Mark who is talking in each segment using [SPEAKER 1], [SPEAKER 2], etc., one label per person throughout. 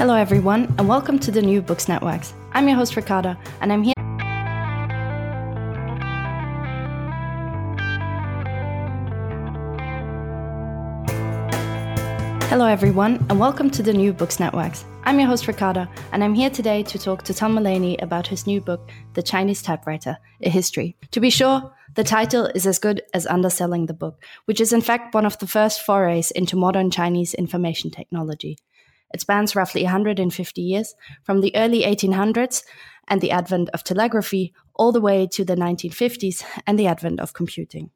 [SPEAKER 1] Hello, everyone, and welcome to the New Books Networks. I'm your host, Ricarda, and I'm here. Hello, everyone, and welcome to the New Books Networks. I'm your host, Ricarda, and I'm here today to talk to Tom Mullaney about his new book, The Chinese Typewriter A History. To be sure, the title is as good as underselling the book, which is in fact one of the first forays into modern Chinese information technology. It spans roughly 150 years, from the early 1800s and the advent of telegraphy all the way to the 1950s and the advent of computing.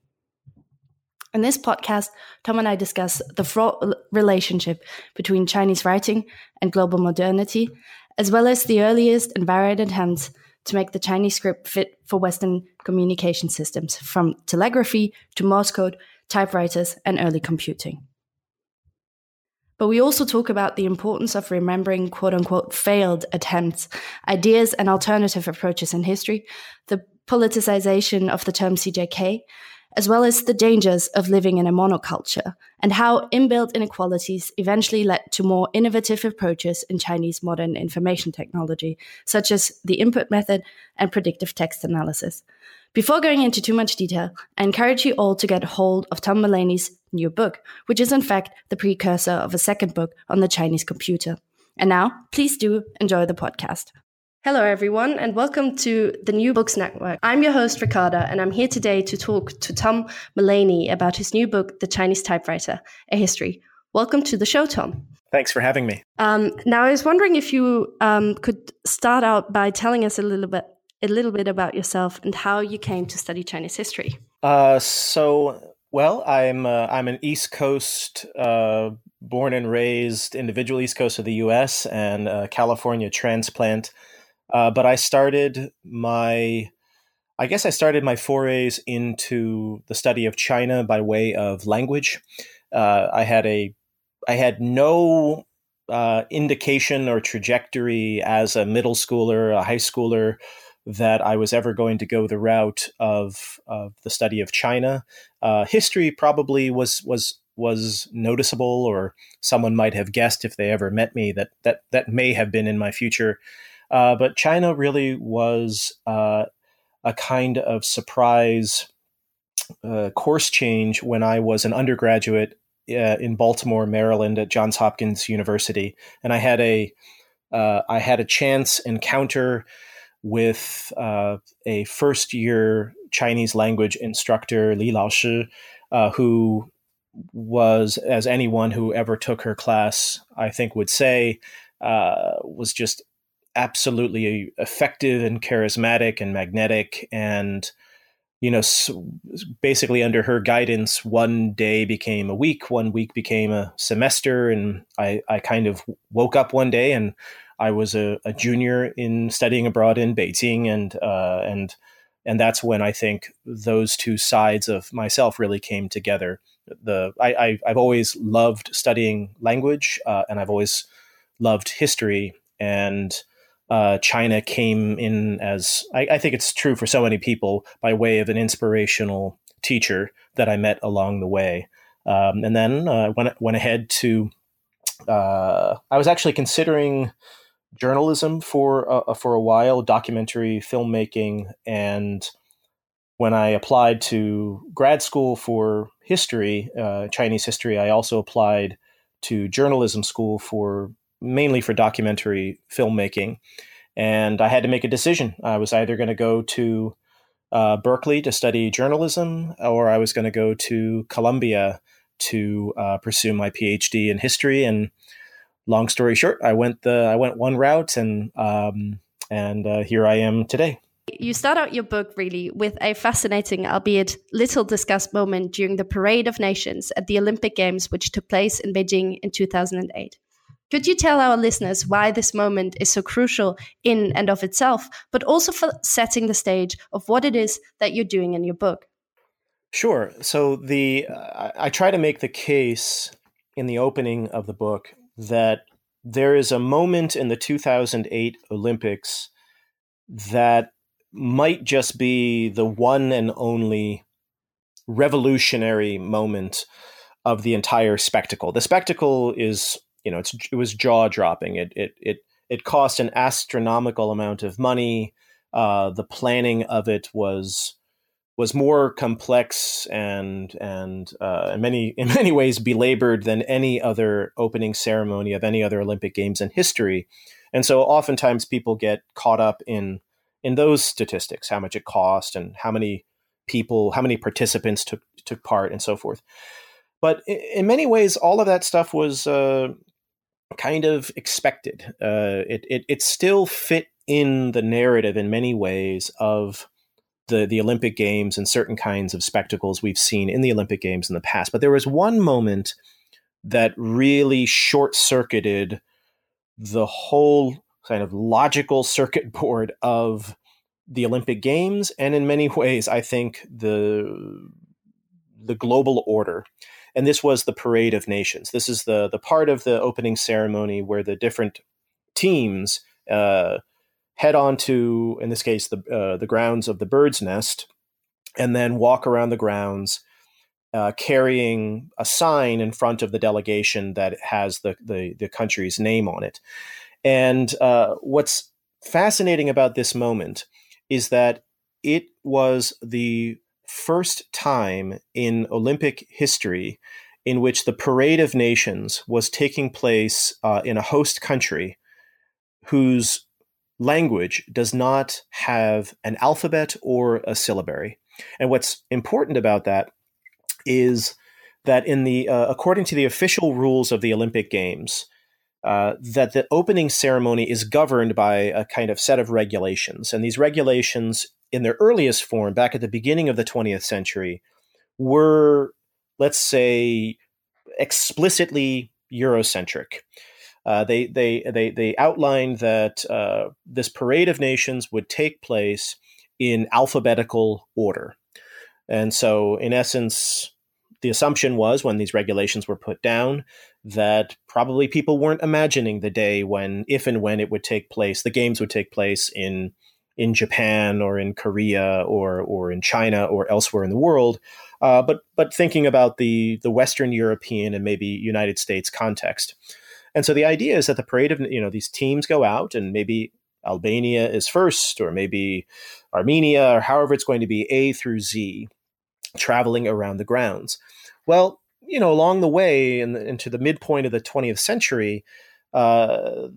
[SPEAKER 1] In this podcast, Tom and I discuss the fraught relationship between Chinese writing and global modernity, as well as the earliest and varied attempts to make the Chinese script fit for Western communication systems, from telegraphy to Morse code, typewriters, and early computing. But we also talk about the importance of remembering quote unquote failed attempts, ideas, and alternative approaches in history, the politicization of the term CJK, as well as the dangers of living in a monoculture, and how inbuilt inequalities eventually led to more innovative approaches in Chinese modern information technology, such as the input method and predictive text analysis. Before going into too much detail, I encourage you all to get hold of Tom Mullaney's new book, which is in fact the precursor of a second book on the Chinese computer. And now, please do enjoy the podcast. Hello, everyone, and welcome to the New Books Network. I'm your host, Ricarda, and I'm here today to talk to Tom Mullaney about his new book, The Chinese Typewriter A History. Welcome to the show, Tom.
[SPEAKER 2] Thanks for having me.
[SPEAKER 1] Um, now, I was wondering if you um, could start out by telling us a little bit, a little bit about yourself and how you came to study Chinese history.
[SPEAKER 2] Uh, so, well, I'm uh, I'm an East Coast, uh, born and raised individual East Coast of the U.S. and California transplant uh, but I started my, I guess I started my forays into the study of China by way of language. Uh, I had a, I had no uh, indication or trajectory as a middle schooler, a high schooler, that I was ever going to go the route of, of the study of China. Uh, history probably was was was noticeable, or someone might have guessed if they ever met me that that that may have been in my future. Uh, but China really was uh, a kind of surprise uh, course change when I was an undergraduate uh, in Baltimore, Maryland, at Johns Hopkins University, and I had a uh, I had a chance encounter with uh, a first year Chinese language instructor, Li Laoshi, who was, as anyone who ever took her class, I think would say, was just absolutely effective and charismatic and magnetic and you know basically under her guidance one day became a week one week became a semester and i i kind of woke up one day and i was a, a junior in studying abroad in beijing and uh, and and that's when i think those two sides of myself really came together the i, I have always loved studying language uh, and i've always loved history and uh, China came in as I, I, think it's true for so many people by way of an inspirational teacher that I met along the way. Um, and then uh, went went ahead to. Uh, I was actually considering journalism for for a while, documentary filmmaking, and when I applied to grad school for history, uh, Chinese history, I also applied to journalism school for mainly for documentary filmmaking. And I had to make a decision. I was either going to go to uh, Berkeley to study journalism, or I was going to go to Columbia to uh, pursue my PhD in history. And long story short, I went the I went one route, and um, and uh, here I am today.
[SPEAKER 1] You start out your book really with a fascinating, albeit little discussed moment during the Parade of Nations at the Olympic Games, which took place in Beijing in 2008. Could you tell our listeners why this moment is so crucial in and of itself, but also for setting the stage of what it is that you're doing in your book?
[SPEAKER 2] Sure. So the uh, I try to make the case in the opening of the book that there is a moment in the 2008 Olympics that might just be the one and only revolutionary moment of the entire spectacle. The spectacle is you know, it was jaw dropping. It it it it cost an astronomical amount of money. Uh, the planning of it was was more complex and and uh, in many in many ways belabored than any other opening ceremony of any other Olympic Games in history. And so, oftentimes, people get caught up in in those statistics, how much it cost and how many people, how many participants took took part, and so forth. But in many ways, all of that stuff was uh, kind of expected. Uh, it, it it still fit in the narrative in many ways of the the Olympic Games and certain kinds of spectacles we've seen in the Olympic Games in the past. But there was one moment that really short circuited the whole kind of logical circuit board of the Olympic Games, and in many ways, I think the the global order. And this was the Parade of Nations. This is the the part of the opening ceremony where the different teams uh, head on to, in this case, the uh, the grounds of the Bird's Nest, and then walk around the grounds. Uh, carrying a sign in front of the delegation that has the, the, the country's name on it. And uh, what's fascinating about this moment is that it was the first time in Olympic history in which the Parade of Nations was taking place uh, in a host country whose language does not have an alphabet or a syllabary. And what's important about that is that in the uh, according to the official rules of the Olympic Games, uh, that the opening ceremony is governed by a kind of set of regulations. And these regulations, in their earliest form, back at the beginning of the 20th century, were, let's say, explicitly Eurocentric. Uh, they, they, they, they outlined that uh, this parade of nations would take place in alphabetical order. And so, in essence, the assumption was when these regulations were put down that probably people weren't imagining the day when, if and when it would take place, the games would take place in in Japan or in Korea or or in China or elsewhere in the world, uh, but but thinking about the the Western European and maybe United States context. And so the idea is that the parade of you know these teams go out and maybe Albania is first or maybe Armenia or however it's going to be A through Z traveling around the grounds. Well, you know, along the way in the, into the midpoint of the 20th century, uh,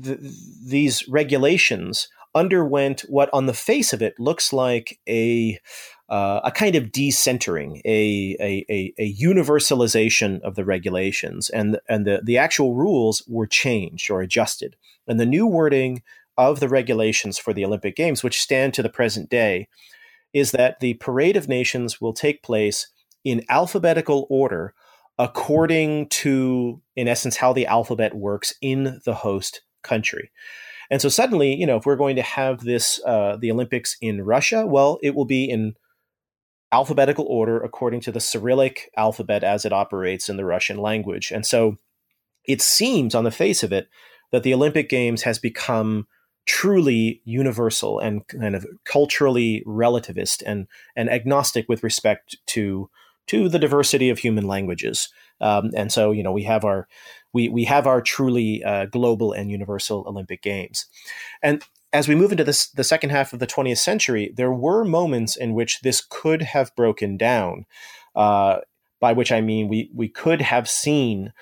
[SPEAKER 2] th- these regulations underwent what, on the face of it, looks like a uh, a kind of decentering, a, a, a, a, universalization of the regulations, and and the the actual rules were changed or adjusted, and the new wording of the regulations for the Olympic Games, which stand to the present day, is that the Parade of Nations will take place in alphabetical order according to, in essence, how the alphabet works in the host country. And so suddenly, you know, if we're going to have this, uh, the Olympics in Russia, well, it will be in alphabetical order according to the Cyrillic alphabet as it operates in the Russian language. And so it seems on the face of it that the Olympic Games has become truly universal and kind of culturally relativist and, and agnostic with respect to to the diversity of human languages. Um, and so, you know, we have our we we have our truly uh, global and universal Olympic Games. And as we move into this the second half of the 20th century, there were moments in which this could have broken down. Uh, by which I mean we we could have seen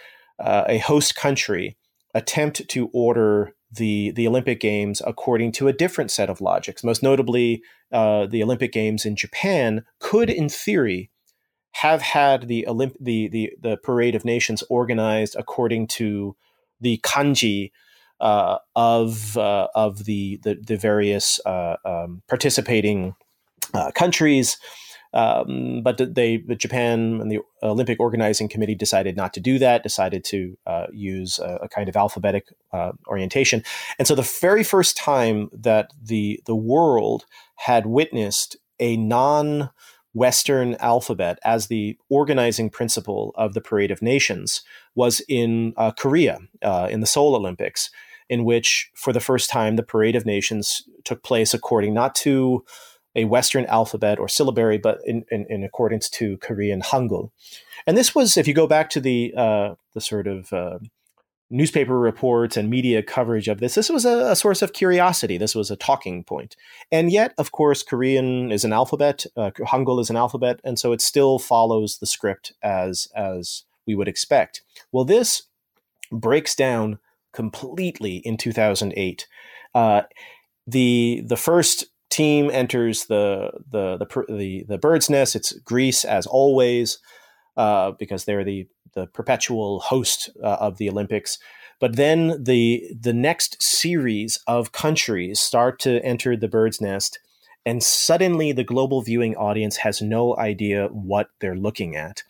[SPEAKER 2] uh, a host country attempt to order the the Olympic Games according to a different set of logics. Most notably, uh, the Olympic Games in Japan could, in theory, have had the Olymp- the, the the Parade of Nations organized according to the kanji uh, of uh, of the the, the various uh, um, participating uh, countries. Um, but they, the Japan and the Olympic Organizing Committee decided not to do that. Decided to uh, use a, a, kind of alphabetic uh, orientation. And so, the very first time that the the world had witnessed a non Western alphabet as the organizing principle of the Parade of Nations was in uh, Korea uh, in the Seoul Olympics, in which, for the first time, the Parade of Nations took place according not to a Western alphabet or syllabary, but in, in, in accordance to Korean Hangul. And this was, if you go back to the uh, the sort of uh, newspaper reports and media coverage of this, this was a, a, source of curiosity. This was a talking point. And yet, of course, Korean is an alphabet, uh, Hangul is an alphabet, and so it still follows the script as, as we would expect. Well, this breaks down completely in 2008. Uh, the the first team enters the the the the, bird's nest. It's Greece as always uh, because they're the the perpetual host uh, of the Olympics. But then the the next series of countries start to enter the bird's nest, and suddenly the global viewing audience has no idea what they're looking at.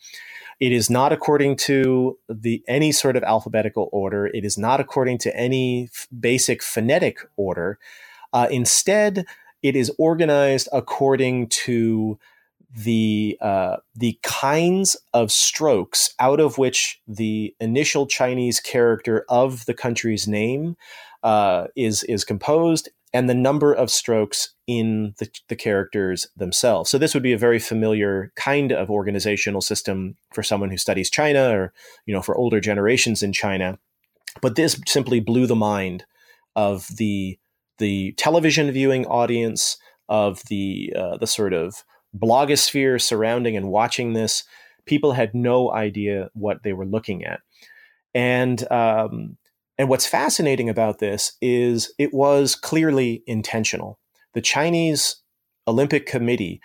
[SPEAKER 2] It is not according to the any sort of alphabetical order. It is not according to any f- basic phonetic order. Uh, instead, it is organized according to the uh, the kinds of strokes out of which the initial Chinese character of the country's name uh, is is composed, and the number of strokes in the, the characters themselves. So this would be a very familiar kind of organizational system for someone who studies China, or you know, for older generations in China. But this simply blew the mind of the the television viewing audience, of the uh, the sort of blogosphere surrounding and watching this, people had no idea what they were looking at. And um, and what's fascinating about this is it was clearly intentional. The Chinese Olympic Committee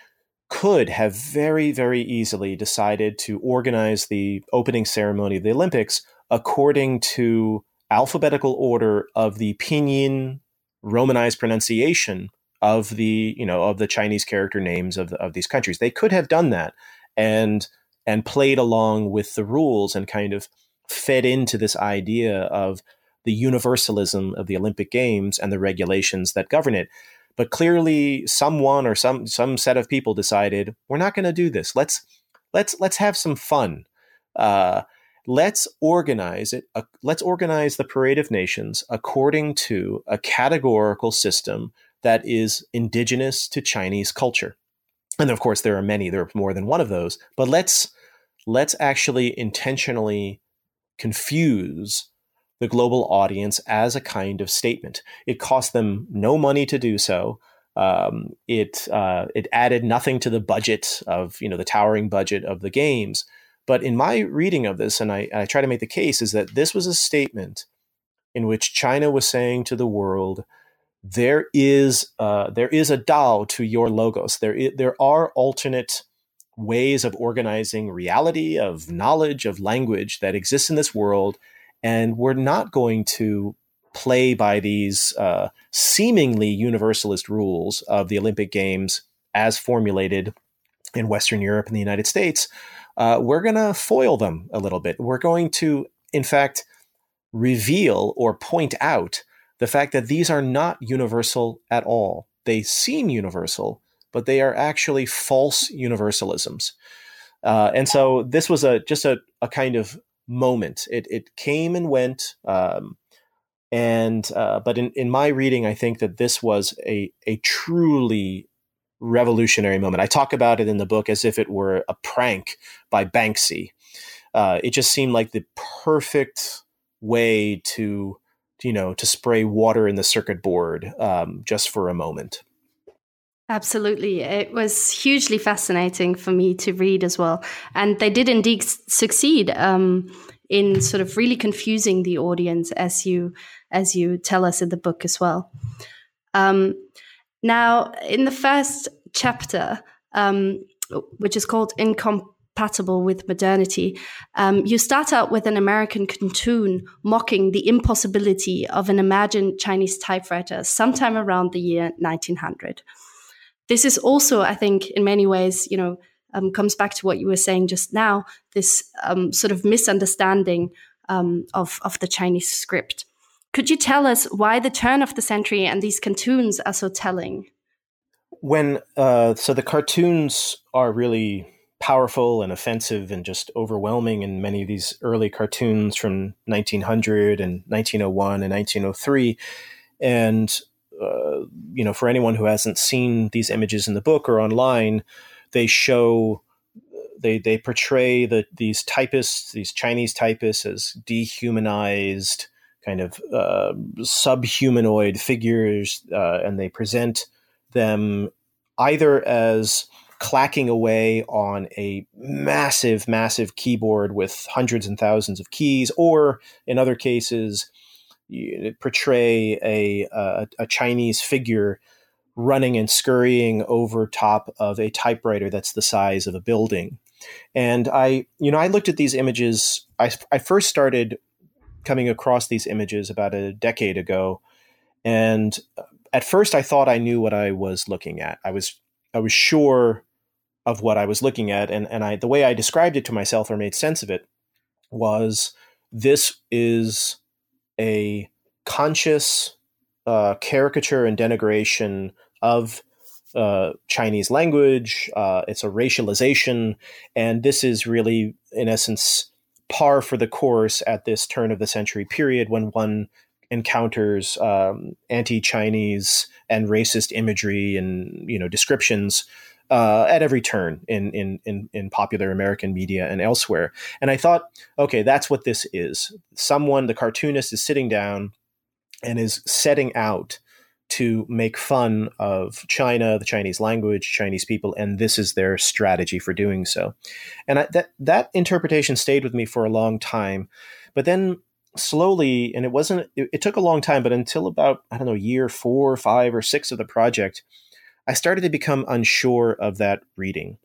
[SPEAKER 2] could have very, very easily decided to organize the opening ceremony of the Olympics according to alphabetical order of the pinyin romanized pronunciation of the you know of the Chinese character names of of these countries. They could have done that and and played along with the rules and kind of fed into this idea of the universalism of the Olympic Games and the regulations that govern it. But clearly, someone or some some set of people decided we're not going to do this. Let's let's let's have some fun. Uh, let's organize it. Uh, let's organize the Parade of Nations according to a categorical system that is indigenous to Chinese culture. And of course, there are many. There are more than one of those. But let's let's actually intentionally confuse the global audience as a kind of statement. It cost them no money to do so. Um, it uh, it added nothing to the budget of you know the towering budget of the games. But in my reading of this, and I, I try to make the case, is that this was a statement in which China was saying to the world, there is uh, there is a Dao to your logos. There is, there are alternate ways of organizing reality, of knowledge, of language that exists in this world, and we're not going to play by these uh, seemingly universalist rules of the Olympic Games as formulated in Western Europe and the United States. Uh, we're going to foil them a little bit. We're going to, in fact, reveal or point out the fact that these are not universal at all. They seem universal, but they are actually false universalisms. Uh, and so this was a just a, a kind of moment. It, it came and went. Um, and uh, but in, in my reading, I think that this was a a truly revolutionary moment. I talk about it in the book as if it were a prank by Banksy. Uh, it just seemed like the perfect way to you know, to spray water in the circuit board um, just for a moment.
[SPEAKER 1] Absolutely. It was hugely fascinating for me to read as well. And they did indeed succeed um, in sort of really confusing the audience as you as you tell us in the book as well. Um, now, in the first chapter, um, which is called Incom compatible with modernity. Um, you start out with an American cartoon mocking the impossibility of an imagined Chinese typewriter sometime around the year 1900. This is also, I think, in many ways, you know, um, comes back to what you were saying just now. This um, sort of misunderstanding um, of of the Chinese script. Could you tell us why the turn of the century and these cartoons are so telling?
[SPEAKER 2] When uh, so the cartoons are really powerful and offensive and just overwhelming in many of these early cartoons from 1900 and 1901 and 1903 and uh, you know for anyone who hasn't seen these images in the book or online they show they they portray the these typists these chinese typists as dehumanized kind of uh, subhumanoid figures, uh, and they present them either as clacking away on a massive, massive keyboard with hundreds and thousands of keys, or in other cases, portray a, a, a Chinese figure running and scurrying over top of a typewriter that's the size of a building. And I, you know, I looked at these images. I, I first started coming across these images about a decade ago, and uh, at first I thought I knew what I was looking at. I was I was sure of what I was looking at, and and I the way I described it to myself or made sense of it was this is a conscious uh, caricature and denigration of uh, Chinese language. Uh, it's a racialization, and this is really, in essence, par for the course at this turn of the century period when one encounters um, anti-Chinese and racist imagery and you know descriptions uh, at every turn in, in in in popular American media and elsewhere. And I thought, okay, that's what this is. Someone, the cartoonist, is sitting down and is setting out to make fun of China, the Chinese language, Chinese people, and this is their strategy for doing so. And I, that that interpretation stayed with me for a long time, but then slowly, and it wasn't. It, it took a long time, but until about I don't know year four, or five, or six of the project, I started to become unsure of that reading.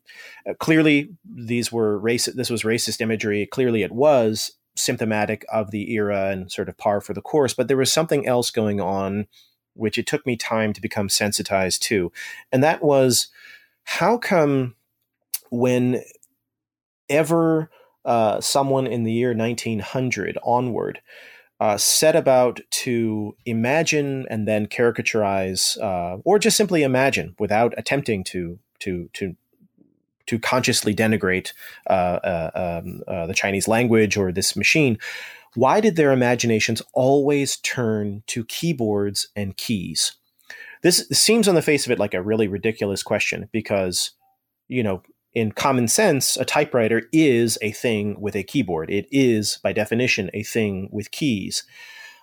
[SPEAKER 2] Uh, clearly, these were racist. This was racist imagery. Clearly, it was symptomatic of the era and sort of par for the course. But there was something else going on which it took me time to become sensitized to. And that was how come when ever uh, someone in the year 1900 onward uh, set about to imagine and then caricaturize, uh, or just simply imagine without attempting to to to to consciously denigrate uh, uh, um, uh, the Chinese language or this machine why did their imaginations always turn to keyboards and keys? This seems on the face of it like a really ridiculous question because, you know, in common sense, a typewriter is a thing with a keyboard. It is, by definition, a thing with keys,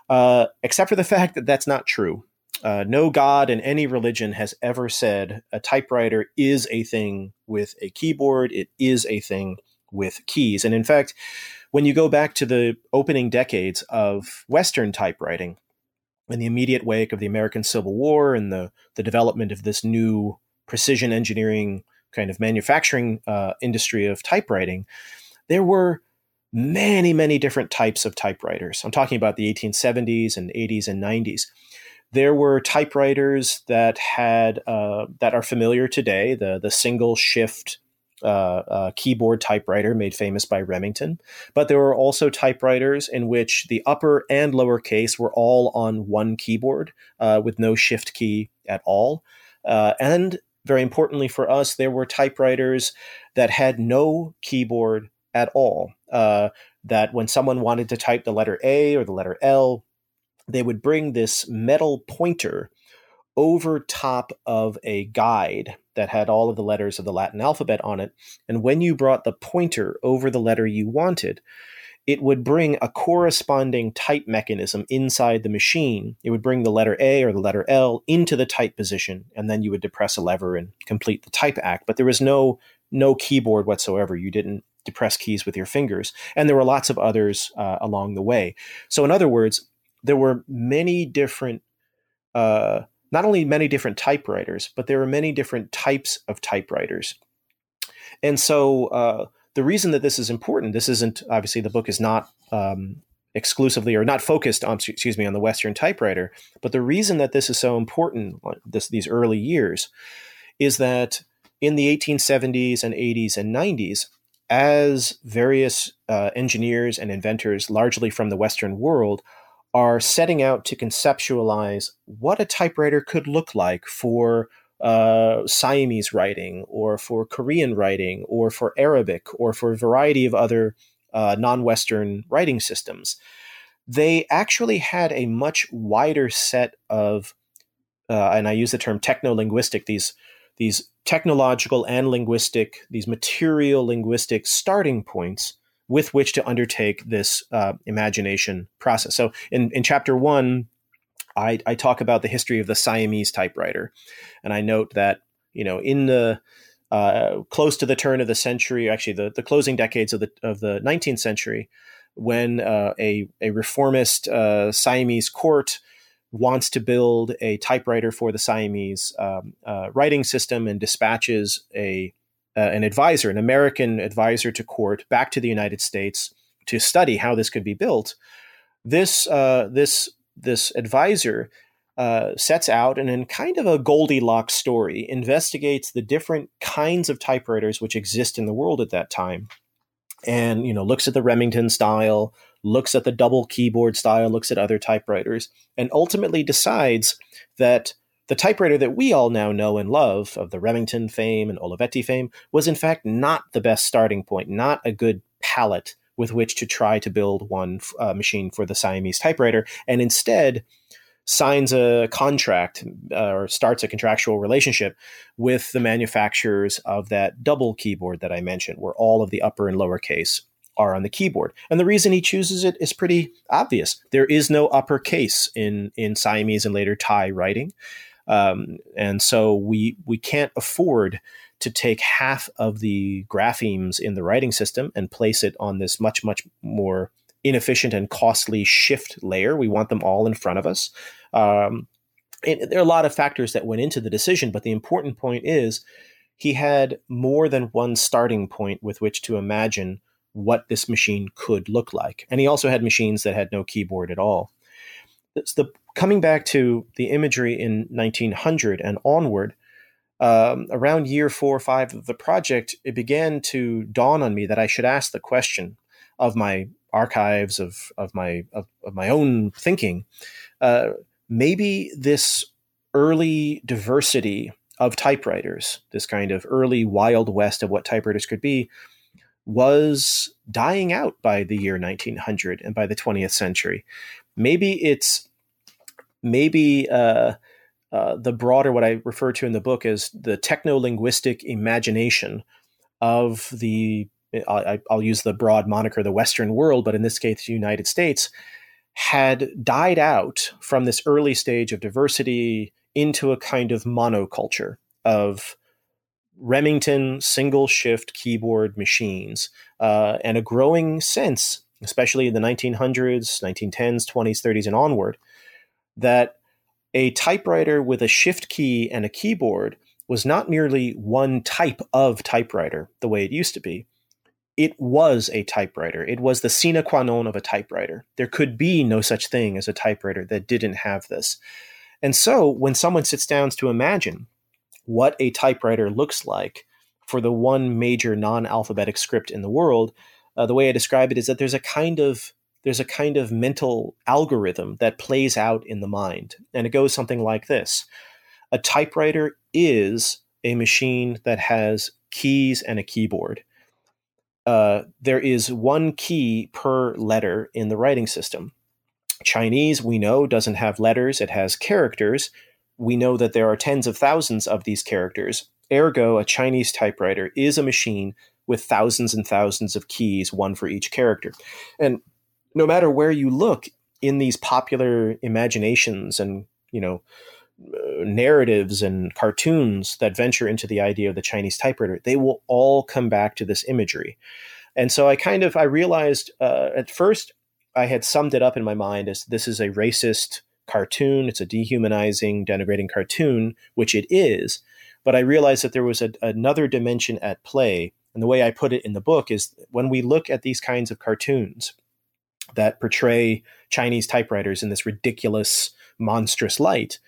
[SPEAKER 2] uh, except for the fact that that's not true. Uh, no God in any religion has ever said a typewriter is a thing with a keyboard. It is a thing with keys. And in fact, when you go back to the opening decades of Western typewriting, in the immediate wake of the American Civil War and the, the development of this new precision engineering kind of manufacturing uh, industry of typewriting, there were many, many different types of typewriters. I'm talking about the 1870s and 80s and 90s. There were typewriters that had uh, that are familiar today, the the single shift uh, uh, keyboard typewriter made famous by Remington. But there were also typewriters in which the upper and lower case were all on one keyboard uh, with no shift key at all. Uh, and very importantly for us, there were typewriters that had no keyboard at all. Uh, that when someone wanted to type the letter A or the letter L, they would bring this metal pointer over top of a guide that had all of the letters of the Latin alphabet on it. And when you brought the pointer over the letter you wanted, it would bring a corresponding type mechanism inside the machine. It would bring the letter A or the letter L into the type position, and then you would depress a lever and complete the type act. But there was no no keyboard whatsoever. You didn't depress keys with your fingers, and there were lots of others uh, along the way. So, in other words, there were many different uh, not only many different typewriters, but there were many different types of typewriters. And so uh, the reason that this is important, this isn't obviously the book is not um, exclusively or not focused on excuse me on the Western typewriter, but the reason that this is so important, this, these early years, is that in the 1870s and 80s and 90s, as various uh, engineers and inventors, largely from the Western world, are setting out to conceptualize what a typewriter could look like for uh, Siamese writing, or for Korean writing, or for Arabic, or for a variety of other uh, non Western writing systems. They actually had a much wider set of, uh, and I use the term techno linguistic, these, these technological and linguistic, these material linguistic starting points with which to undertake this uh, imagination process. So in, in chapter one, I, I talk about the history of the Siamese typewriter. And I note that, you know, in the uh, close to the turn of the century, actually the, the closing decades of the of the 19th century, when uh, a, a reformist uh, Siamese court wants to build a typewriter for the Siamese um, uh, writing system and dispatches a uh, an advisor, an American advisor to court, back to the United States to study how this could be built. This uh, this this advisor uh, sets out and in kind of a Goldilocks story investigates the different kinds of typewriters which exist in the world at that time, and you know looks at the Remington style, looks at the double keyboard style, looks at other typewriters, and ultimately decides that the typewriter that we all now know and love of the Remington fame and Olivetti fame was in fact not the best starting point, not a good palette with which to try to build one uh, machine for the Siamese typewriter, and instead signs a contract uh, or starts a contractual relationship with the manufacturers of that double keyboard that I mentioned, where all of the upper and lower case are on the keyboard. And the reason he chooses it is pretty obvious. There is no upper case in in Siamese and later Thai writing. Um, and so we we can't afford to take half of the graphemes in the writing system and place it on this much much more inefficient and costly shift layer. We want them all in front of us. Um, there are a lot of factors that went into the decision, but the important point is he had more than one starting point with which to imagine what this machine could look like. And he also had machines that had no keyboard at all. It's the coming back to the imagery in 1900 and onward, um, around year four or five of the project, it began to dawn on me that I should ask the question of my archives of of my of, of my own thinking. Uh, maybe this early diversity of typewriters, this kind of early wild west of what typewriters could be, was dying out by the year 1900 and by the 20th century. Maybe it's maybe uh, uh, the broader, what I refer to in the book as the techno linguistic imagination of the, I, will use the broad moniker, the Western world, but in this case, the United States, had died out from this early stage of diversity into a kind of monoculture of Remington single shift keyboard machines uh, and a growing sense, especially in the 1900s, 1910s, 20s, 30s, and onward, that a typewriter with a shift key and a keyboard was not merely one type of typewriter the way it used to be. It was a typewriter. It was the sine qua non of a typewriter. There could be no such thing as a typewriter that didn't have this. And so when someone sits down to imagine what a typewriter looks like for the one major non alphabetic script in the world, uh, the way I describe it is that there's a kind of there's a kind of mental algorithm that plays out in the mind. And it goes something like this A typewriter is a machine that has keys and a keyboard. Uh, there is one key per letter in the writing system. Chinese, we know, doesn't have letters, it has characters. We know that there are tens of thousands of these characters. Ergo, a Chinese typewriter is a machine with thousands and thousands of keys, one for each character. And no matter where you look in these popular imaginations and you know uh, narratives and cartoons that venture into the idea of the Chinese typewriter, they will all come back to this imagery. And so I kind of I realized uh, at first I had summed it up in my mind as this is a racist cartoon. It's a dehumanizing, denigrating cartoon, which it is. But I realized that there was a, another dimension at play. And the way I put it in the book is when we look at these kinds of cartoons, that portray Chinese typewriters in this ridiculous, monstrous light,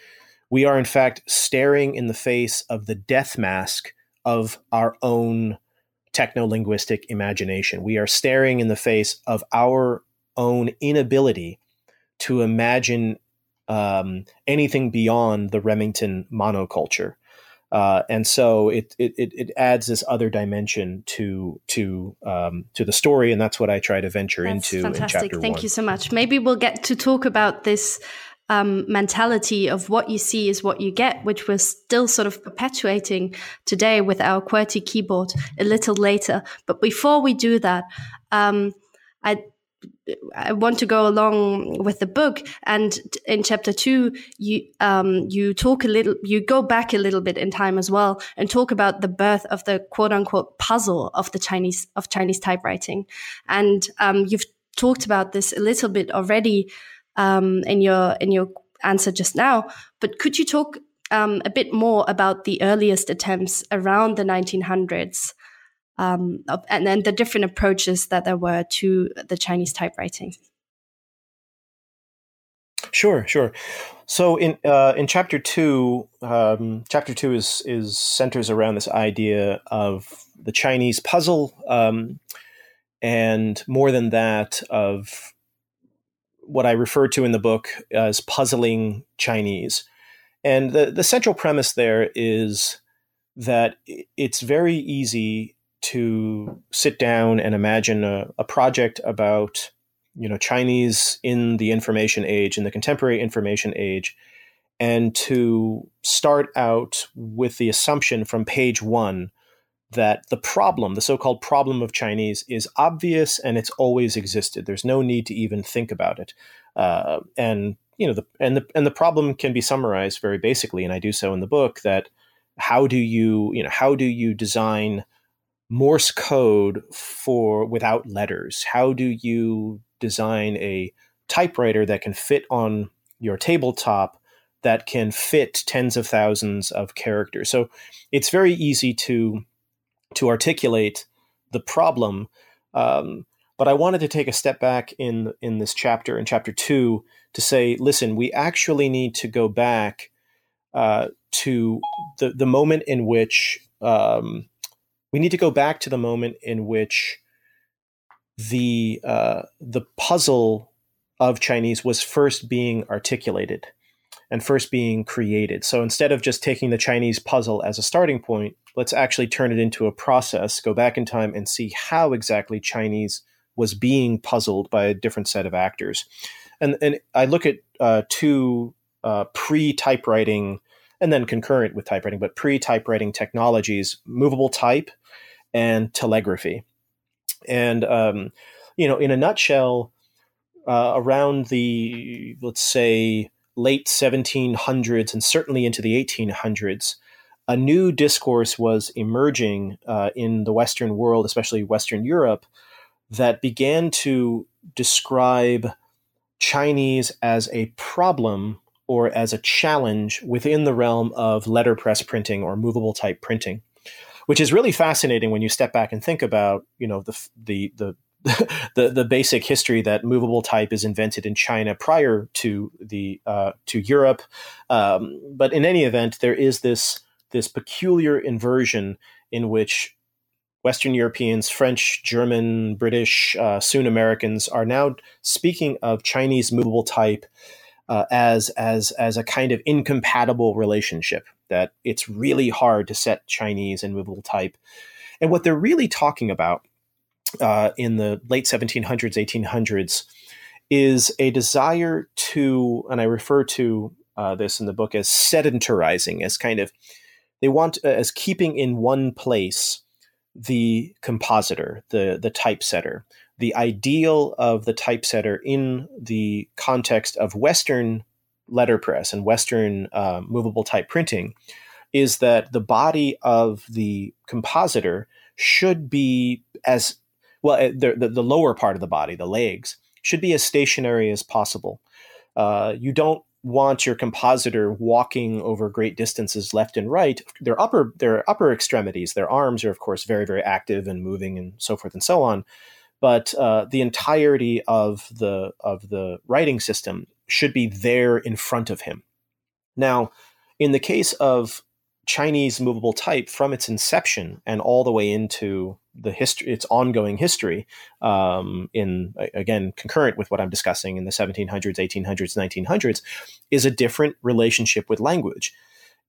[SPEAKER 2] we are in fact staring in the face of the death mask of our own techno linguistic imagination. We are staring in the face of our own inability to imagine um, anything beyond the Remington monoculture. Uh, and so it, it it adds this other dimension to to um, to the story, and that's what I try to venture
[SPEAKER 1] that's
[SPEAKER 2] into
[SPEAKER 1] fantastic.
[SPEAKER 2] in chapter
[SPEAKER 1] Thank
[SPEAKER 2] one.
[SPEAKER 1] you so much. Maybe we'll get to talk about this um, mentality of what you see is what you get, which we're still sort of perpetuating today with our QWERTY keyboard a little later. But before we do that, um, I I want to go along with the book, and in chapter two, you um, you talk a little, you go back a little bit in time as well, and talk about the birth of the quote unquote puzzle of the Chinese of Chinese typewriting, and um, you've talked about this a little bit already um, in your in your answer just now. But could you talk um, a bit more about the earliest attempts around the 1900s? Um, and then the different approaches that there were to the Chinese typewriting.
[SPEAKER 2] Sure, sure. So in uh, in chapter two, um, chapter two is is centers around this idea of the Chinese puzzle, um, and more than that, of what I refer to in the book as puzzling Chinese. And the the central premise there is that it's very easy to sit down and imagine a, a project about you know Chinese in the information age, in the contemporary information age, and to start out with the assumption from page one that the problem, the so-called problem of Chinese, is obvious and it's always existed. There's no need to even think about it, uh, and you know the and the and the problem can be summarized very basically, and I do so in the book. That how do you you know how do you design Morse code for without letters? How do you design a typewriter that can fit on your tabletop that can fit tens of thousands of characters? So it's very easy to to articulate the problem. Um, but I wanted to take a step back in in this chapter, in chapter two, to say, listen, we actually need to go back uh, to the the moment in which um, we need to go back to the moment in which the uh, the puzzle of Chinese was first being articulated and first being created. So instead of just taking the Chinese puzzle as a starting point, let's actually turn it into a process, go back in time and see how exactly Chinese was being puzzled by a different set of actors. And, and I look at uh, two uh, pre typewriting and then concurrent with typewriting, but pre typewriting technologies, movable type and telegraphy. And, um, you know, in a nutshell, uh, around the, let's say, late 1700s and certainly into the 1800s, a new discourse was emerging uh, in the Western world, especially Western Europe, that began to describe Chinese as a problem or as a challenge within the realm of letterpress printing or movable type printing which is really fascinating when you step back and think about you know the the the the, the basic history that movable type is invented in China prior to the uh, to Europe, um, but in any event, there is this this peculiar inversion in which Western Europeans, French, German, British, uh, soon Americans are now speaking of Chinese movable type uh, as as as a kind of incompatible relationship that it's really hard to set Chinese and movable type. And what they're really talking about uh, in the late 1700s, 1800s is a desire to, and I refer to uh, this in the book as sedentarizing, as kind of, they want, uh, as keeping in one place the compositor, the, the typesetter. The ideal of the typesetter in the context of Western letterpress and Western uh, movable type printing is that the body of the compositor should be as well, eh, the, the, the lower part of the body, the legs, should be as stationary as possible. Uh, you don't want your compositor walking over great distances left and right. Their upper their upper extremities, their arms are of course very very active and moving and so forth and so on. But uh, the entirety of the of the writing system should be there in front of him. Now, in the case of Chinese movable type from its inception and all the way into the history, its ongoing history, um, in again concurrent with what I'm discussing in the 1700s, 1800s, 1900s, is a different relationship with language.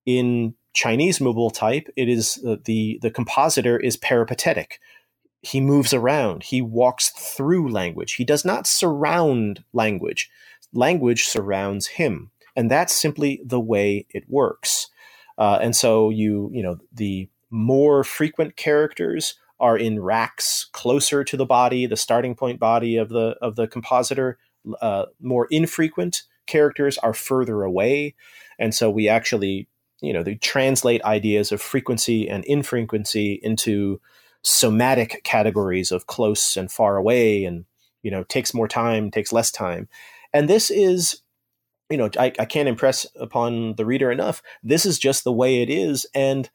[SPEAKER 2] In Chinese movable type, it is uh, the the compositor is peripatetic. He moves around. He walks through language. He does not surround language language surrounds him. And that's simply the way it works. Uh, and so you, you know, the more frequent characters are in racks closer to the body, the starting point body of the of the compositor. Uh, more infrequent characters are further away, and so we actually, you know, they translate ideas of frequency and infrequency into somatic categories of close and far away, and you know, takes more time, takes less time, and this is you know, I, I, can't impress upon the reader enough. This is just the way it is, and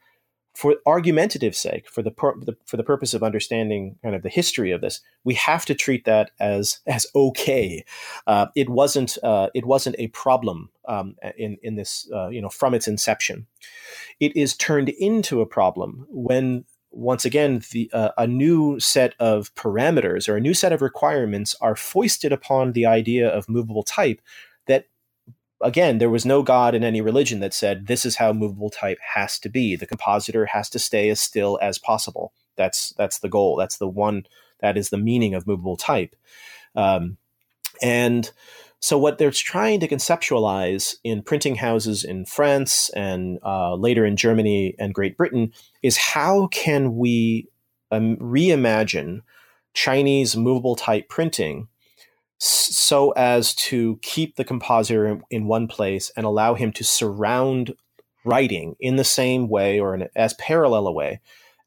[SPEAKER 2] for argumentative sake, for the, pur- the, for the purpose of understanding kind of the history of this, we have to treat that as as okay. Uh, it wasn't uh, it wasn't a problem um, in in this uh, you know from its inception. It is turned into a problem when once again the uh, a new set of parameters or a new set of requirements are foisted upon the idea of movable type that again, there was no God in any religion that said this is how movable type has to be. The compositor has to stay as still as possible. That's that's the goal. That's the one. That is the meaning of movable type. Um, and so, what they're trying to conceptualize in printing houses in France and uh, later in Germany and Great Britain is how can we um, reimagine Chinese movable type printing so as to keep the compositor in, one place and allow him to surround writing in the same way or in as parallel a way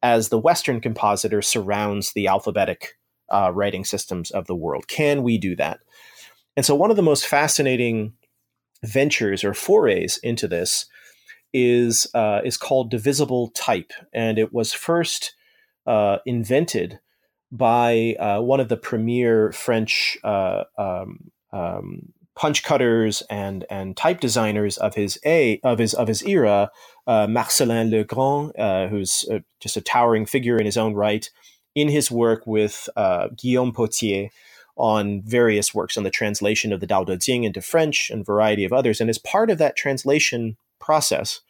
[SPEAKER 2] as the Western compositor surrounds the alphabetic uh, writing systems of the world. Can we do that? And so, one of the most fascinating ventures or forays into this is uh, is called divisible type, and it was first uh, invented by uh, one of the premier French uh, um, um, punch cutters and and type designers of his a of his of his era, uh, Marcellin Legrand, uh, who's just a towering figure in his own right, in his work with Guillaume Pauthier on various works on the translation of the Dao De Jing into French and variety of others. And as part of that translation process,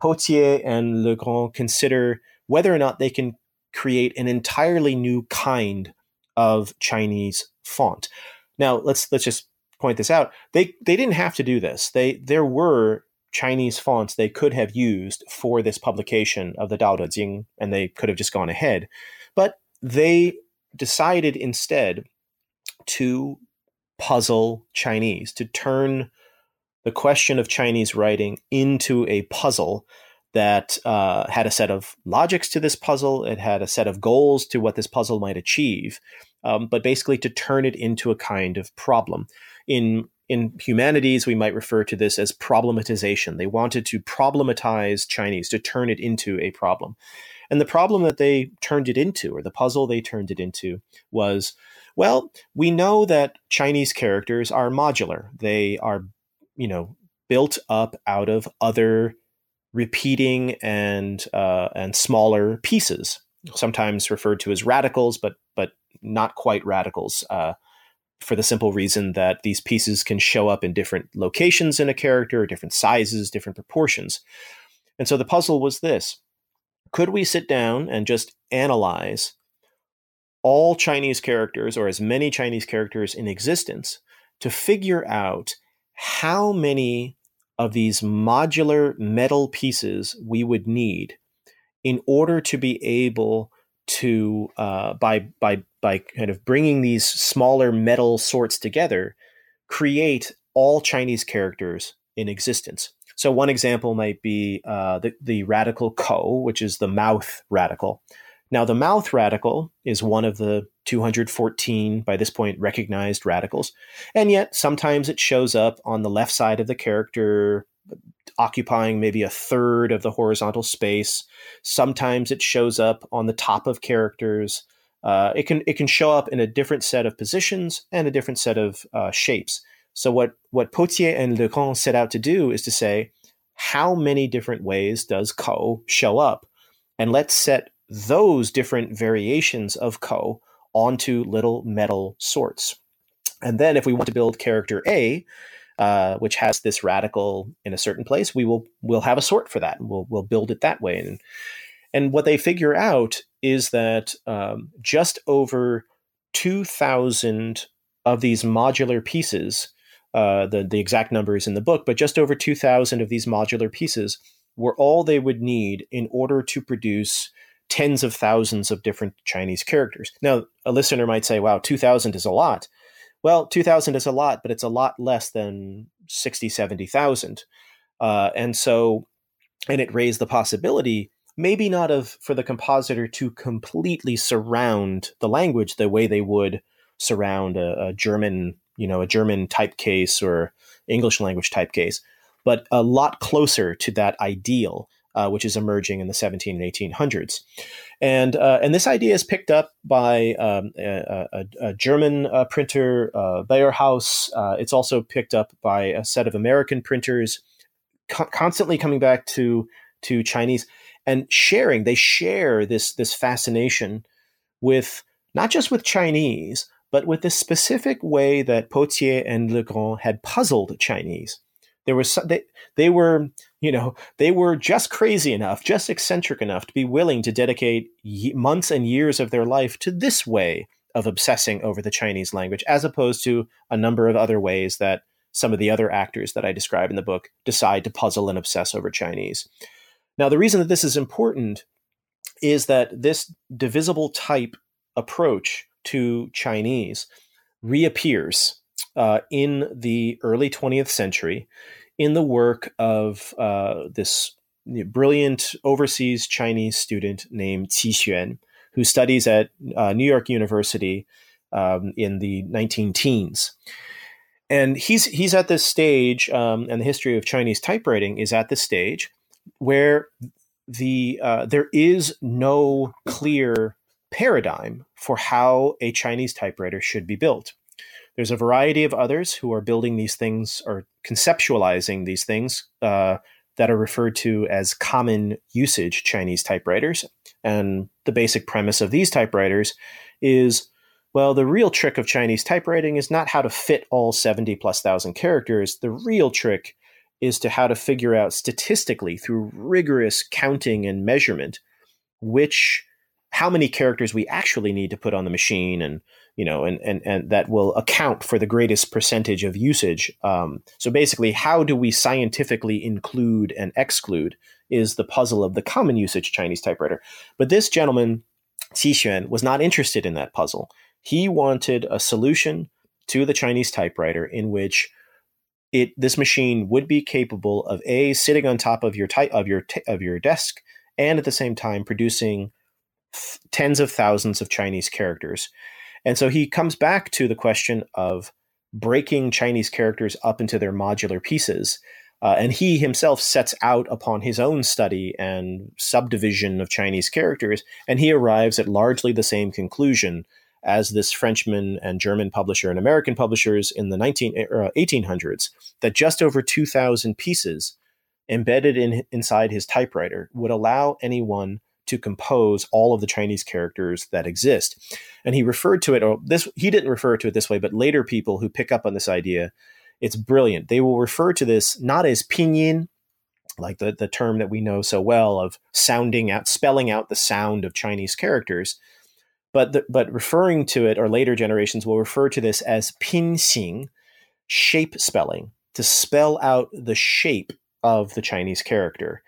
[SPEAKER 2] Pauthier and Legrand consider whether or not they can create an entirely new kind of Chinese font. Now, let's let's just point this out. They they didn't have to do this. They there were Chinese fonts they could have used for this publication of the Dao De Jing, and they could have just gone ahead. But they decided instead to puzzle Chinese, to turn the question of Chinese writing into a puzzle that uh, had a set of logics to this puzzle. It had a set of goals to what this puzzle might achieve, um, but basically to turn it into a kind of problem. In in humanities, we might refer to this as problematization. They wanted to problematize Chinese, to turn it into a problem. And the problem that they turned it into, or the puzzle they turned it into, was well, we know that Chinese characters are modular. They are, you know, built up out of other repeating and uh, and smaller pieces, sometimes referred to as radicals, but but not quite radicals. Uh, for the simple reason that these pieces can show up in different locations in a character, different sizes, different proportions. And so the puzzle was this could we sit down and just analyze all Chinese characters or as many Chinese characters in existence to figure out how many of these modular metal pieces we would need in order to be able to uh, by by by kind of bringing these smaller metal sorts together create all Chinese characters in existence. So one example might be uh, the, the radical ko, which is the mouth radical. Now, the mouth radical is one of the 214, by this point, recognized radicals. And yet, sometimes it shows up on the left side of the character, occupying maybe a third of the horizontal space. Sometimes it shows up on the top of characters. Uh, it can it can show up in a different set of positions and a different set of uh, shapes. So what what Pauthier and Legrand set out to do is to say how many different ways does ko show up, and let's set those different variations of ko onto little metal sorts. And then if we want to build character A, uh, which has this radical in a certain place, we will we'll have a sort for that. We'll we'll build it that way. And and what they figure out is that um, just over two thousand of these modular pieces uh, the the exact numbers in the book, but just over two thousand of these modular pieces were all they would need in order to produce tens of thousands of different Chinese characters. Now, a listener might say, "Wow, two thousand is a lot." Well, 2,000 is a lot, but it's a lot less than 60, 70,000. Uh, and so, and it raised the possibility, maybe not of for the compositor to completely surround the language the way they would surround a, a German, you know, a German type case or English language type case, but a lot closer to that ideal uh, which is emerging in the 17 and 1800s. And, uh, and this idea is picked up by um, a, a, a, German uh, printer, uh, Beyerhaus. Uh, it's also picked up by a set of American printers, co- constantly coming back to, to Chinese and sharing. They share this, this fascination with not just with Chinese, but with the specific way that Pauthier and Legrand had puzzled Chinese. There was they, they were you know they were just crazy enough, just eccentric enough to be willing to dedicate months and years of their life to this way of obsessing over the Chinese language, as opposed to a number of other ways that some of the other actors that I describe in the book decide to puzzle and obsess over Chinese. Now, the reason that this is important is that this divisible type approach to Chinese reappears uh, in the early 20th century in the work of uh, this brilliant overseas Chinese student named Qi Xuan, who studies at uh, New York University um, in the 19 teens. And he's he's at this stage, um, and the history of Chinese typewriting is at this stage where the uh, there is no clear paradigm for how a Chinese typewriter should be built. There's a variety of others who are building these things or conceptualizing these things uh, that are referred to as common usage Chinese typewriters. And the basic premise of these typewriters is well, the real trick of Chinese typewriting is not how to fit all 70 plus thousand characters. The real trick is to how to figure out statistically through rigorous counting and measurement which how many characters we actually need to put on the machine and you know, and, and, and that will account for the greatest percentage of usage. Um, so basically, how do we scientifically include and exclude is the puzzle of the common usage Chinese typewriter. But this gentleman, Qi Xuan, was not interested in that puzzle. He wanted a solution to the Chinese typewriter in which it this machine would be capable of a sitting on top of your type of your of your desk and at the same time producing tens of thousands of Chinese characters and so he comes back to the question of breaking Chinese characters up into their modular pieces. Uh, and he himself sets out upon his own study and subdivision of Chinese characters, and he arrives at largely the same conclusion as this Frenchman and German publisher and American publishers in the 19, uh, 1800s that just over 2,000 pieces embedded in, inside his typewriter would allow anyone to compose all of the Chinese characters that exist. And he referred to it, or this he didn't refer to it this way, but later people who pick up on this idea, it's brilliant. They will refer to this not as pinyin, like the, the term that we know so well of sounding out, spelling out the sound of Chinese characters, but the, but referring to it, or later generations will refer to this as pinxing, shape spelling, to spell out the shape of the Chinese character.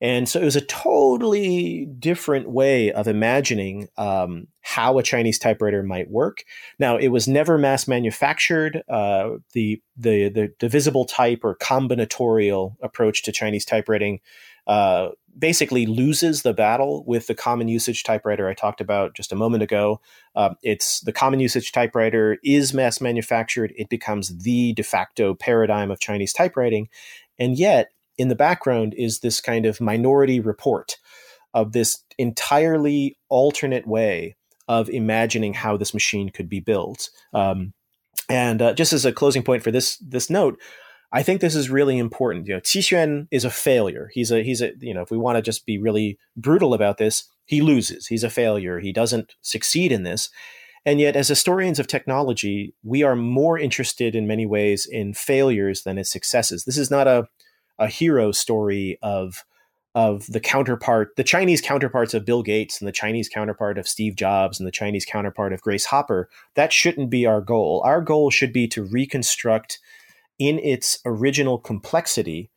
[SPEAKER 2] And so it was a totally different way of imagining um, how a Chinese typewriter might work. Now, it was never mass manufactured. Uh, the, the, the divisible type or combinatorial approach to Chinese typewriting uh, basically loses the battle with the common usage typewriter I talked about just a moment ago. Uh, it's the common usage typewriter is mass manufactured. It becomes the de facto paradigm of Chinese typewriting. And yet, in the background is this kind of minority report of this entirely alternate way of imagining how this machine could be built. Um, and uh, just as a closing point for this this note, I think this is really important. You know, Qi Xuan is a failure. He's a he's a you know if we want to just be really brutal about this, he loses. He's a failure. He doesn't succeed in this. And yet, as historians of technology, we are more interested in many ways in failures than in successes. This is not a a hero story of of the counterpart, the Chinese counterparts of Bill Gates and the Chinese counterpart of Steve Jobs and the Chinese counterpart of Grace Hopper. That shouldn't be our goal. Our goal should be to reconstruct in its original complexity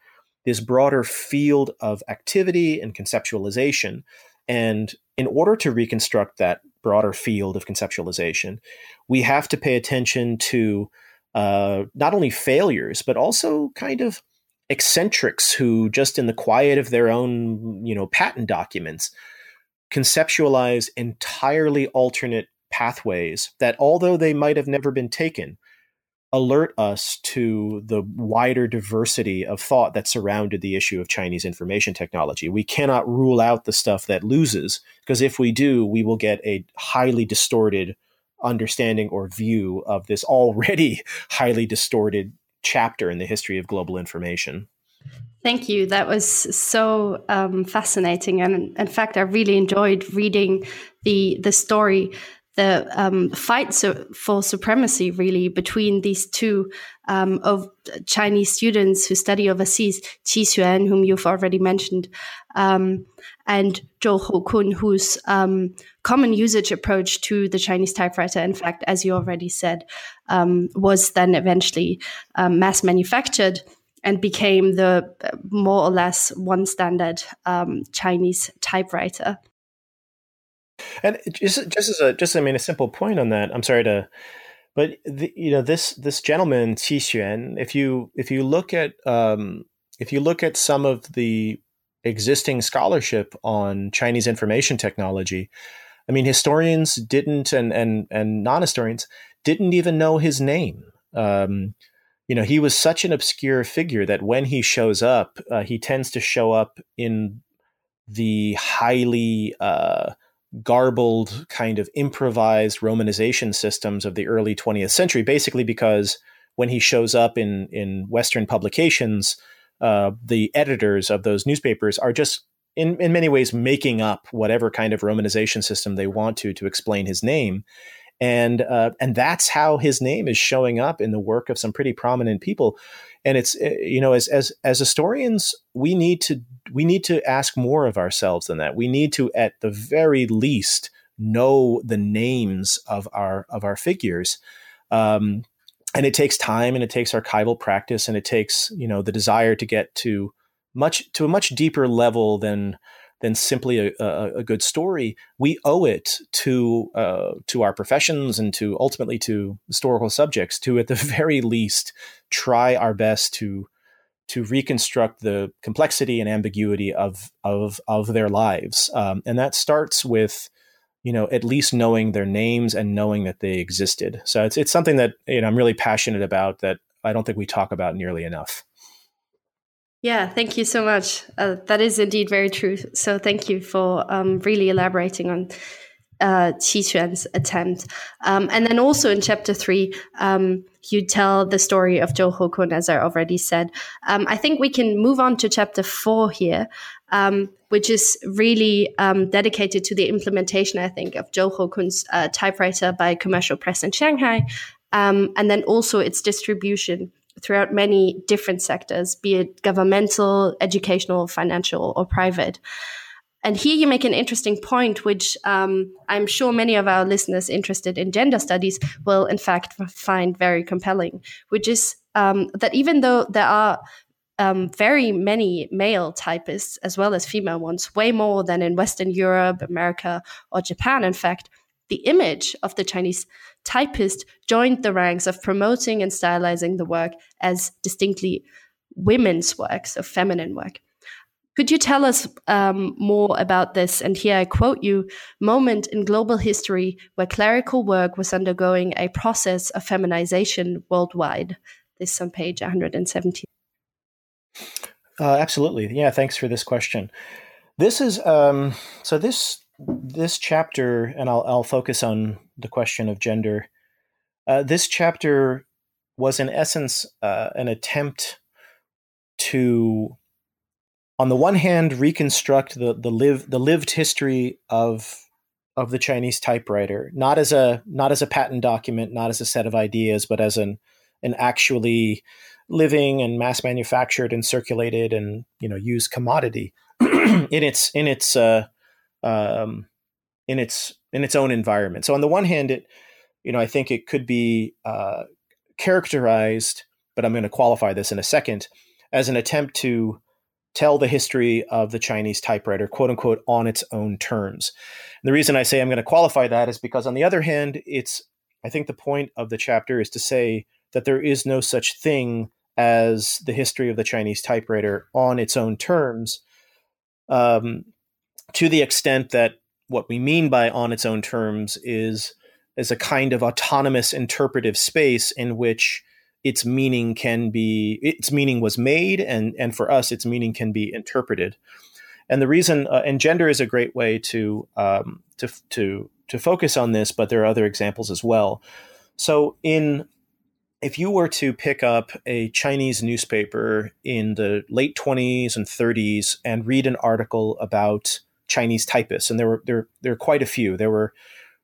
[SPEAKER 2] this broader field of activity and conceptualization. And in order to reconstruct that broader field of conceptualization, we have to pay attention to uh, not only failures, but also kind of eccentrics who, just in the quiet of their own, you know, patent documents, conceptualize entirely alternate pathways that, although they might have never been taken, alert us to the wider diversity of thought that surrounded the issue of Chinese information technology. We cannot rule out the stuff that loses, because if we do, we will get a highly distorted understanding or view of this already highly distorted chapter in the history of global information.
[SPEAKER 1] Thank you. That was so um, fascinating, and in fact, I really enjoyed reading the the story the um, fight so for supremacy really between these two um, of Chinese students who study overseas, Qi Xuan, whom you've already mentioned, um, and Zhou Houkun, whose um, common usage approach to the Chinese typewriter, in fact, as you already said, um, was then eventually um, mass manufactured and became the uh, more or less one standard Chinese typewriter.
[SPEAKER 2] And just just as a just I mean a simple point on that. I'm sorry to, but the, you know this this gentleman Qi Xuan. If you if you look at um, if you look at some of the existing scholarship on Chinese information technology, I mean historians didn't and and and non historians didn't even know his name. Um, you know, he was such an obscure figure that when he shows up, uh, he tends to show up in the highly uh, garbled kind of improvised romanization systems of the early 20th century basically because when he shows up in in western publications uh, the editors of those newspapers are just in, in many ways making up whatever kind of romanization system they want to to explain his name. And uh, and that's how his name is showing up in the work of some pretty prominent people. And it's eh, you know as as as historians we need to we need to ask more of ourselves than that we need to at the very least know the names of our of our figures um, and it takes time and it takes archival practice and it takes you know the desire to get to much to a much deeper level than than simply a, a, a good story. We owe it to uh, to our professions and to ultimately to historical subjects to, at the very least, try our best to to reconstruct the complexity and ambiguity of of of their lives, um, and that starts with you know at least knowing their names and knowing that they existed. So it's it's something that you know I'm really passionate about that I don't think we talk about nearly enough.
[SPEAKER 1] Yeah, thank you so much. Uh, that is indeed very true. So thank you for um, really elaborating on uh, Qi Xuan's attempt. Um, and then also in chapter three, um, you tell the story of Zhou Houkun, as I already said. Um, I think we can move on to chapter four here, um, which is really um, dedicated to the implementation, I think, of Zhou Houkun's uh, typewriter by commercial press in Shanghai, um, and then also its distribution throughout many different sectors, be it governmental, educational, financial, or private. And here you make an interesting point, which um, I'm sure many of our listeners interested in gender studies will, in fact, find very compelling, which is um, that even though there are um, very many male typists as well as female ones, way more than in Western Europe, America, or Japan, in fact, the image of the Chinese typist joined the ranks of promoting and stylizing the work as distinctly women's work, so feminine work. Could you tell us um, more about this? And here I quote you moment in global history where clerical work was undergoing a process of feminization worldwide. This is on page 117.
[SPEAKER 2] Uh, absolutely. Yeah, thanks for this question. This is um, so this this chapter, and I'll, I'll focus on the question of gender. Uh, this chapter was, in essence, uh, an attempt to, on the one hand, reconstruct the the live the lived history of of the Chinese typewriter, not as a not as a patent document, not as a set of ideas, but as an an actually living and mass manufactured and circulated and you know used commodity in its in its uh, um, in its in its own environment. So on the one hand, it you know I think it could be uh, characterized but I'm going to qualify this in a second, as an attempt to tell the history of the Chinese typewriter, quote unquote, on its own terms. And the reason I say I'm going to qualify that is because, on the other hand, it's, I think the point of the chapter is to say that there is no such thing as the history of the Chinese typewriter on its own terms, um, to the extent that what we mean by on its own terms is is a kind of autonomous interpretive space in which its meaning can be its meaning was made and and for us its meaning can be interpreted and the reason uh, and gender is a great way to um, to to to focus on this but there are other examples as well so in if you were to pick up a Chinese newspaper in the late 20s and 30s and read an article about Chinese typists, and there were there there were quite a few. There were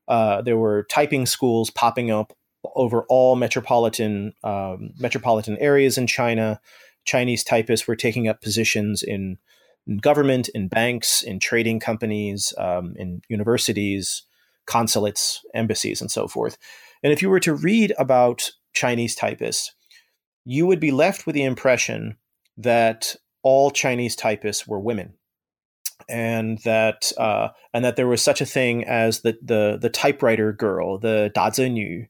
[SPEAKER 2] uh, there were typing schools popping up over all metropolitan um, metropolitan areas in China. Chinese typists were taking up positions in, in government, in banks, in trading companies, um, in universities, consulates, embassies, and so forth. And if you were to read about Chinese typists, you would be left with the impression that all Chinese typists were women and that uh, and that there was such a thing as the the, the typewriter girl, the dazenu,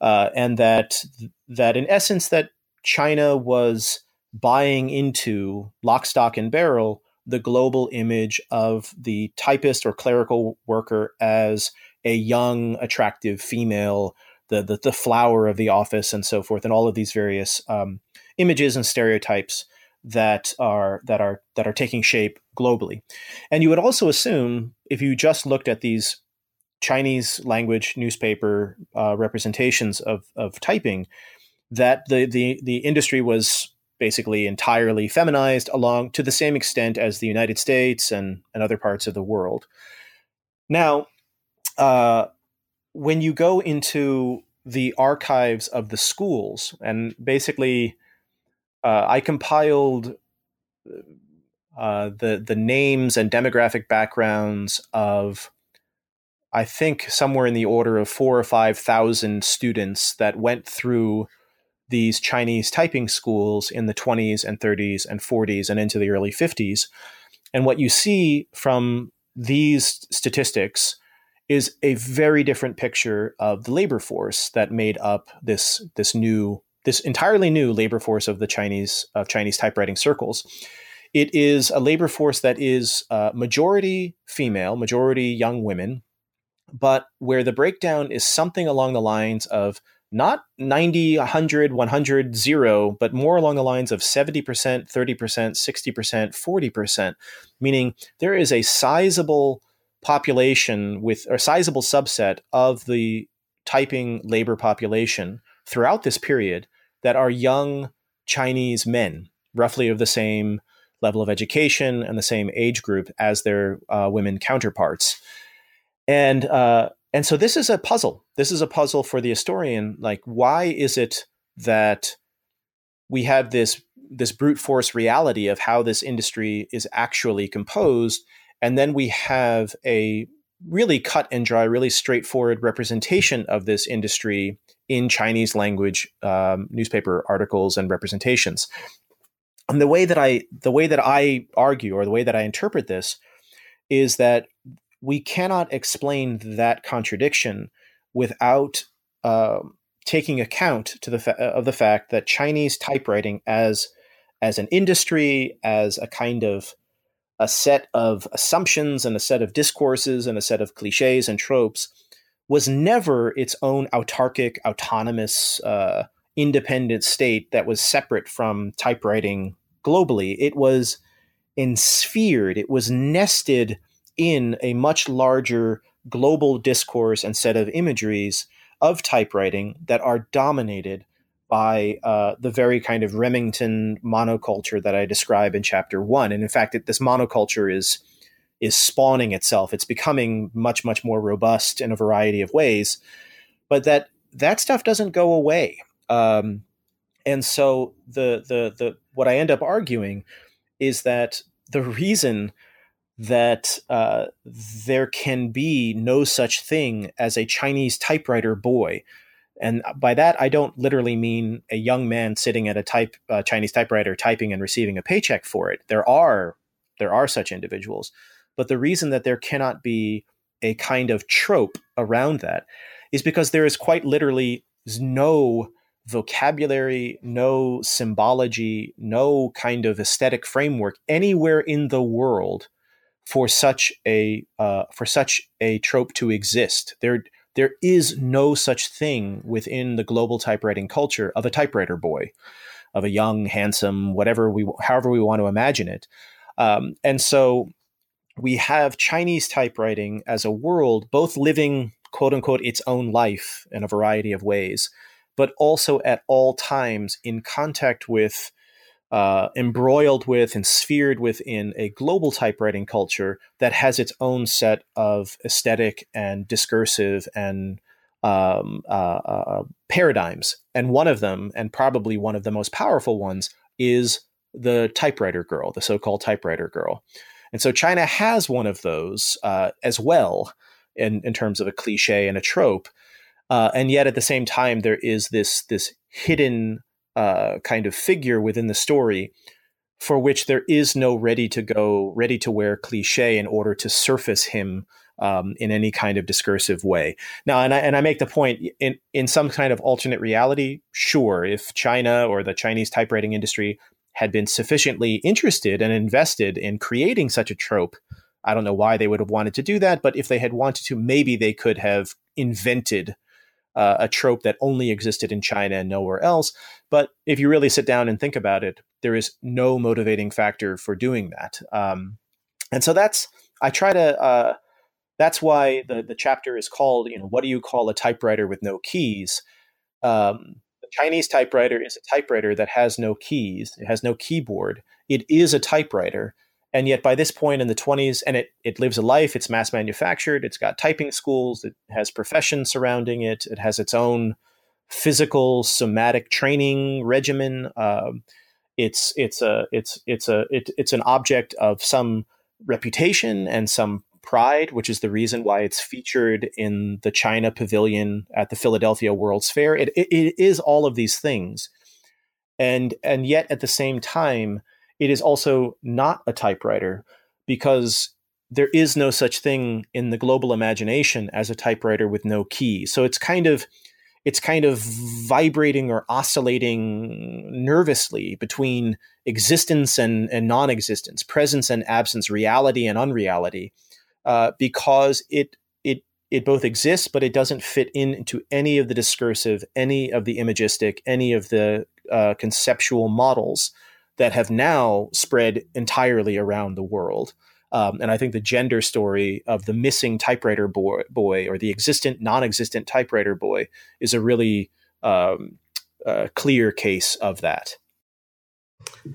[SPEAKER 2] uh, and that that in essence that China was buying into lock, stock, and barrel the global image of the typist or clerical worker as a young, attractive female, the the, the flower of the office, and so forth, and all of these various um, images and stereotypes that are that are that are taking shape globally. And you would also assume if you just looked at these Chinese language newspaper uh, representations of of typing that the the the industry was basically entirely feminized along to the same extent as the United States and, and other parts of the world. Now, uh, when you go into the archives of the schools, and basically uh, I compiled uh, the the names and demographic backgrounds of I think somewhere in the order of four or five thousand students that went through these Chinese typing schools in the 20s and 30s and 40s and into the early 50s. And what you see from these statistics is a very different picture of the labor force that made up this this new this entirely new labor force of the Chinese of Chinese typewriting circles. It is a labor force that is uh, majority female, majority young women, but where the breakdown is something along the lines of not 90, 100, 100, 0, but more along the lines of 70%, 30%, 60%, 40%, meaning there is a sizable population with a sizable subset of the typing labor population throughout this period that are young Chinese men, roughly of the same level of education and the same age group as their uh, women counterparts. And uh, and so this is a puzzle. This is a puzzle for the historian. Like, why is it that we have this this brute force reality of how this industry is actually composed, and then we have a really cut and dry, really straightforward representation of this industry in Chinese language um, newspaper articles and representations. And the way that I the way that I argue or the way that I interpret this is that we cannot explain that contradiction without uh, taking account to the fa- of the fact that Chinese typewriting as as an industry, as a kind of a set of assumptions and a set of discourses and a set of cliches and tropes was never its own autarkic, autonomous, uh, independent state that was separate from typewriting globally. It was ensphered, it was nested in a much larger global discourse and set of imageries of typewriting that are dominated by uh, the very kind of Remington monoculture that I describe in chapter one. And in fact, it, this monoculture is is spawning itself. It's becoming much, much more robust in a variety of ways. But that that stuff doesn't go away. Um, and so the the the what I end up arguing is that the reason that uh, there can be no such thing as a Chinese typewriter boy And by that, I don't literally mean a young man sitting at a type uh, Chinese typewriter typing and receiving a paycheck for it. There are there are such individuals, but the reason that there cannot be a kind of trope around that is because there is quite literally no vocabulary, no symbology, no kind of aesthetic framework anywhere in the world for such a uh, for such a trope to exist. There there is no such thing within the global typewriting culture of a typewriter boy, of a young, handsome, whatever we however we want to imagine it. Um, and so we have Chinese typewriting as a world, both living quote unquote its own life in a variety of ways, but also at all times in contact with uh, embroiled with and sphered within a global typewriting culture that has its own set of aesthetic and discursive and um, uh, uh, paradigms. And one of them, and probably one of the most powerful ones, is the typewriter girl, the so called typewriter girl. And so China has one of those uh, as well in, in terms of a cliche and a trope. Uh, and yet at the same time, there is this, this hidden uh, kind of figure within the story for which there is no ready to go, ready to wear cliche in order to surface him um, in any kind of discursive way. Now, and I, and I make the point in, in some kind of alternate reality, sure, if China or the Chinese typewriting industry had been sufficiently interested and invested in creating such a trope, I don't know why they would have wanted to do that, but if they had wanted to, maybe they could have invented uh, a trope that only existed in China and nowhere else. But if you really sit down and think about it, there is no motivating factor for doing that. Um, and so that's I try to. Uh, that's why the the chapter is called. You know, what do you call a typewriter with no keys? Um, Chinese typewriter is a typewriter that has no keys. It has no keyboard. It is a typewriter and yet by this point in the 20s and it, it lives a life it's mass manufactured it's got typing schools it has professions surrounding it it has its own physical somatic training regimen um, it's it's a it's it's a it, it's an object of some reputation and some pride which is the reason why it's featured in the china pavilion at the philadelphia world's fair. It, it, it is all of these things. And and yet at the same time it is also not a typewriter because there is no such thing in the global imagination as a typewriter with no key. So it's kind of it's kind of vibrating or oscillating nervously between existence and, and non-existence, presence and absence, reality and unreality, uh, because it it it both exists, but it doesn't fit into any of the discursive, any of the imagistic, any of the uh, conceptual models that have now spread entirely around the world. Um, and I think the gender story of the missing typewriter boy, boy or the existent, non existent typewriter boy is a really um, uh, clear case of that.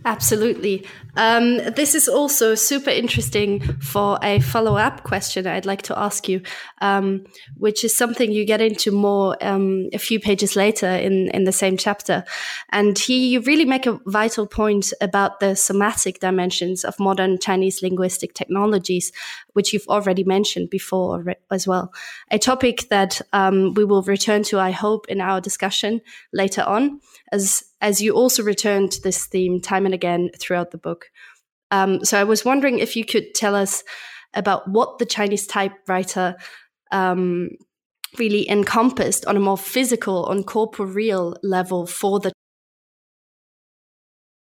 [SPEAKER 1] Absolutely. Um, this is also super interesting for a follow up question I'd like to ask you, um, which is something you get into more um, a few pages later in, in the same chapter. And here you really make a vital point about the somatic dimensions of modern Chinese linguistic technologies, which you've already mentioned before as well. A topic that um, we will return to, I hope, in our discussion later on as as you also return to this theme time and again throughout the book. Um, so I was wondering if you could tell us about what the Chinese typewriter um, really encompassed on a more physical, on corporeal level for the.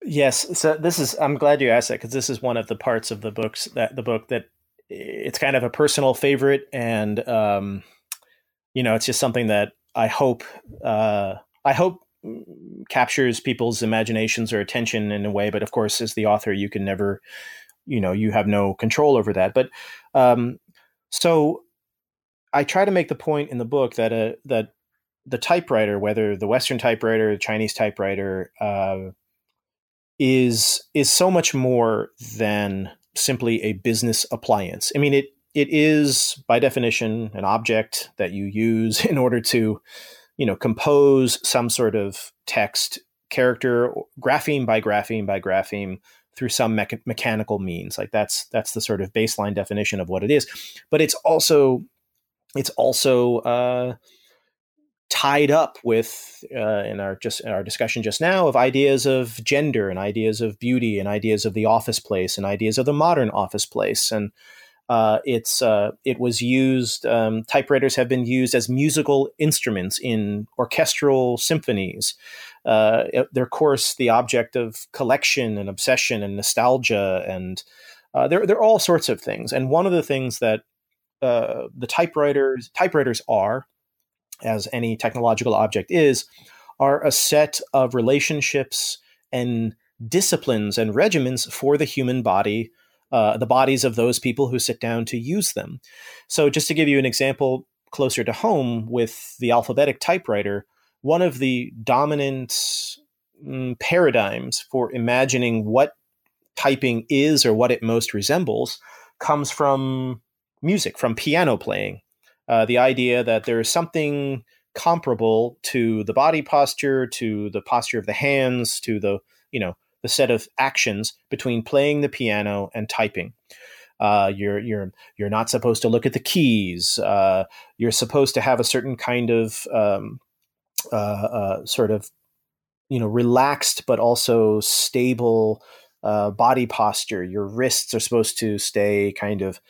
[SPEAKER 2] Yes, so this is. I'm glad you asked that because this is one of the parts of the books that the book that it's kind of a personal favorite, and um, you know, it's just something that I hope. Uh, I hope captures people's imaginations or attention in a way but of course as the author you can never you know you have no control over that. But um, so i try to make the point in the book that uh, that the typewriter whether the western typewriter the chinese typewriter uh, is is so much more than simply a business appliance. I mean it it is by definition an object that you use in order to you know, compose some sort of text character, grapheme by grapheme by grapheme through some mecha- mechanical means. Like that's that's the sort of baseline definition of what it is. But it's also it's also uh, tied up with uh, in our just in our discussion just now of ideas of gender and ideas of beauty and ideas of the office place and ideas of the modern office place and uh, it's uh, it was used. Um, typewriters have been used as musical instruments in orchestral symphonies. Uh, they're, of course, the object of collection and obsession and nostalgia, and uh, they're they're all sorts of things. And one of the things that uh, the typewriters typewriters are, as any technological object is, are a set of relationships and disciplines and regimens for the human body uh, the bodies of those people who sit down to use them. So, just to give you an example closer to home with the alphabetic typewriter, one of the dominant mm, paradigms for imagining what typing is or what it most resembles comes from music, from piano playing. Uh, the idea that there is something comparable to the body posture, to the posture of the hands, to the you know the set of actions between playing the piano and typing. Uh, you're you're you're not supposed to look at the keys. Uh, you're supposed to have a certain kind of um, uh, uh sort of you know relaxed but also stable uh, body posture. Your wrists are supposed to stay kind of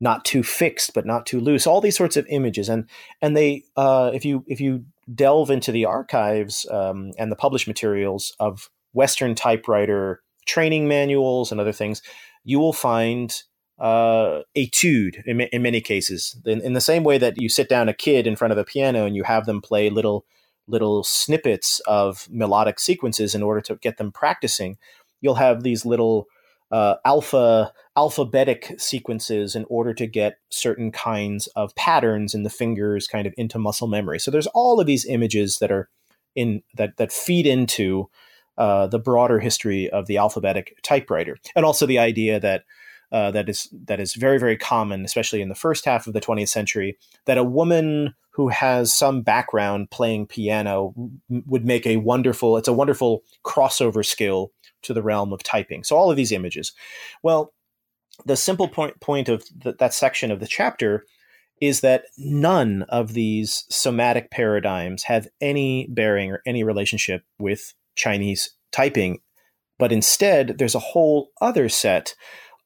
[SPEAKER 2] not too fixed but not too loose. All these sorts of images and and they uh, if you if you delve into the archives um, and the published materials of Western typewriter training manuals and other things, you will find uh, etude in, in many cases. In, in, the same way that you sit down a kid in front of a piano and you have them play little little snippets of melodic sequences in order to get them practicing, you'll have these little uh, alpha alphabetic sequences in order to get certain kinds of patterns in the fingers kind of into muscle memory. So there's all of these images that are in that that feed into uh, the broader history of the alphabetic typewriter, and also the idea that uh, that is that is very very common, especially in the first half of the 20th century, that a woman who has some background playing piano would make a wonderful. It's a wonderful crossover skill to the realm of typing. So all of these images, well, the simple point point of th- that section of the chapter is that none of these somatic paradigms have any bearing or any relationship with Chinese typing. But instead, there's a whole other set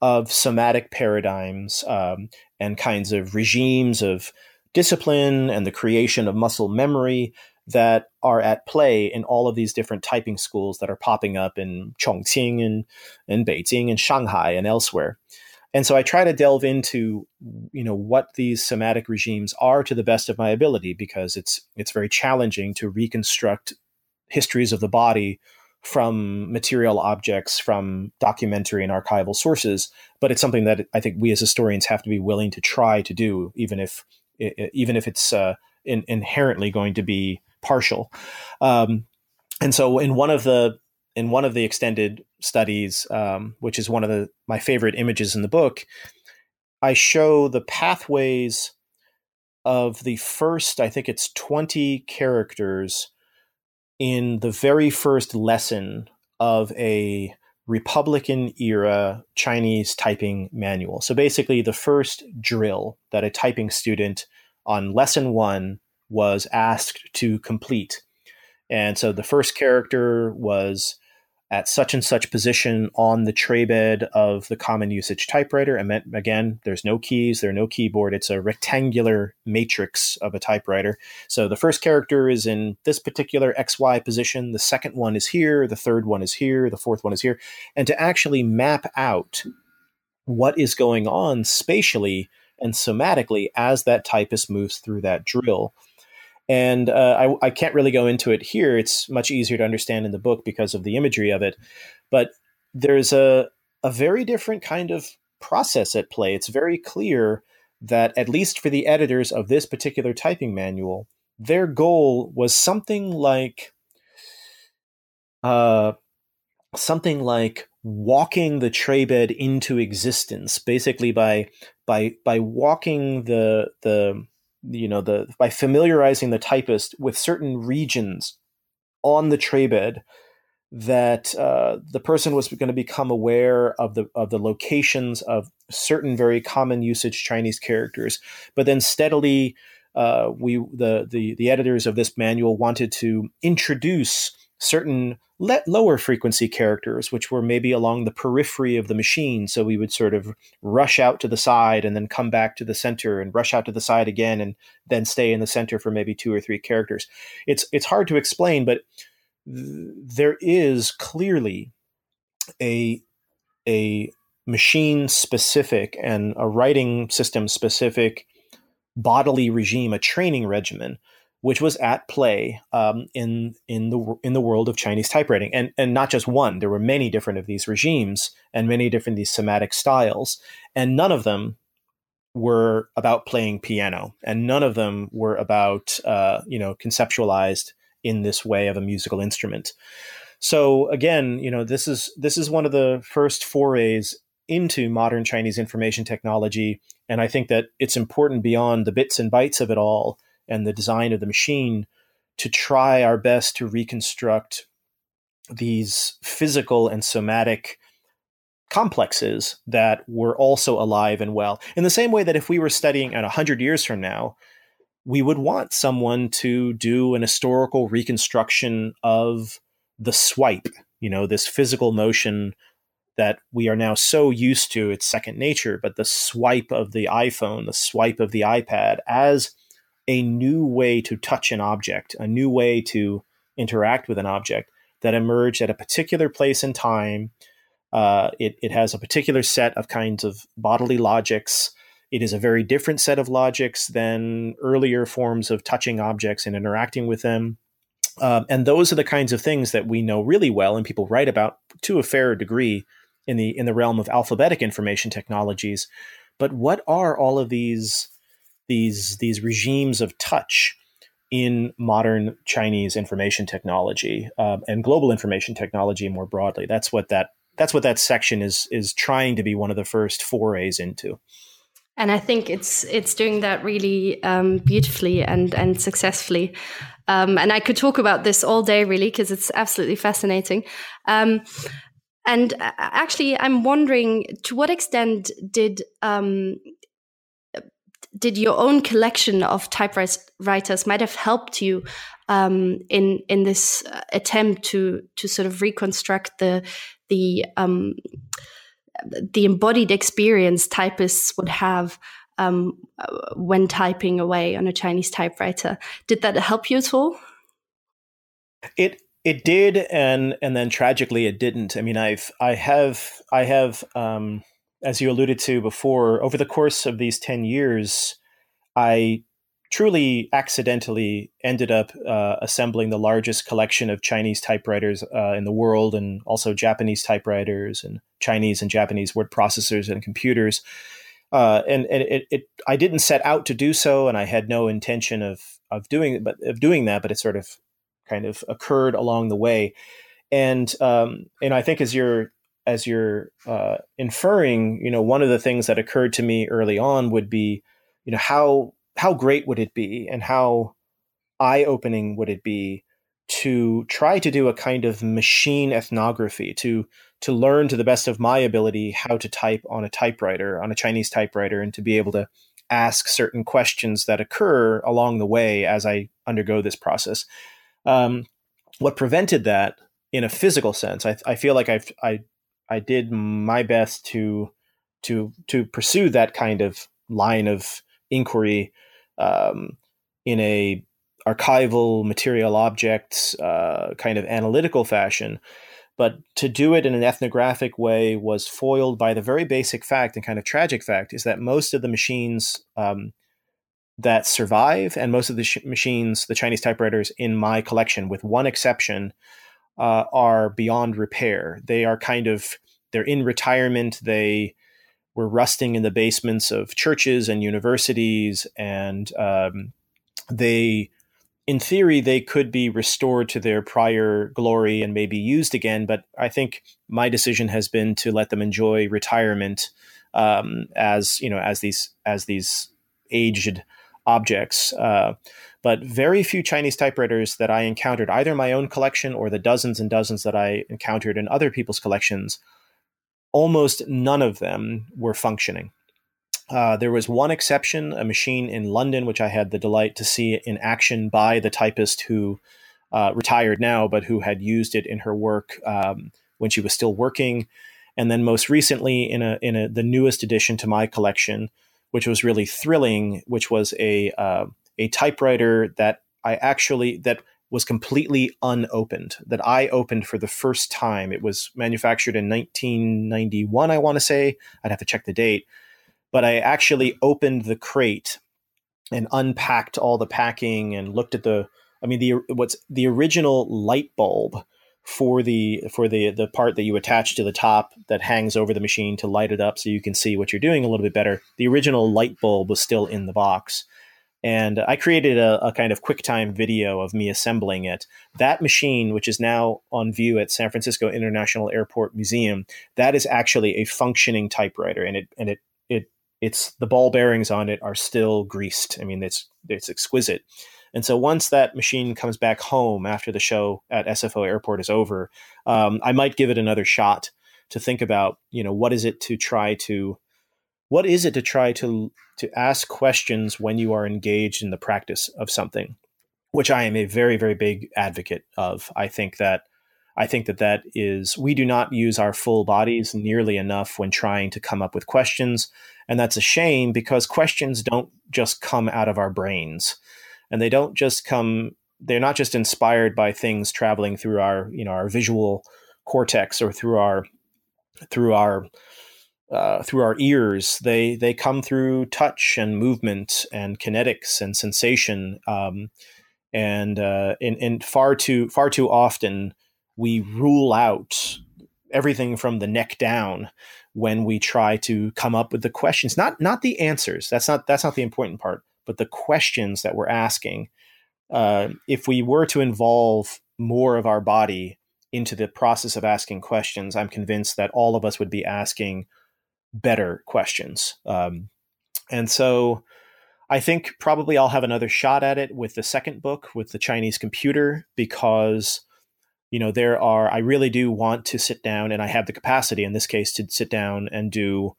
[SPEAKER 2] of somatic paradigms um, and kinds of regimes of discipline and the creation of muscle memory that are at play in all of these different typing schools that are popping up in Chongqing and, and Beijing and Shanghai and elsewhere. And so I try to delve into, you know, what these somatic regimes are to the best of my ability because it's it's very challenging to reconstruct histories of the body from material objects, from documentary and archival sources. But it's something that I think we as historians have to be willing to try to do, even if even if it's uh, in, inherently going to be partial. Um, and so, in one of the in one of the extended studies, um, which is one of the my favorite images in the book, I show the pathways of the first, I think it's twenty characters in the very first lesson of a Republican era Chinese typing manual. So basically, the first drill that a typing student on lesson one was asked to complete. And so the first character was at such and such position on the tray bed of the common usage typewriter. And again, there's no keys, there's no keyboard. It's a rectangular matrix of a typewriter. So the first character is in this particular XY position. The second one is here. The third one is here. The fourth one is here. And to actually map out what is going on spatially and somatically as that typist moves through that drill and uh, I, I, can't really go into it here. It's much easier to understand in the book because of the imagery of it. But there's a, a very different kind of process at play. It's very clear that, at least for the editors of this particular typing manual, their goal was something like uh, something like walking the tray bed into existence, basically by by by walking the the you know the by familiarizing the typist with certain regions on the tray bed that uh, the person was going to become aware of the of the locations of certain very common usage Chinese characters, but then steadily uh, we the, the the editors of this manual wanted to introduce certain le- lower frequency characters, which were maybe along the periphery of the machine. So we would sort of rush out to the side and then come back to the center and rush out to the side again and then stay in the center for maybe two or three characters. It's it's hard to explain, but th- there is clearly a a machine specific and a writing system specific bodily regime, a training regimen which was at play um, in in the in the world of Chinese typewriting, and and not just one. There were many different of these regimes and many different these somatic styles, and none of them were about playing piano, and none of them were about uh, you know conceptualized in this way of a musical instrument. So again, you know this is this is one of the first forays into modern Chinese information technology, and I think that it's important beyond the bits and bytes of it all and the design of the machine to try our best to reconstruct these physical and somatic complexes that were also alive and well. In the same way that if we were studying at 100 years from now, we would want someone to do an historical reconstruction of the swipe, you know, this physical motion that we are now so used to, it's second nature, but the swipe of the iPhone, the swipe of the iPad as a new way to touch an object, a new way to interact with an object that emerged at a particular place and time. Uh, it, it has a particular set of kinds of bodily logics. It is a very different set of logics than earlier forms of touching objects and interacting with them. Um, and those are the kinds of things that we know really well and people write about to a fair degree in the in the realm of alphabetic information technologies. But what are all of these these these regimes of touch in modern Chinese information technology um, and global information technology more broadly. That's what that that's what that section is is trying to be one of the first forays into.
[SPEAKER 1] And I think it's it's doing that really um, beautifully and and successfully. Um, and I could talk about this all day, really, because it's absolutely fascinating. Um, and uh, actually, I'm wondering to what extent did um, did your own collection of typewriters might have helped you um, in in this uh, attempt to to sort of reconstruct the the um, the embodied experience typists would have um, uh, when typing away on a Chinese typewriter. Did that help you at all?
[SPEAKER 2] It it did, and and then tragically it didn't. I mean, I've I have I have um, as you alluded to before, over the course of these 10 years, I truly accidentally ended up uh, assembling the largest collection of Chinese typewriters uh, in the world and also Japanese typewriters and Chinese and Japanese word processors and computers. Uh, and, and it, it, I didn't set out to do so, and I had no intention of of doing but of doing that, but it sort of kind of occurred along the way. And um, and I think as you're as you're uh, inferring, you know, one of the things that occurred to me early on would be, you know, how how great would it be, and how eye opening would it be to try to do a kind of machine ethnography to to learn to the best of my ability how to type on a typewriter on a Chinese typewriter and to be able to ask certain questions that occur along the way as I undergo this process. Um, what prevented that in a physical sense, I, I feel like I've I I did my best to to to pursue that kind of line of inquiry um, in a archival material objects uh, kind of analytical fashion. But to do it in an ethnographic way was foiled by the very basic fact and kind of tragic fact is that most of the machines um, that survive and most of the sh- machines, the Chinese typewriters in my collection, with one exception, uh, are beyond repair. They are kind of they're in retirement. They were rusting in the basements of churches and universities, and um, they, in theory, they could be restored to their prior glory and maybe used again. But I think my decision has been to let them enjoy retirement um, as you know as these as these aged objects. Uh, but very few Chinese typewriters that I encountered, either my own collection or the dozens and dozens that I encountered in other people's collections, almost none of them were functioning. Uh, there was one exception, a machine in London, which I had the delight to see in action by the typist who uh, retired now, but who had used it in her work um, when she was still working. And then most recently, in a in a, the newest addition to my collection, which was really thrilling, which was a uh, a typewriter that I actually that was completely unopened that I opened for the first time. It was manufactured in 1991, I want to say. I'd have to check the date, but I actually opened the crate and unpacked all the packing and looked at the. I mean, the what's the original light bulb for the for the the part that you attach to the top that hangs over the machine to light it up so you can see what you're doing a little bit better. The original light bulb was still in the box. And I created a, a, kind of QuickTime video of me assembling it. That machine, which is now on view at San Francisco International Airport Museum, that is actually a functioning typewriter, and it and it it it's the ball bearings on it are still greased. I mean, it's it's exquisite. And so once that machine comes back home after the show at SFO Airport is over, um, I might give it another shot to think about, you know, what is it to try to, what is it to try to to ask questions when you are engaged in the practice of something, which I am a very very big advocate of. I think that I think that that is we do not use our full bodies nearly enough when trying to come up with questions, and that's a shame because questions don't just come out of our brains and they don't just come they're not just inspired by things traveling through our you know our visual cortex or through our through our uh, through our ears they they come through touch and movement and kinetics and sensation um, and uh, far too far too often we rule out everything from the neck down when we try to come up with the questions not not the answers that's not that's not the important part but the questions that we're asking. Uh, if we were to involve more of our body into the process of asking questions, I'm convinced that all of us would be asking better questions. Um, and so I think probably I'll have another shot at it with the second book, with the Chinese computer, because you know there are i really do want to sit down and i have the capacity in this case to sit down and do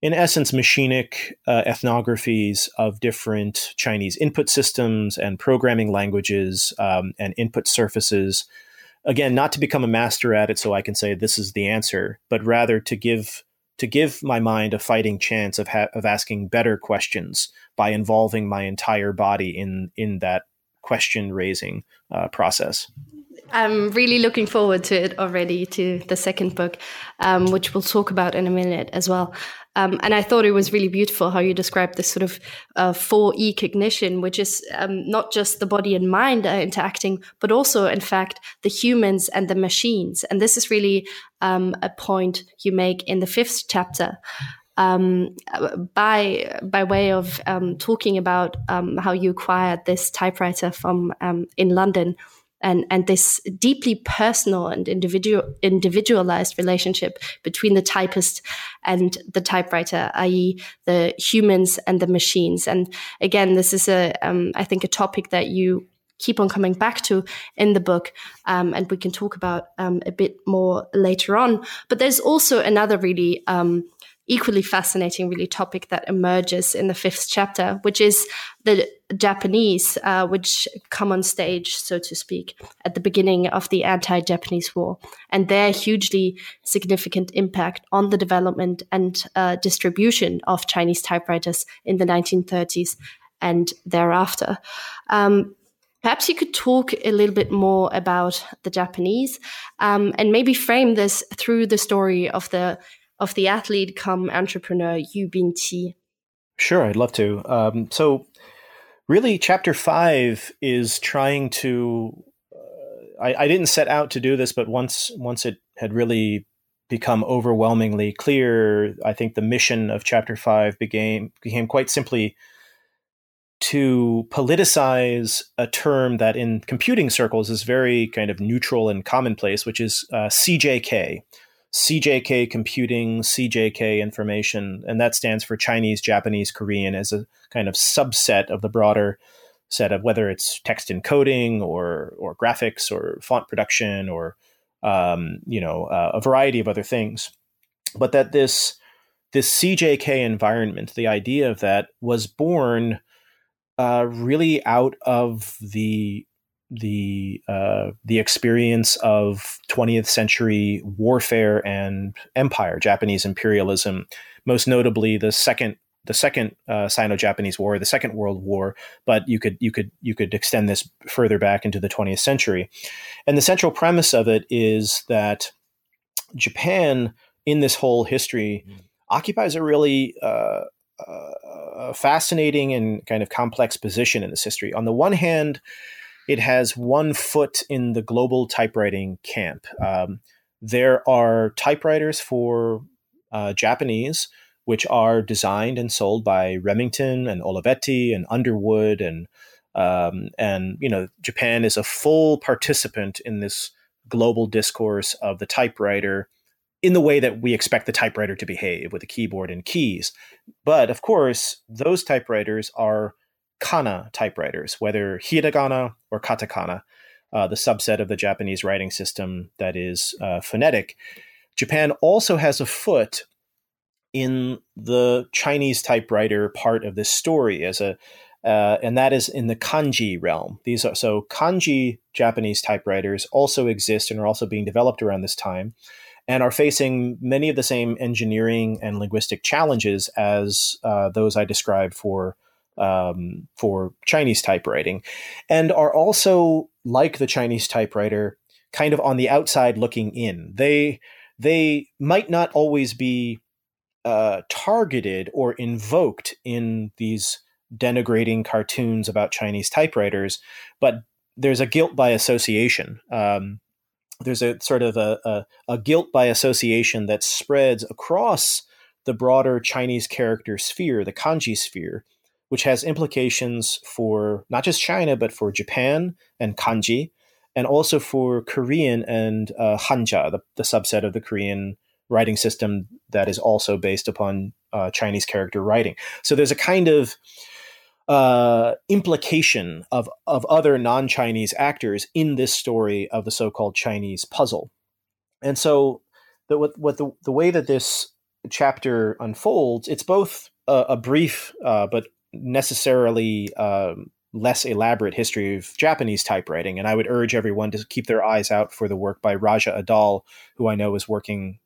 [SPEAKER 2] in essence, machinic uh, ethnographies of different Chinese input systems and programming languages um, and input surfaces. Again, not to become a master at it so I can say this is the answer, but rather to give to give my mind a fighting chance of ha- of asking better questions by involving my entire body in in that question raising uh, process.
[SPEAKER 1] I'm really looking forward to it already, to the second book, um, which we'll talk about in a minute as well. Um, and I thought it was really beautiful how you described this sort of uh, 4E cognition, which is um, not just the body and mind are interacting, but also, in fact, the humans and the machines. And this is really um, a point you make in the fifth chapter. Um, by by way of um, talking about um, how you acquired this typewriter from um, in London, and and this deeply personal and individual individualized relationship between the typist and the typewriter, i.e., the humans and the machines. And again, this is a um, I think a topic that you keep on coming back to in the book, um, and we can talk about um, a bit more later on. But there's also another really um, equally fascinating, really topic that emerges in the fifth chapter, which is the Japanese, uh, which come on stage, so to speak, at the beginning of the anti-Japanese war, and their hugely significant impact on the development and uh, distribution of Chinese typewriters in the 1930s and thereafter. Um, Perhaps you could talk a little bit more about the Japanese um, and maybe frame this through the story of the of the athlete come entrepreneur Yu Binqi.
[SPEAKER 2] Sure, I'd love to. Um, so, really, chapter five is trying to. Uh, I, I, didn't set out to do this, but once once it had really become overwhelmingly clear, I think the mission of chapter five became became quite simply to politicize a term that in computing circles is very kind of neutral and commonplace, which is uh, CJK, CJK computing, CJK information, and that stands for Chinese, Japanese, Korean as a kind of subset of the broader set of whether it's text encoding or or graphics or font production or um, you know uh, a variety of other things, but that this this CJK environment, the idea of that was born uh, really out of the the uh, the experience of 20th century warfare and empire, Japanese imperialism, most notably the second the second uh, Sino-Japanese War, the Second World War, but you could you could you could extend this further back into the 20th century. And the central premise of it is that Japan, in this whole history, mm. occupies a really uh, uh, fascinating and kind of complex position in this history. On the one hand, it has one foot in the global typewriting camp. Um, there are typewriters for uh, Japanese, which are designed and sold by Remington and Olivetti and Underwood and um, and you know Japan is a full participant in this global discourse of the typewriter in the way that we expect the typewriter to behave with a keyboard and keys. But of course, those typewriters are kana typewriters, whether hiragana or katakana, uh, the subset of the Japanese writing system that is uh, phonetic. Japan also has a foot in the Chinese typewriter part of this story as a uh, and that is in the kanji realm. These are so kanji Japanese typewriters also exist and are also being developed around this time and are facing many of the same engineering and linguistic challenges as uh, those I described for um, for Chinese typewriting, and are also like the Chinese typewriter, kind of on the outside looking in. They they might not always be uh, targeted or invoked in these denigrating cartoons about Chinese typewriters, but there's a guilt by association. Um, there's a sort of a, a, a guilt by association that spreads across the broader Chinese character sphere, the kanji sphere, which has implications for not just China, but for Japan and kanji, and also for Korean and uh, hanja, the, the, subset of the Korean writing system that is also based upon uh, Chinese character writing. So there's a kind of uh, implication of of other non Chinese actors in this story of the so called Chinese puzzle, and so the what, what the the way that this chapter unfolds, it's both a, a brief uh, but necessarily um, less elaborate history of Japanese typewriting, and I would urge everyone to keep their eyes out for the work by Raja Adal, who I know is working,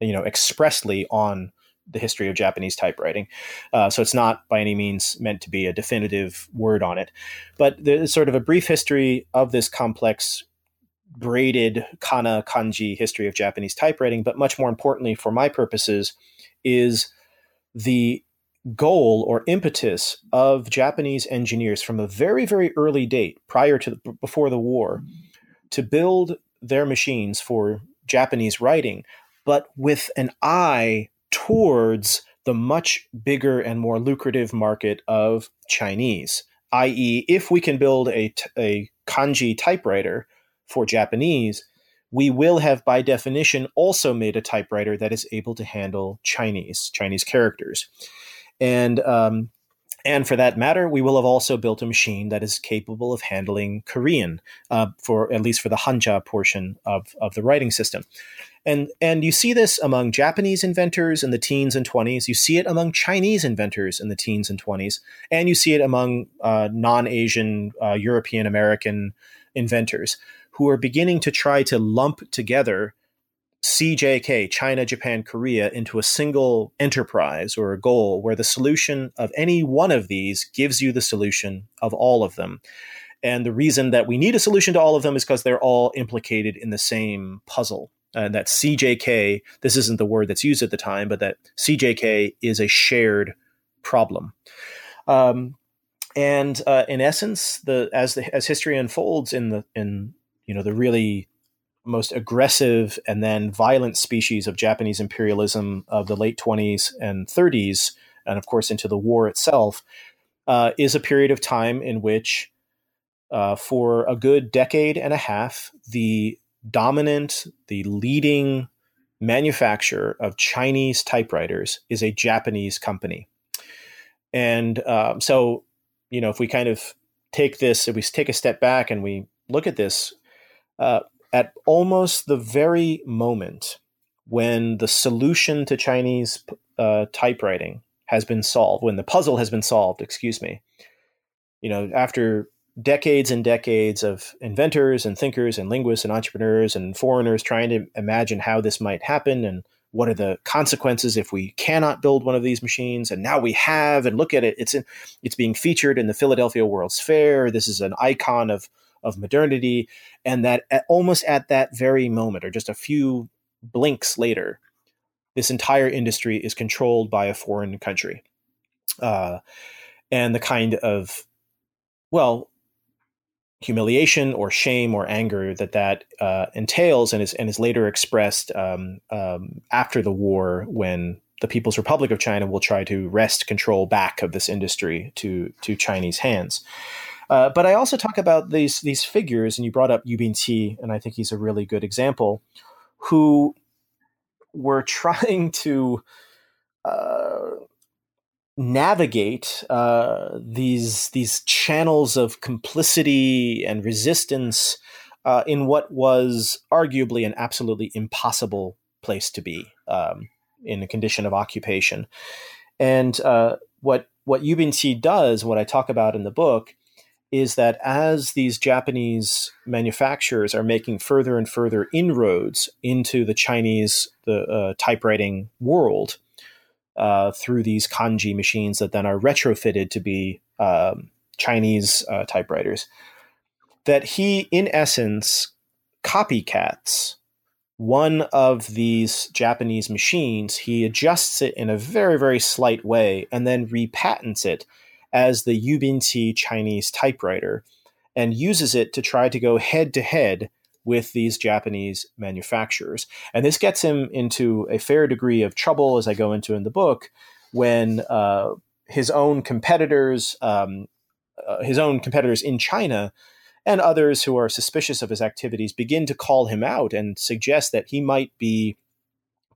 [SPEAKER 2] you know, expressly on the history of Japanese typewriting. Uh, so it's not by any means meant to be a definitive word on it. But there's sort of a brief history of this complex braided kana kanji history of Japanese typewriting. But much more importantly, for my purposes, is the goal or impetus of Japanese engineers from a very, very early date, prior to the, before the war, to build their machines for Japanese writing, but with an eye towards the much bigger and more lucrative market of Chinese. I.e., if we can build a, a kanji typewriter for Japanese, we will have by definition also made a typewriter that is able to handle Chinese, Chinese characters. And um, and for that matter, we will have also built a machine that is capable of handling Korean, uh, for at least for the Hanja portion of, of the writing system. And and you see this among Japanese inventors in the teens and 20s. You see it among Chinese inventors in the teens and 20s, and you see it among uh, non-Asian uh, European American inventors who are beginning to try to lump together CJK, China, Japan, Korea, into a single enterprise or a goal where the solution of any one of these gives you the solution of all of them. And the reason that we need a solution to all of them is because they're all implicated in the same puzzle and that CJK, this isn't the word that's used at the time, but that CJK is a shared problem. Um, and uh, in essence, the as the as history unfolds in the in you know the really most aggressive and then violent species of Japanese imperialism of the late 20s and 30s, and of course into the war itself, uh, is a period of time in which, uh, for a good decade and a half, the dominant, the leading manufacturer of Chinese typewriters is a Japanese company. And um, so, you know, if we kind of take this, if we take a step back and we look at this, uh, at almost the very moment when the solution to Chinese uh, typewriting has been solved, when the puzzle has been solved, excuse me, you know, after decades and decades of inventors and thinkers and linguists and entrepreneurs and foreigners trying to imagine how this might happen and what are the consequences if we cannot build one of these machines and now we have and look at it it's in, it's being featured in the Philadelphia World's Fair. This is an icon of of modernity and that at, almost at that very moment or just a few blinks later this entire industry is controlled by a foreign country uh, and the kind of well humiliation or shame or anger that that uh, entails and is and is later expressed um, um, after the war when the People's Republic of China will try to wrest control back of this industry to to Chinese hands. Uh, but I also talk about these these figures, and you brought up Yu Binqi, and I think he's a really good example, who were trying to uh, navigate uh, these these channels of complicity and resistance uh, in what was arguably an absolutely impossible place to be um, in a condition of occupation. And uh, what what Yu Binqi does, what I talk about in the book, is that as these Japanese manufacturers are making further and further inroads into the Chinese the uh, typewriting world, uh, through these kanji machines that then are retrofitted to be um, Chinese uh, typewriters. That he, in essence, copycats one of these Japanese machines. He adjusts it in a very, very slight way and then repatents it as the Binqi Chinese typewriter and uses it to try to go head to head with these Japanese manufacturers. And this gets him into a fair degree of trouble, as I go into in the book, when uh, his own competitors, um, uh, his own competitors in China, and others who are suspicious of his activities begin to call him out and suggest that he might be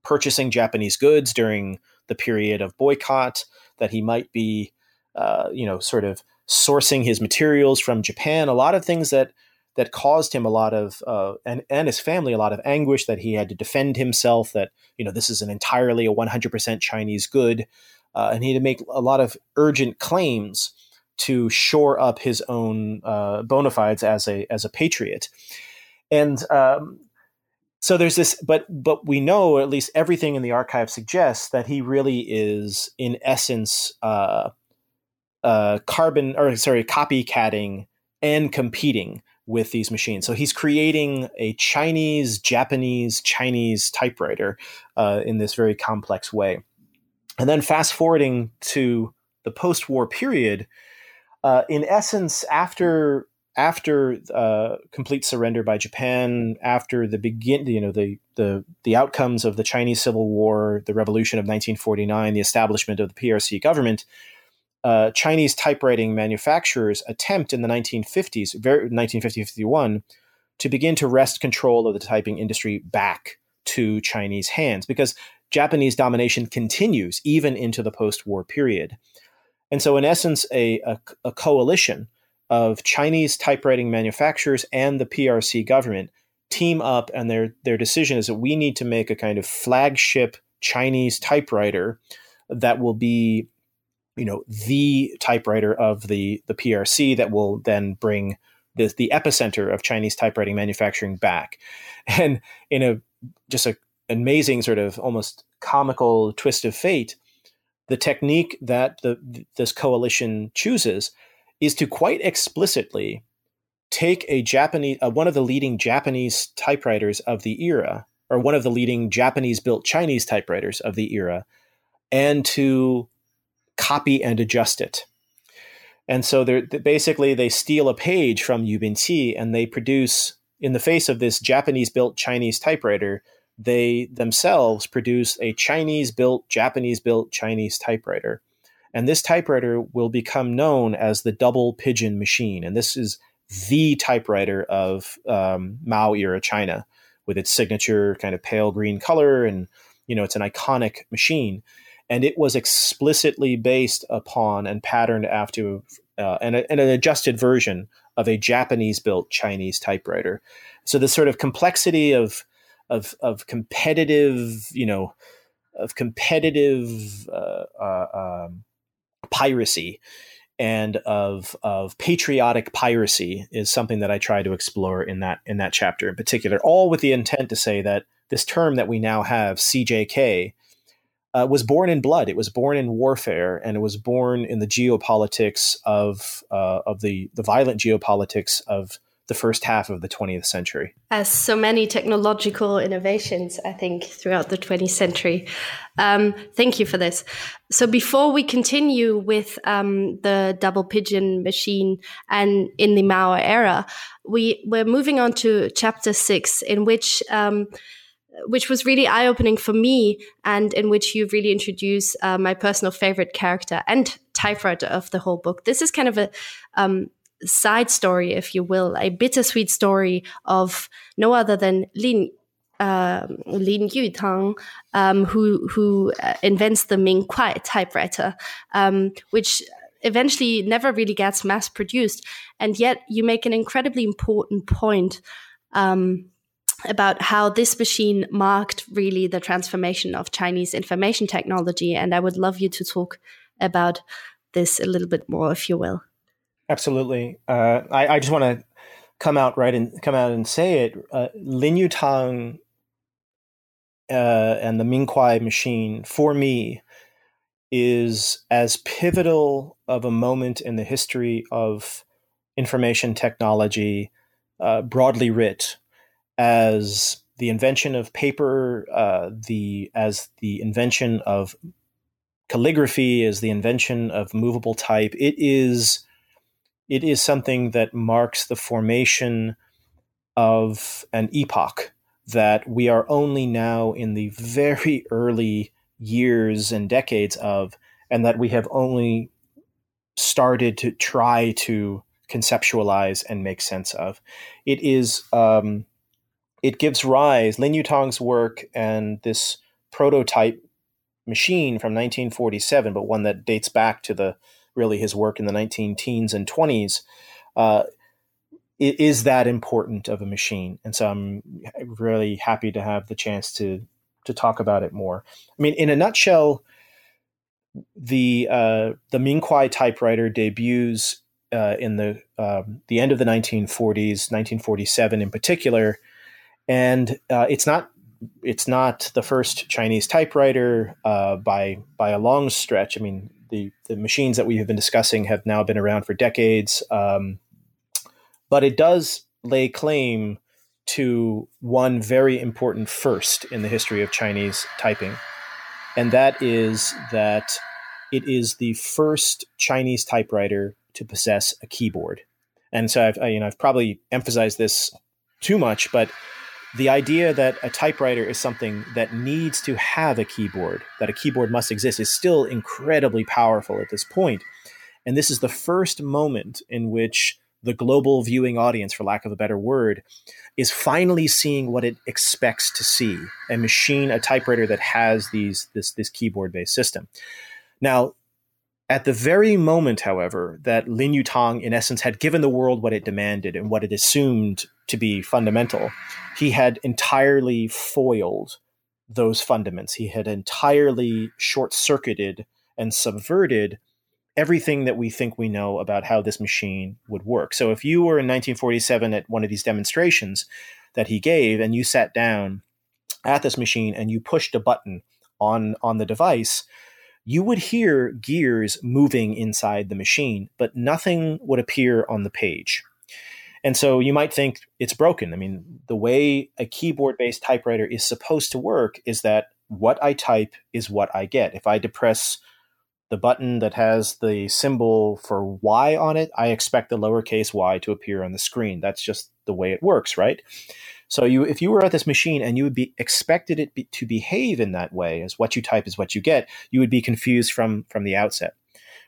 [SPEAKER 2] purchasing Japanese goods during the period of boycott, that he might be, uh, you know, sort of sourcing his materials from Japan. A lot of things that that caused him a lot of uh, and and his family a lot of anguish that he had to defend himself that you know this is an entirely a 100% Chinese good uh, and he had to make a lot of urgent claims to shore up his own uh, bona fides as a as a patriot and um, so there's this but but we know at least everything in the archive suggests that he really is in essence uh, uh, carbon or sorry copycatting and competing with these machines. So he's creating a Chinese, Japanese, Chinese typewriter uh, in this very complex way. And then fast forwarding to the post-war period, uh, in essence, after after uh, complete surrender by Japan, after the begin, you know, the the the outcomes of the Chinese Civil War, the Revolution of 1949, the establishment of the PRC government, uh, Chinese typewriting manufacturers attempt in the 1950s, 1950-51, to begin to wrest control of the typing industry back to Chinese hands because Japanese domination continues even into the post-war period. And so, in essence, a, a, a coalition of Chinese typewriting manufacturers and the PRC government team up, and their their decision is that we need to make a kind of flagship Chinese typewriter that will be you know the typewriter of the the PRC that will then bring the the epicenter of Chinese typewriting manufacturing back, and in a just a amazing sort of almost comical twist of fate, the technique that the this coalition chooses is to quite explicitly take a Japanese uh, one of the leading Japanese typewriters of the era or one of the leading Japanese built Chinese typewriters of the era and to copy and adjust it. And so they're, basically they steal a page from Yu Binqi and they produce, in the face of this Japanese built Chinese typewriter, they themselves produce a Chinese built, Japanese built Chinese typewriter. And this typewriter will become known as the double pigeon machine. And this is the typewriter of um, Mao era China with its signature kind of pale green color. And, you know, it's an iconic machine and it was explicitly based upon and patterned after uh, an, an adjusted version of a Japanese built Chinese typewriter. So the sort of complexity of of of competitive, you know, of competitive uh, uh, um, piracy and of of patriotic piracy is something that I try to explore in that in that chapter in particular. All with the intent to say that this term that we now have, CJK, uh, was born in blood. It was born in warfare, and it was born in the geopolitics of uh, of the the violent geopolitics of the first half of the 20th century.
[SPEAKER 1] As so many technological innovations, I think, throughout the 20th century. Um, thank you for this. So, before we continue with um, the double pigeon machine and in the Mao era, we, we're moving on to chapter six, in which um, which was really eye opening for me, and in which you really introduce uh, my personal favorite character and typewriter of the whole book. This is kind of a um, side story, if you will, a bittersweet story of no other than Lin uh, Lin Yutang, um, who who uh, invents the Ming Kuai typewriter, um, which eventually never really gets mass produced. And yet, you make an incredibly important point um, about how this machine marked really the transformation of Chinese information technology. And I would love you to talk about this a little bit more, if you will.
[SPEAKER 2] Absolutely. Uh, I, I, just want to come out right and come out and say it. Uh, Lin Yutang uh, and the Mingkuai machine, for me, is as pivotal of a moment in the history of information technology, uh, broadly writ, as the invention of paper, uh, the as the invention of calligraphy, as the invention of movable type. It is it is something that marks the formation of an epoch that we are only now in the very early years and decades of, and that we have only started to try to conceptualize and make sense of. It is, um, it gives rise, Lin Yutang's work and this prototype machine from 1947, but one that dates back to the really his work in the 19 teens and 20s, uh, is that important of a machine. And so I'm really happy to have the chance to to talk about it more. I mean, in a nutshell, the uh, the Mingkuai typewriter debuts uh, in the um, the end of the 1940s, 1947 in particular, and uh, it's not it's not the first Chinese typewriter uh, by by a long stretch. I mean, the the machines that we have been discussing have now been around for decades, um, but it does lay claim to one very important first in the history of Chinese typing, and that is that it is the first Chinese typewriter to possess a keyboard. And so I've I, you know I've probably emphasized this too much, but the idea that a typewriter is something that needs to have a keyboard, that a keyboard must exist, is still incredibly powerful at this point. And this is the first moment in which the global viewing audience, for lack of a better word, is finally seeing what it expects to see a machine, a typewriter that has these this this keyboard based system. Now, at the very moment, however, that Lin Yutang, in essence, had given the world what it demanded and what it assumed to be fundamental, he had entirely foiled those fundaments. He had entirely short circuited and subverted everything that we think we know about how this machine would work. So if you were in 1947 at one of these demonstrations that he gave and you sat down at this machine and you pushed a button on on the device, you would hear gears moving inside the machine, but nothing would appear on the page. And so you might think it's broken. I mean, the way a keyboard based typewriter is supposed to work is that what I type is what I get. If I depress the button that has the symbol for Y on it, I expect the lowercase y to appear on the screen. That's just the way it works, right? So you, if you were at this machine and you would be expected it be, to behave in that way, as what you type is what you get, you would be confused from from the outset.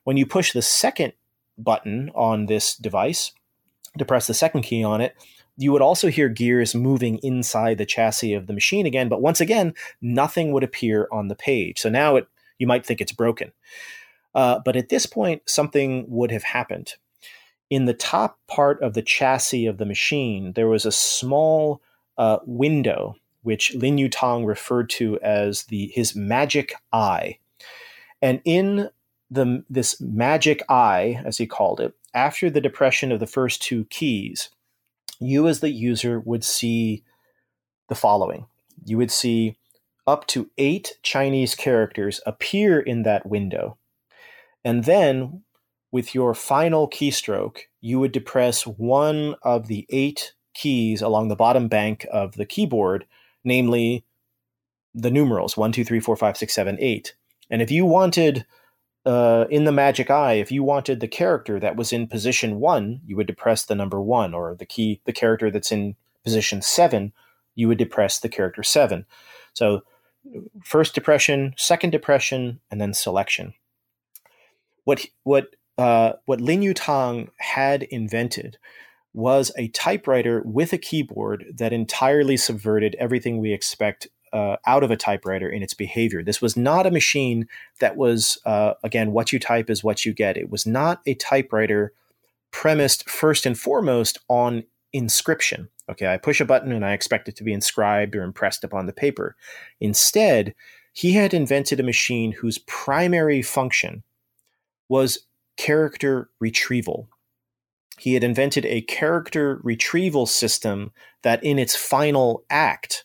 [SPEAKER 2] When you push the second button on this device, to press the second key on it, you would also hear gears moving inside the chassis of the machine again, but once again, nothing would appear on the page. So now it you might think it's broken. Uh, but at this point, something would have happened. In the top part of the chassis of the machine, there was a small uh, window which Lin Yutang referred to as the his magic eye. And in the this magic eye, as he called it, after the depression of the first two keys, you as the user would see the following. You would see up to eight Chinese characters appear in that window. And then with your final keystroke, you would depress one of the eight keys along the bottom bank of the keyboard, namely the numerals 1, 2, 3, 4, 5, 6, 7, 8. And if you wanted, uh, in the magic eye, if you wanted the character that was in position 1, you would depress the number 1, or the key, the character that's in position 7, you would depress the character 7. So first depression, second depression, and then selection. What what uh, what Lin Yutang had invented was a typewriter with a keyboard that entirely subverted everything we expect uh, out of a typewriter in its behavior. This was not a machine that was, uh, again, what you type is what you get. It was not a typewriter premised first and foremost on inscription. Okay, I push a button and I expect it to be inscribed or impressed upon the paper. Instead, he had invented a machine whose primary function was character retrieval. He had invented a character retrieval system that, in its final act,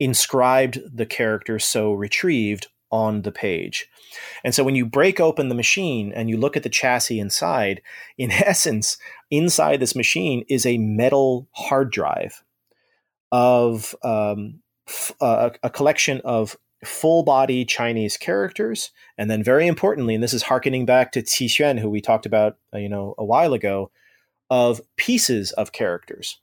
[SPEAKER 2] inscribed the character so retrieved on the page. And so when you break open the machine and you look at the chassis inside, in essence, inside this machine is a metal hard drive of um, f- uh, a collection of full body Chinese characters. And then, very importantly, and this is harkening back to Qi Xuan, who we talked about, uh, you know, a while ago, of pieces of characters.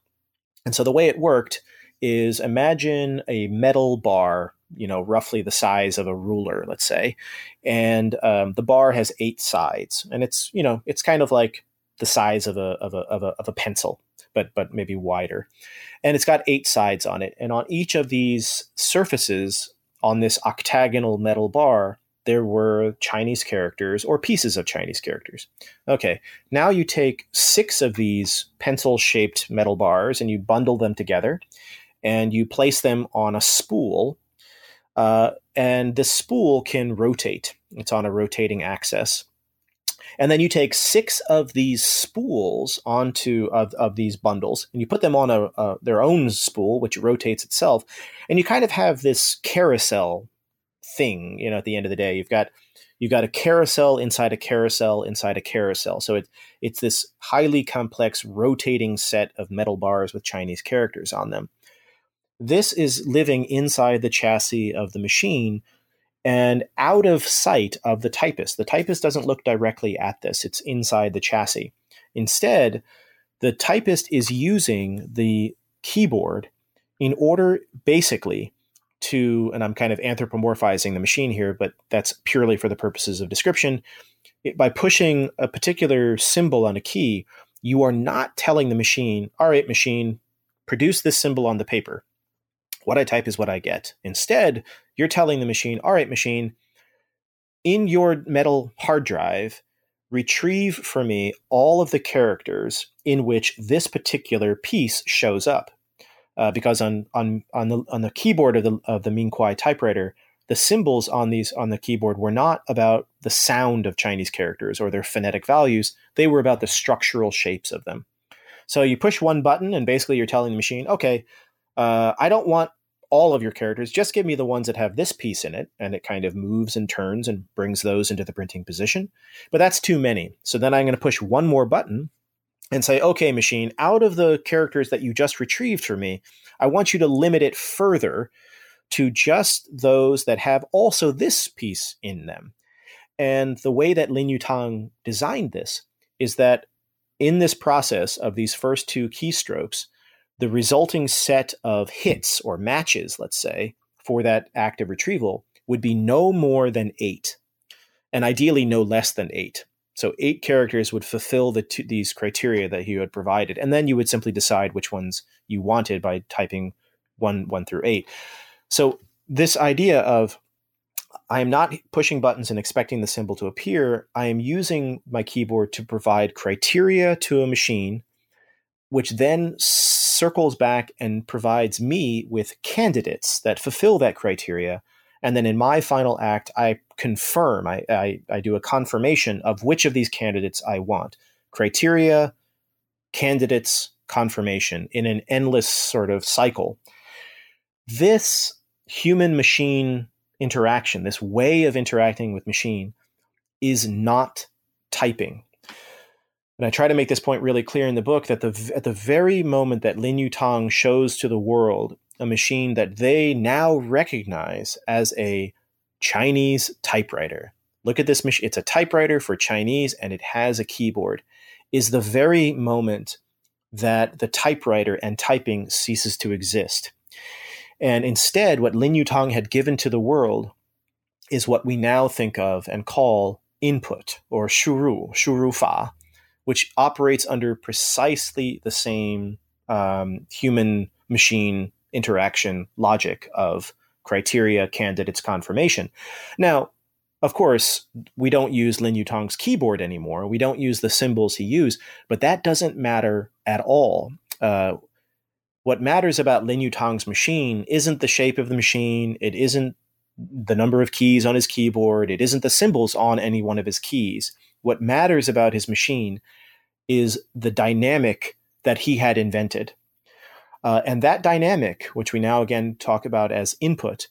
[SPEAKER 2] And so the way it worked is imagine a metal bar you know, roughly the size of a ruler, let's say, and um, the bar has eight sides, and it's you know, it's kind of like the size of a of a of a, of a pencil, but but maybe wider, and it's got eight sides on it, and on each of these surfaces on this octagonal metal bar, there were Chinese characters or pieces of Chinese characters. Okay, now you take six of these pencil shaped metal bars and you bundle them together and you place them on a spool uh, and this spool can rotate. It's on a rotating axis. And then you take six of these spools onto of, of these bundles, and you put them on a, a their own spool, which rotates itself, and you kind of have this carousel thing. You know, at the end of the day, you've got you've got a carousel inside a carousel inside a carousel. So it it's this highly complex rotating set of metal bars with Chinese characters on them. This is living inside the chassis of the machine and out of sight of the typist. The typist doesn't look directly at this, it's inside the chassis. Instead, the typist is using the keyboard in order basically to, and I'm kind of anthropomorphizing the machine here, but that's purely for the purposes of description. It, by pushing a particular symbol on a key, you are not telling the machine, all right, machine, produce this symbol on the paper. What I type is what I get. Instead, you're telling the machine, all right, machine, in your metal hard drive, retrieve for me all of the characters in which this particular piece shows up. Uh, because on on on the on the keyboard of the of the Mingkuai typewriter, the symbols on these on the keyboard were not about the sound of Chinese characters or their phonetic values. They were about the structural shapes of them. So you push one button, and basically you're telling the machine, okay, uh, I don't want all of your characters. Just give me the ones that have this piece in it, and it kind of moves and turns and brings those into the printing position. But that's too many. So then I'm going to push one more button and say, okay, machine, out of the characters that you just retrieved for me, I want you to limit it further to just those that have also this piece in them. And the way that Lin Yutang designed this is that in this process of these first two keystrokes, the resulting set of hits or matches, let's say, for that active retrieval would be no more than eight, and ideally no less than eight. So eight characters would fulfill the these criteria that you had provided, and then you would simply decide which ones you wanted by typing one one through eight. So this idea of I am not pushing buttons and expecting the symbol to appear. I am using my keyboard to provide criteria to a machine, which then circles back and provides me with candidates that fulfill that criteria. And then in my final act, I confirm, I, I, I do a confirmation of which of these candidates I want. Criteria, candidates, confirmation in an endless sort of cycle. This human machine interaction, this way of interacting with machine, is not typing. And I try to make this point really clear in the book that the, at the very moment that Lin Yutang shows to the world a machine that they now recognize as a Chinese typewriter. Look at this machine. It's a typewriter for Chinese and it has a keyboard. Is the very moment that the typewriter and typing ceases to exist. And instead, what Lin Yutang had given to the world is what we now think of and call input or shuru, shuru fa, which operates under precisely the same um, human machine interaction logic of criteria, candidates, confirmation. Now, of course, we don't use Lin Yutang's keyboard anymore. We don't use the symbols he used, but that doesn't matter at all. Uh, what matters about Lin Yutang's machine isn't the shape of the machine. It isn't the number of keys on his keyboard. It isn't the symbols on any one of his keys. What matters about his machine is the dynamic that he had invented. Uh, and that dynamic, which we now again talk about as input,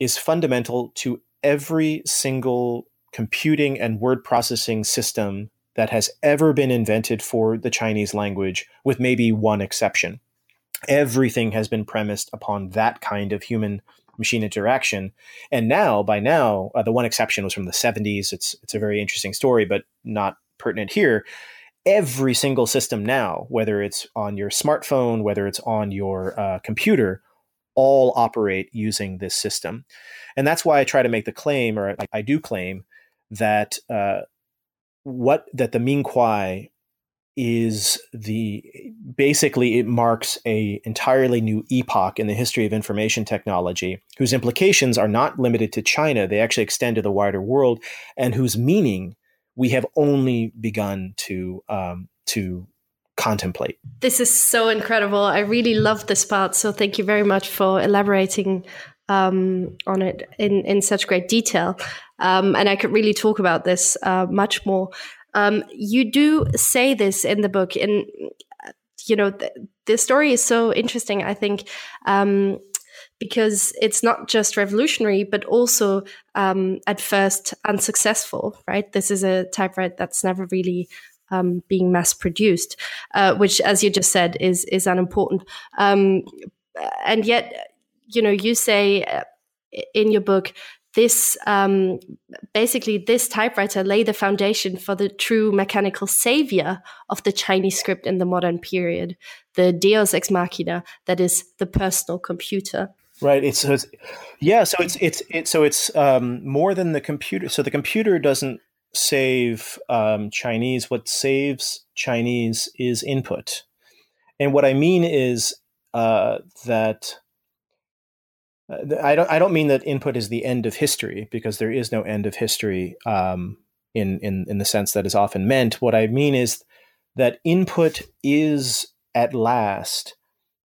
[SPEAKER 2] is fundamental to every single computing and word processing system that has ever been invented for the Chinese language, with maybe one exception. Everything has been premised upon that kind of human machine interaction. And now, by now, uh, the one exception was from the 70s. It's, it's a very interesting story, but not pertinent here every single system now, whether it's on your smartphone, whether it's on your uh, computer, all operate using this system. And that's why I try to make the claim, or I, I do claim, that uh, what that the Ming Kuai is the basically it marks a entirely new epoch in the history of information technology whose implications are not limited to China they actually extend to the wider world and whose meaning we have only begun to um, to contemplate.
[SPEAKER 1] This is so incredible. I really love this part. So thank you very much for elaborating um, on it in in such great detail. Um, and I could really talk about this uh, much more. Um, you do say this in the book, and you know th- the story is so interesting. I think um, because it's not just revolutionary, but also um, at first unsuccessful, right? This is a typewriter that's never really um, being mass produced, uh, which, as you just said, is is unimportant. Um, and yet, you know, you say uh, in your book this um, basically this typewriter lay the foundation for the true mechanical savior of the Chinese script in the modern period, the Deus ex machina, that is the personal computer.
[SPEAKER 2] Right. It's, so it's yeah. So it's it's it's so it's um, more than the computer. So the computer doesn't save um, Chinese. What saves Chinese is input, and what I mean is uh, that. Uh, I don't. I don't mean that input is the end of history because there is no end of history um, in in in the sense that is often meant. What I mean is that input is at last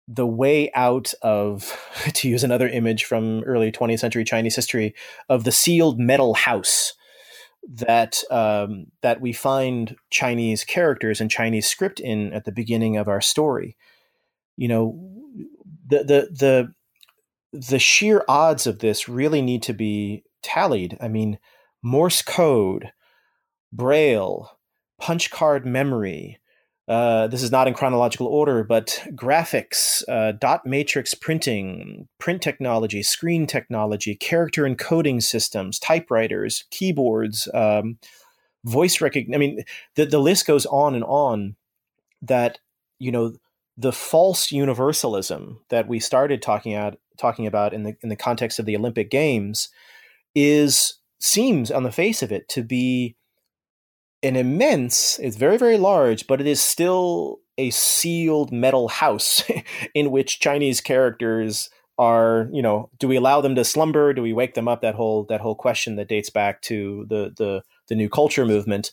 [SPEAKER 2] the way out of, to use another image from early 20th century Chinese history, of the sealed metal house that um, that we find Chinese characters and Chinese script in at the beginning of our story. You know, the the the the sheer odds of this really need to be tallied. I mean, Morse code, Braille, punch card memory, uh, this is not in chronological order, but graphics, uh, dot matrix printing, print technology, screen technology, character encoding systems, typewriters, keyboards, um, voice recognition. I mean, the, the list goes on and on that, you know, the false universalism that we started talking at talking about in the in the context of the Olympic Games is seems on the face of it to be an immense, it's very, very large, but it is still a sealed metal house in which Chinese characters are, you know, do we allow them to slumber? Do we wake them up? That whole that whole question that dates back to the the the new culture movement.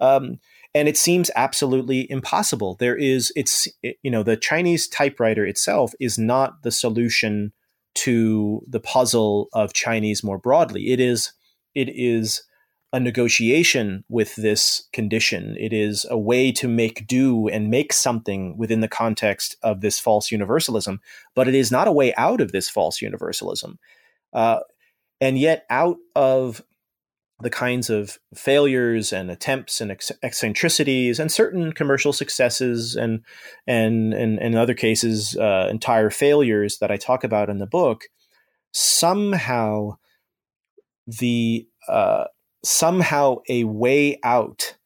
[SPEAKER 2] Um, and it seems absolutely impossible. There is, it's, you know, the Chinese typewriter itself is not the solution to the puzzle of Chinese more broadly. It is, it is a negotiation with this condition. It is a way to make do and make something within the context of this false universalism, but it is not a way out of this false universalism. Uh, and yet, out of the kinds of failures and attempts and eccentricities and certain commercial successes and and and in other cases uh, entire failures that I talk about in the book, somehow the uh, somehow a way out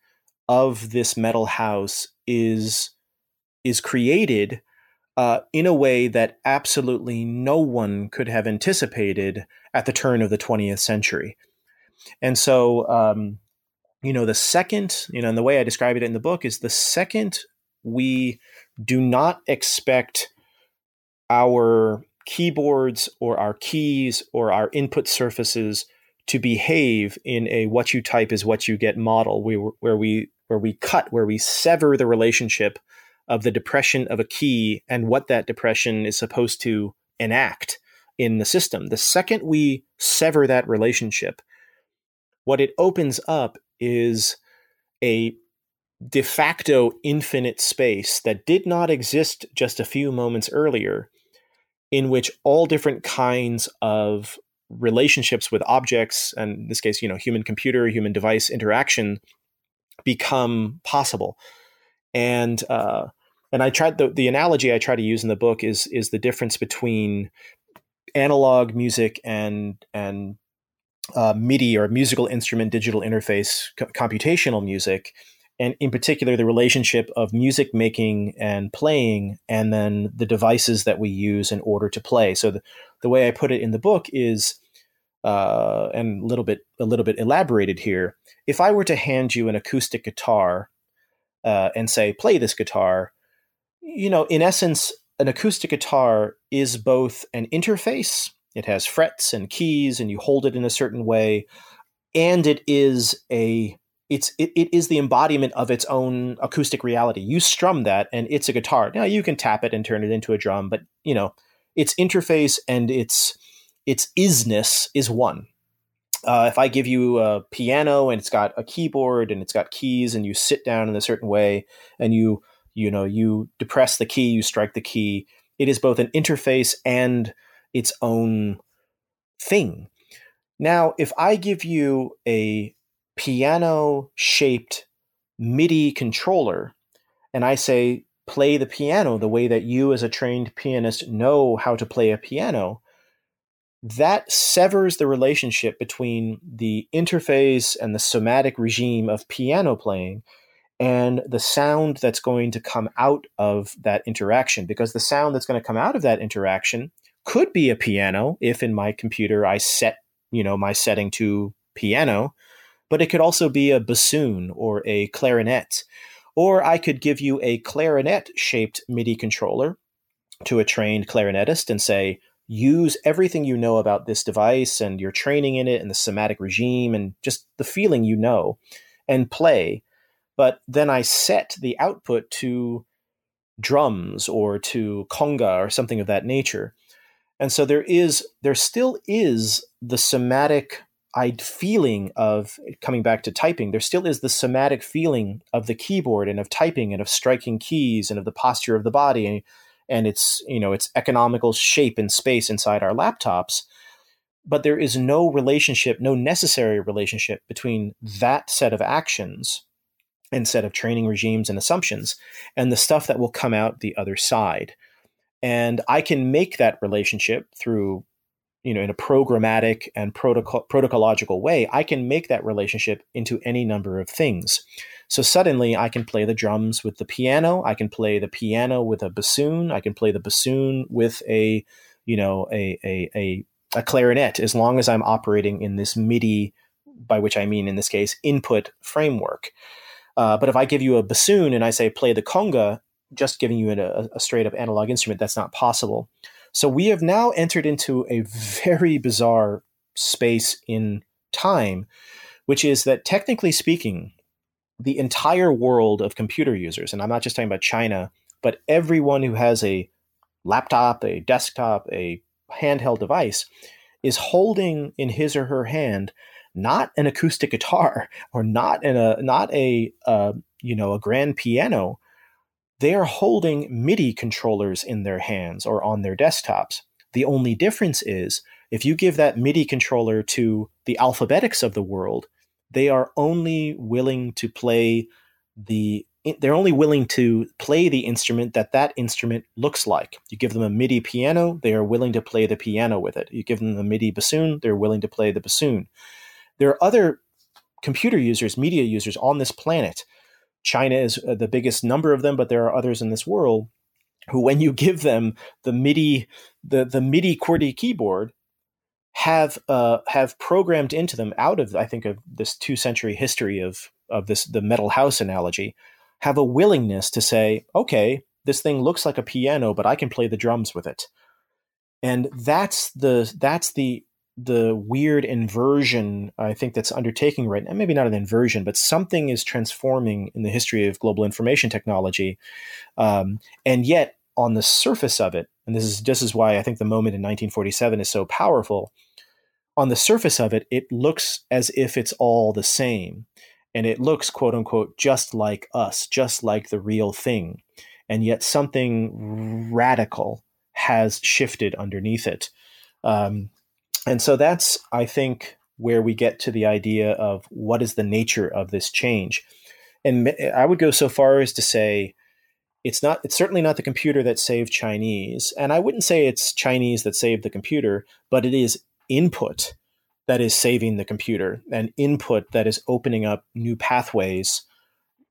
[SPEAKER 2] of this metal house is is created uh, in a way that absolutely no one could have anticipated at the turn of the 20th century. And so, um, you know, the second, you know, and the way I describe it in the book is the second we do not expect our keyboards or our keys or our input surfaces to behave in a what you type is what you get model. We, where we where we cut where we sever the relationship of the depression of a key and what that depression is supposed to enact in the system. The second we sever that relationship what it opens up is a de facto infinite space that did not exist just a few moments earlier in which all different kinds of relationships with objects and in this case you know human computer human device interaction become possible. And uh, and i tried the, the analogy i try to use in the book is is the difference between analog music and and uh, MIDI or musical instrument digital interface co- computational music, and in particular the relationship of music making and playing, and then the devices that we use in order to play. So the, the way I put it in the book is, uh, and a little bit a little bit elaborated here. If I were to hand you an acoustic guitar uh, and say play this guitar, you know, in essence, an acoustic guitar is both an interface. It has frets and keys, and you hold it in a certain way, and it is a it's it, it is the embodiment of its own acoustic reality. You strum that, and it's a guitar. Now you can tap it and turn it into a drum, but you know its interface and its its isness is one. Uh, if I give you a piano and it's got a keyboard and it's got keys and you sit down in a certain way and you you know you depress the key, you strike the key, it is both an interface and its own thing. Now, if I give you a piano shaped MIDI controller and I say play the piano the way that you as a trained pianist know how to play a piano, that severs the relationship between the interface and the somatic regime of piano playing and the sound that's going to come out of that interaction. Because the sound that's going to come out of that interaction could be a piano if in my computer I set, you know, my setting to piano, but it could also be a bassoon or a clarinet. Or I could give you a clarinet shaped MIDI controller to a trained clarinetist and say, use everything you know about this device and your training in it and the somatic regime and just the feeling you know and play. But then I set the output to drums or to conga or something of that nature. And so there is, there still is the somatic feeling of coming back to typing. There still is the somatic feeling of the keyboard and of typing and of striking keys and of the posture of the body and its you know its economical shape and space inside our laptops but there is no relationship no necessary relationship between that set of actions and set of training regimes and assumptions and the stuff that will come out the other side and i can make that relationship through you know in a programmatic and protocol protocological way i can make that relationship into any number of things so suddenly I can play the drums with the piano, I can play the piano with a bassoon, I can play the bassoon with a, you know, a a a, a clarinet as long as I'm operating in this MIDI by which I mean in this case input framework. Uh, but if I give you a bassoon and I say play the conga, just giving you a, a straight up analog instrument, that's not possible. So we have now entered into a very bizarre space in time, which is that technically speaking, the entire world of computer users, and I'm not just talking about China, but everyone who has a laptop, a desktop, a handheld device, is holding in his or her hand not an acoustic guitar or not a not a uh, you know a grand piano. They are holding MIDI controllers in their hands or on their desktops. The only difference is if you give that MIDI controller to the alphabetics of the world, they are only willing to play the they're only willing to play the instrument that that instrument looks like. You give them a MIDI piano, they are willing to play the piano with it. You give them a MIDI bassoon, they're willing to play the bassoon. There are other computer users, media users on this planet. China is uh, the biggest number of them, but there are others in this world who, when you give them the MIDI, the, the MIDI QWERTY keyboard, have uh, have programmed into them out of I think of this two century history of of this the metal house analogy, have a willingness to say, okay, this thing looks like a piano, but I can play the drums with it, and that's the that's the the weird inversion I think that's undertaking right now. Maybe not an inversion, but something is transforming in the history of global information technology, um, and yet on the surface of it, and this is this is why I think the moment in 1947 is so powerful on the surface of it, it looks as if it's all the same. And it looks, quote unquote, just like us, just like the real thing. And yet something radical has shifted underneath it. Um, and so that's, I think, where we get to the idea of what is the nature of this change. And I would go so far as to say, it's not it's certainly not the computer that saved chinese and i wouldn't say it's chinese that saved the computer but it is input that is saving the computer, and input that is opening up new pathways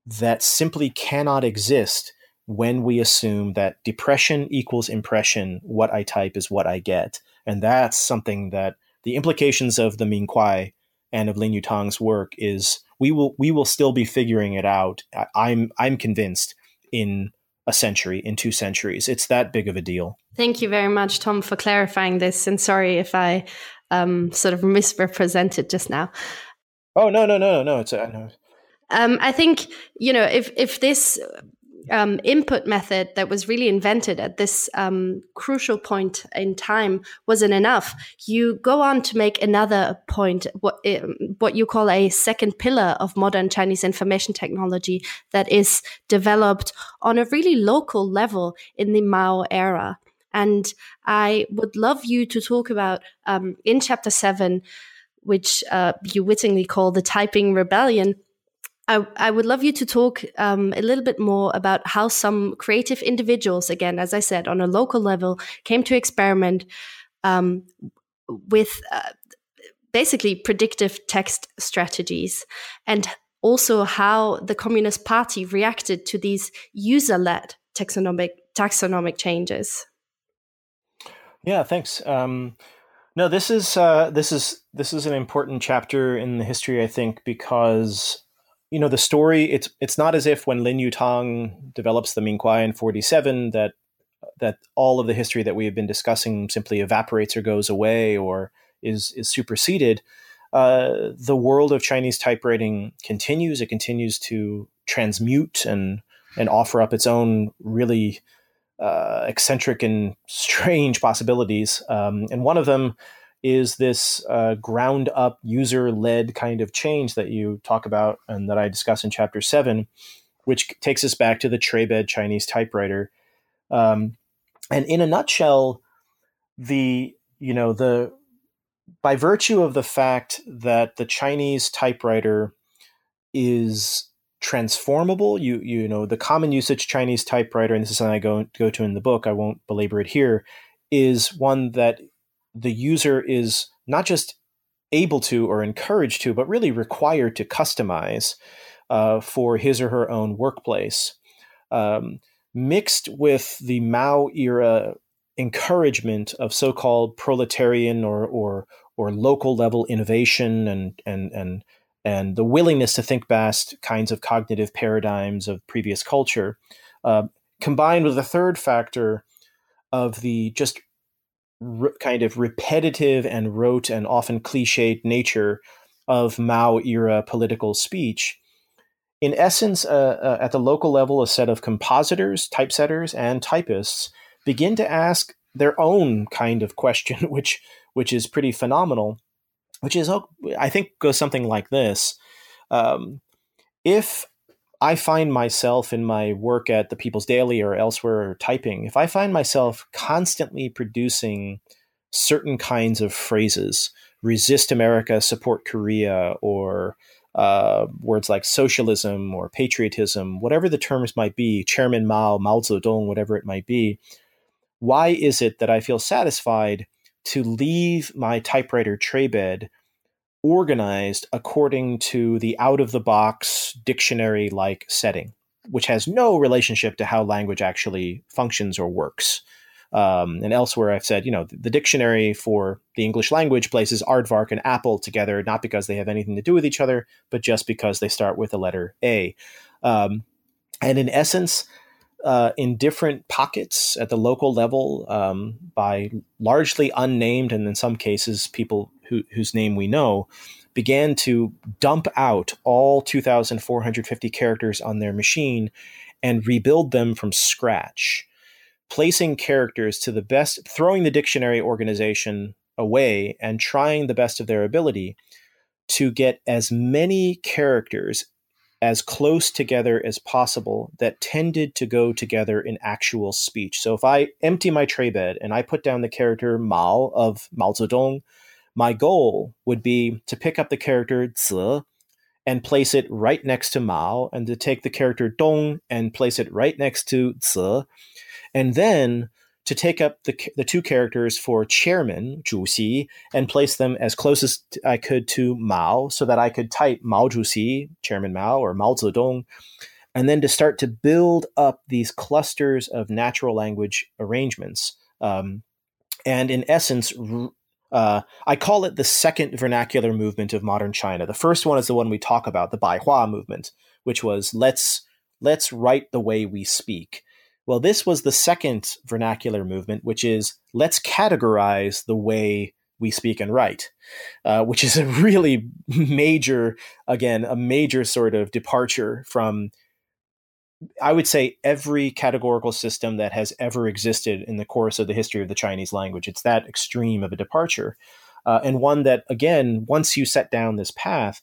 [SPEAKER 2] that simply cannot exist when we assume that depression equals impression, what I type is what I get. And that's something that the implications of the Ming Kuai and of Lin Yutang's work is we will we will still be figuring it out. I'm I'm convinced in a century, in two centuries. It's that big of a deal.
[SPEAKER 1] Thank you very much, Tom, for clarifying this. And sorry if I um, sort of misrepresented just now.
[SPEAKER 2] Oh no no no no! It's uh, no.
[SPEAKER 1] Um, I think you know if if this um, input method that was really invented at this um, crucial point in time wasn't enough. You go on to make another point, what um, what you call a second pillar of modern Chinese information technology that is developed on a really local level in the Mao era. And I would love you to talk about um, in chapter seven, which uh, you wittingly call the typing rebellion. I, I would love you to talk um, a little bit more about how some creative individuals, again, as I said, on a local level, came to experiment um, with uh, basically predictive text strategies and also how the Communist Party reacted to these user led taxonomic, taxonomic changes.
[SPEAKER 2] Yeah, thanks. Um, no, this is uh, this is this is an important chapter in the history, I think, because you know the story. It's it's not as if when Lin Yutang develops the Ming Kuai in forty seven that that all of the history that we have been discussing simply evaporates or goes away or is is superseded. Uh, the world of Chinese typewriting continues. It continues to transmute and and offer up its own really uh, eccentric and strange possibilities. Um, and one of them is this uh, ground up user led kind of change that you talk about and that I discuss in chapter seven, which takes us back to the tray bed Chinese typewriter. Um, and in a nutshell, the you know the by virtue of the fact that the Chinese typewriter is transformable. You you know the common usage Chinese typewriter, and this is something I go go to in the book. I won't belabor it here. Is one that the user is not just able to or encouraged to, but really required to customize uh, for his or her own workplace. Um, mixed with the Mao era encouragement of so-called proletarian or or or local level innovation and and and and the willingness to think past kinds of cognitive paradigms of previous culture, uh, combined with a third factor of the just re- kind of repetitive and rote and often cliched nature of Mao era political speech, in essence, uh, uh, at the local level, a set of compositors, typesetters, and typists begin to ask their own kind of question, which which is pretty phenomenal. Which is, oh, I think, goes something like this: um, If I find myself in my work at the People's Daily or elsewhere typing, if I find myself constantly producing certain kinds of phrases, resist America, support Korea, or uh, words like socialism or patriotism, whatever the terms might be, Chairman Mao, Mao Zedong, whatever it might be, why is it that I feel satisfied to leave my typewriter tray bed organized according to the out of the box dictionary like setting, which has no relationship to how language actually functions or works? Um, and elsewhere, I've said, you know, the, dictionary for the English language places aardvark and apple together, not because they have anything to do with each other, but just because they start with the letter A. Um, and in essence, uh, in different pockets at the local level um, by largely unnamed and in some cases people who, whose name we know began to dump out all 2,450 characters on their machine and rebuild them from scratch placing characters to the best, throwing the dictionary organization away and trying the best of their ability to get as many characters as close together as possible that tended to go together in actual speech. So if I empty my tray bed and I put down the character Mao of Mao Zedong, my goal would be to pick up the character Zi and place it right next to Mao, and to take the character Dong and place it right next to Zi, and then to take up the, the two characters for chairman, 主席, and place them as close as I could to Mao so that I could type Mao 主席, Chairman Mao, or Mao Zedong, and then to start to build up these clusters of natural language arrangements. Um, and in essence, uh, I call it the second vernacular movement of modern China. The first one is the one we talk about, the Baihua movement, which was let's let's write the way we speak. Well, this was the second vernacular movement, which is let's categorize the way we speak and write, uh, which is a really major, again, a major sort of departure from, I would say, every categorical system that has ever existed in the course of the history of the Chinese language. It's that extreme of a departure. Uh, and one that, again, once you set down this path,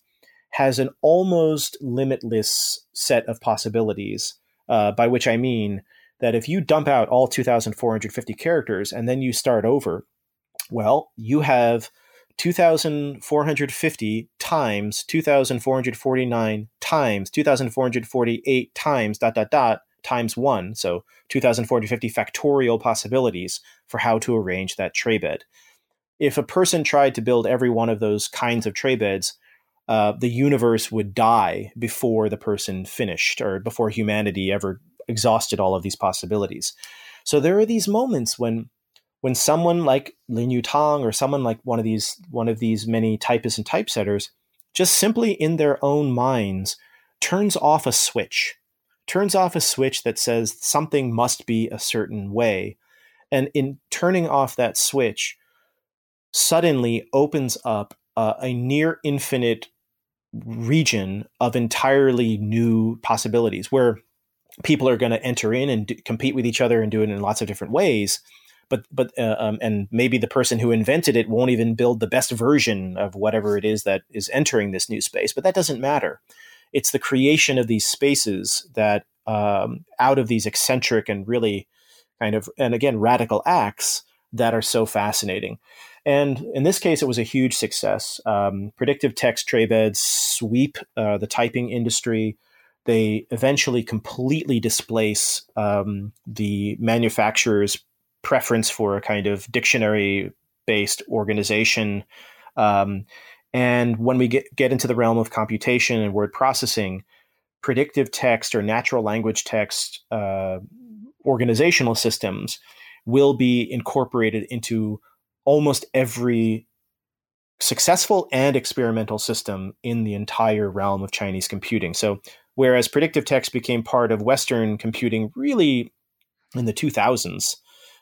[SPEAKER 2] has an almost limitless set of possibilities, uh, by which I mean, that if you dump out all 2,450 characters and then you start over, well, you have 2,450 times 2,449 times 2,448 times dot dot dot times one. So 2,450 factorial possibilities for how to arrange that tray bed. If a person tried to build every one of those kinds of tray beds, uh, the universe would die before the person finished or before humanity ever exhausted all of these possibilities. So there are these moments when when someone like Lin Yutang or someone like one of these one of these many typists and typesetters just simply in their own minds turns off a switch, turns off a switch that says something must be a certain way. And in turning off that switch, suddenly opens up uh, a near infinite region of entirely new possibilities where people are going to enter in and do, compete with each other and do it in lots of different ways but but uh, um, and maybe the person who invented it won't even build the best version of whatever it is that is entering this new space but that doesn't matter. It's the creation of these spaces that um, out of these eccentric and really kind of and again radical acts that are so fascinating. And in this case it was a huge success. Um, predictive text tray beds sweep uh, the typing industry they eventually completely displace um, the manufacturer's preference for a kind of dictionary based organization. Um, and when we get, get into the realm of computation and word processing, predictive text or natural language text uh, organizational systems will be incorporated into almost every successful and experimental system in the entire realm of Chinese computing. So Whereas predictive text became part of Western computing really in the 2000s.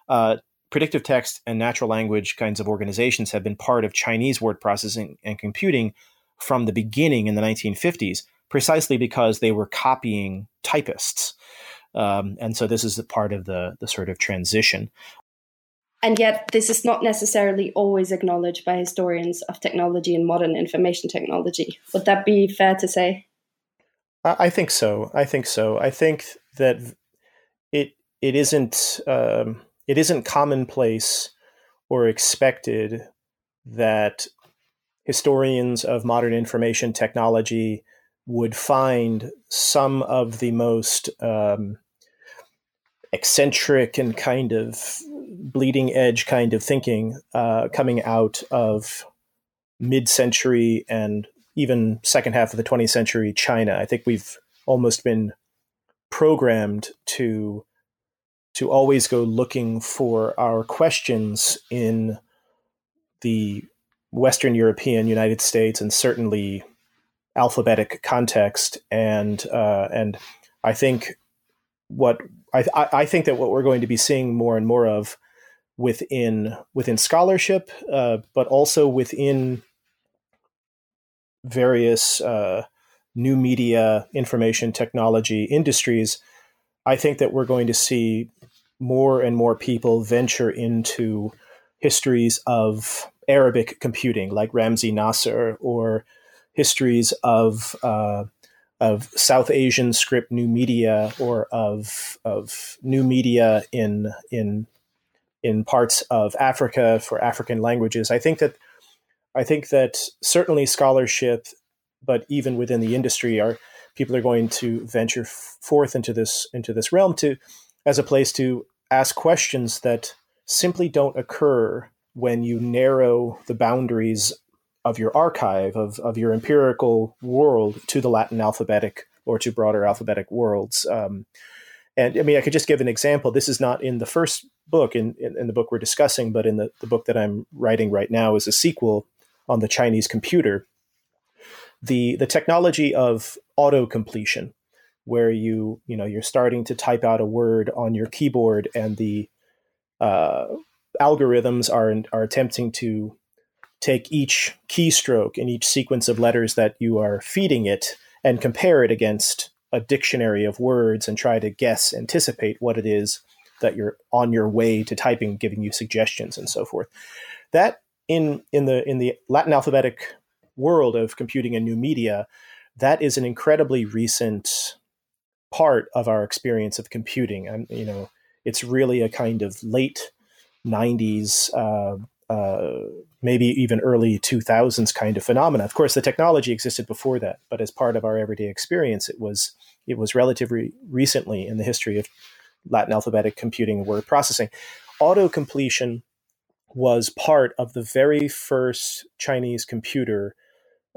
[SPEAKER 2] Uh, predictive text and natural language kinds of organizations have been part of Chinese word processing and computing from the beginning in the 1950s, precisely because they were copying typists. Um, and so this is part of the the sort of transition.
[SPEAKER 1] And yet, this is not necessarily always acknowledged by historians of technology and modern information technology. Would that be fair to say?
[SPEAKER 2] I think so. I think so. I think that it it isn't um, it isn't commonplace or expected that historians of modern information technology would find some of the most um, eccentric and kind of bleeding edge kind of thinking uh, coming out of mid-century and even second half of the 20th century China. I think we've almost been programmed to to always go looking for our questions in the Western European, United States, and certainly alphabetic context. And uh, and I think what I, I think that what we're going to be seeing more and more of within within scholarship, uh, but also within various uh, new media information technology industries, I think that we're going to see more and more people venture into histories of Arabic computing, like Ramsey Nasser, or histories of uh, of South Asian script new media, or of of new media in in in parts of Africa for African languages. I think that I think that certainly scholarship, but even within the industry, are people are going to venture forth into this into this realm to as a place to ask questions that simply don't occur when you narrow the boundaries of your archive of, of your empirical world to the Latin alphabetic or to broader alphabetic worlds. Um, and I mean, I could just give an example. This is not in the first book, in, in, in the book we're discussing, but in the, the book that I'm writing right now is a sequel on the Chinese computer. The, the technology of auto completion, where you you know you're starting to type out a word on your keyboard and the uh, algorithms are are attempting to take each keystroke and each sequence of letters that you are feeding it and compare it against a dictionary of words and try to guess anticipate what it is that you're on your way to typing giving you suggestions and so forth that in in the in the latin alphabetic world of computing and new media that is an incredibly recent part of our experience of computing. And you know, it's really a kind of late '90s, uh, uh, maybe even early 2000s kind of phenomena. Of course, the technology existed before that, but as part of our everyday experience, it was it was relatively recently in the history of Latin alphabetic computing and word processing. Auto completion was part of the very first Chinese computer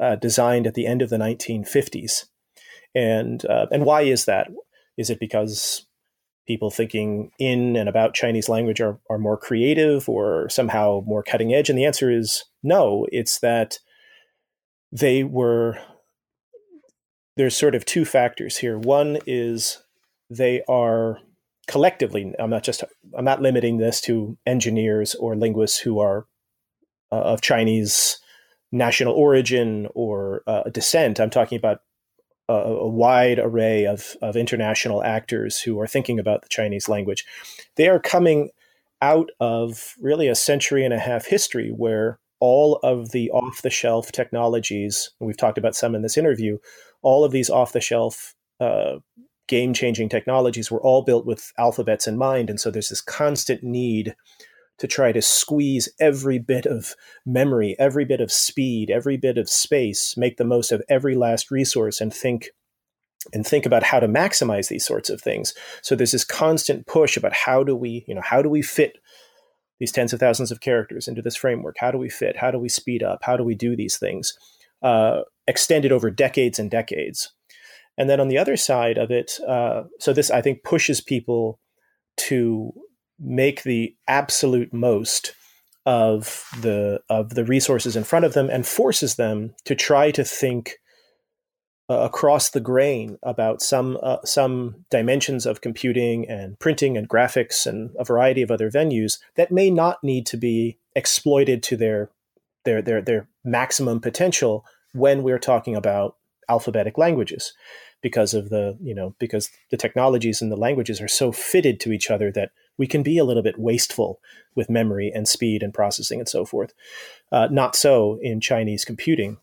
[SPEAKER 2] uh, designed at the end of the 1950s. And uh, and why is that? Is it because people thinking in and about Chinese language are, are more creative or somehow more cutting edge? And the answer is no. It's that they were. There's sort of two factors here. One is they are collectively. I'm not just. I'm not limiting this to engineers or linguists who are uh, of Chinese national origin or uh, descent. I'm talking about a, a, wide array of, of international actors who are thinking about the Chinese language. They are coming out of really a century and a half history where all of the off the shelf technologies, we've talked about some in this interview, all of these off the shelf uh, game changing technologies were all built with alphabets in mind. And so there's this constant need to try to squeeze every bit of memory, every bit of speed, every bit of space, make the most of every last resource and think and think about how to maximize these sorts of things. So there's this constant push about how do we, you know, how do we fit these tens of thousands of characters into this framework? How do we fit? How do we speed up? How do we do these things? Uh, extended over decades and decades. And then on the other side of it, uh, so this I think pushes people to make the absolute most of the of the resources in front of them and forces them to try to think uh, across the grain about some uh, some dimensions of computing and printing and graphics and a variety of other venues that may not need to be exploited to their their their their maximum potential when we're talking about alphabetic languages because of the you know because the technologies and the languages are so fitted to each other that we can be a little bit wasteful with memory and speed and processing and so forth. Uh, not so in Chinese computing.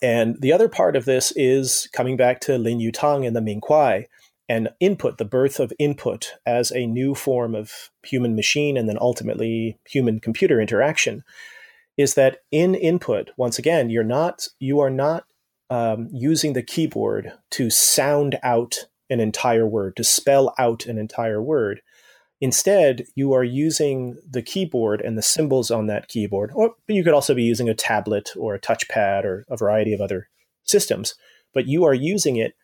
[SPEAKER 2] And the other part of this is coming back to Lin Yutang and the Ming Kuai and input, the birth of input as a new form of human machine and then ultimately human computer interaction is that in input, once again, you're not, you are not um, using the keyboard to sound out an entire word, to spell out an entire word. Instead, you are using the keyboard and the symbols on that keyboard, or you could also be using a tablet or a touchpad or a variety of other systems, but you are using it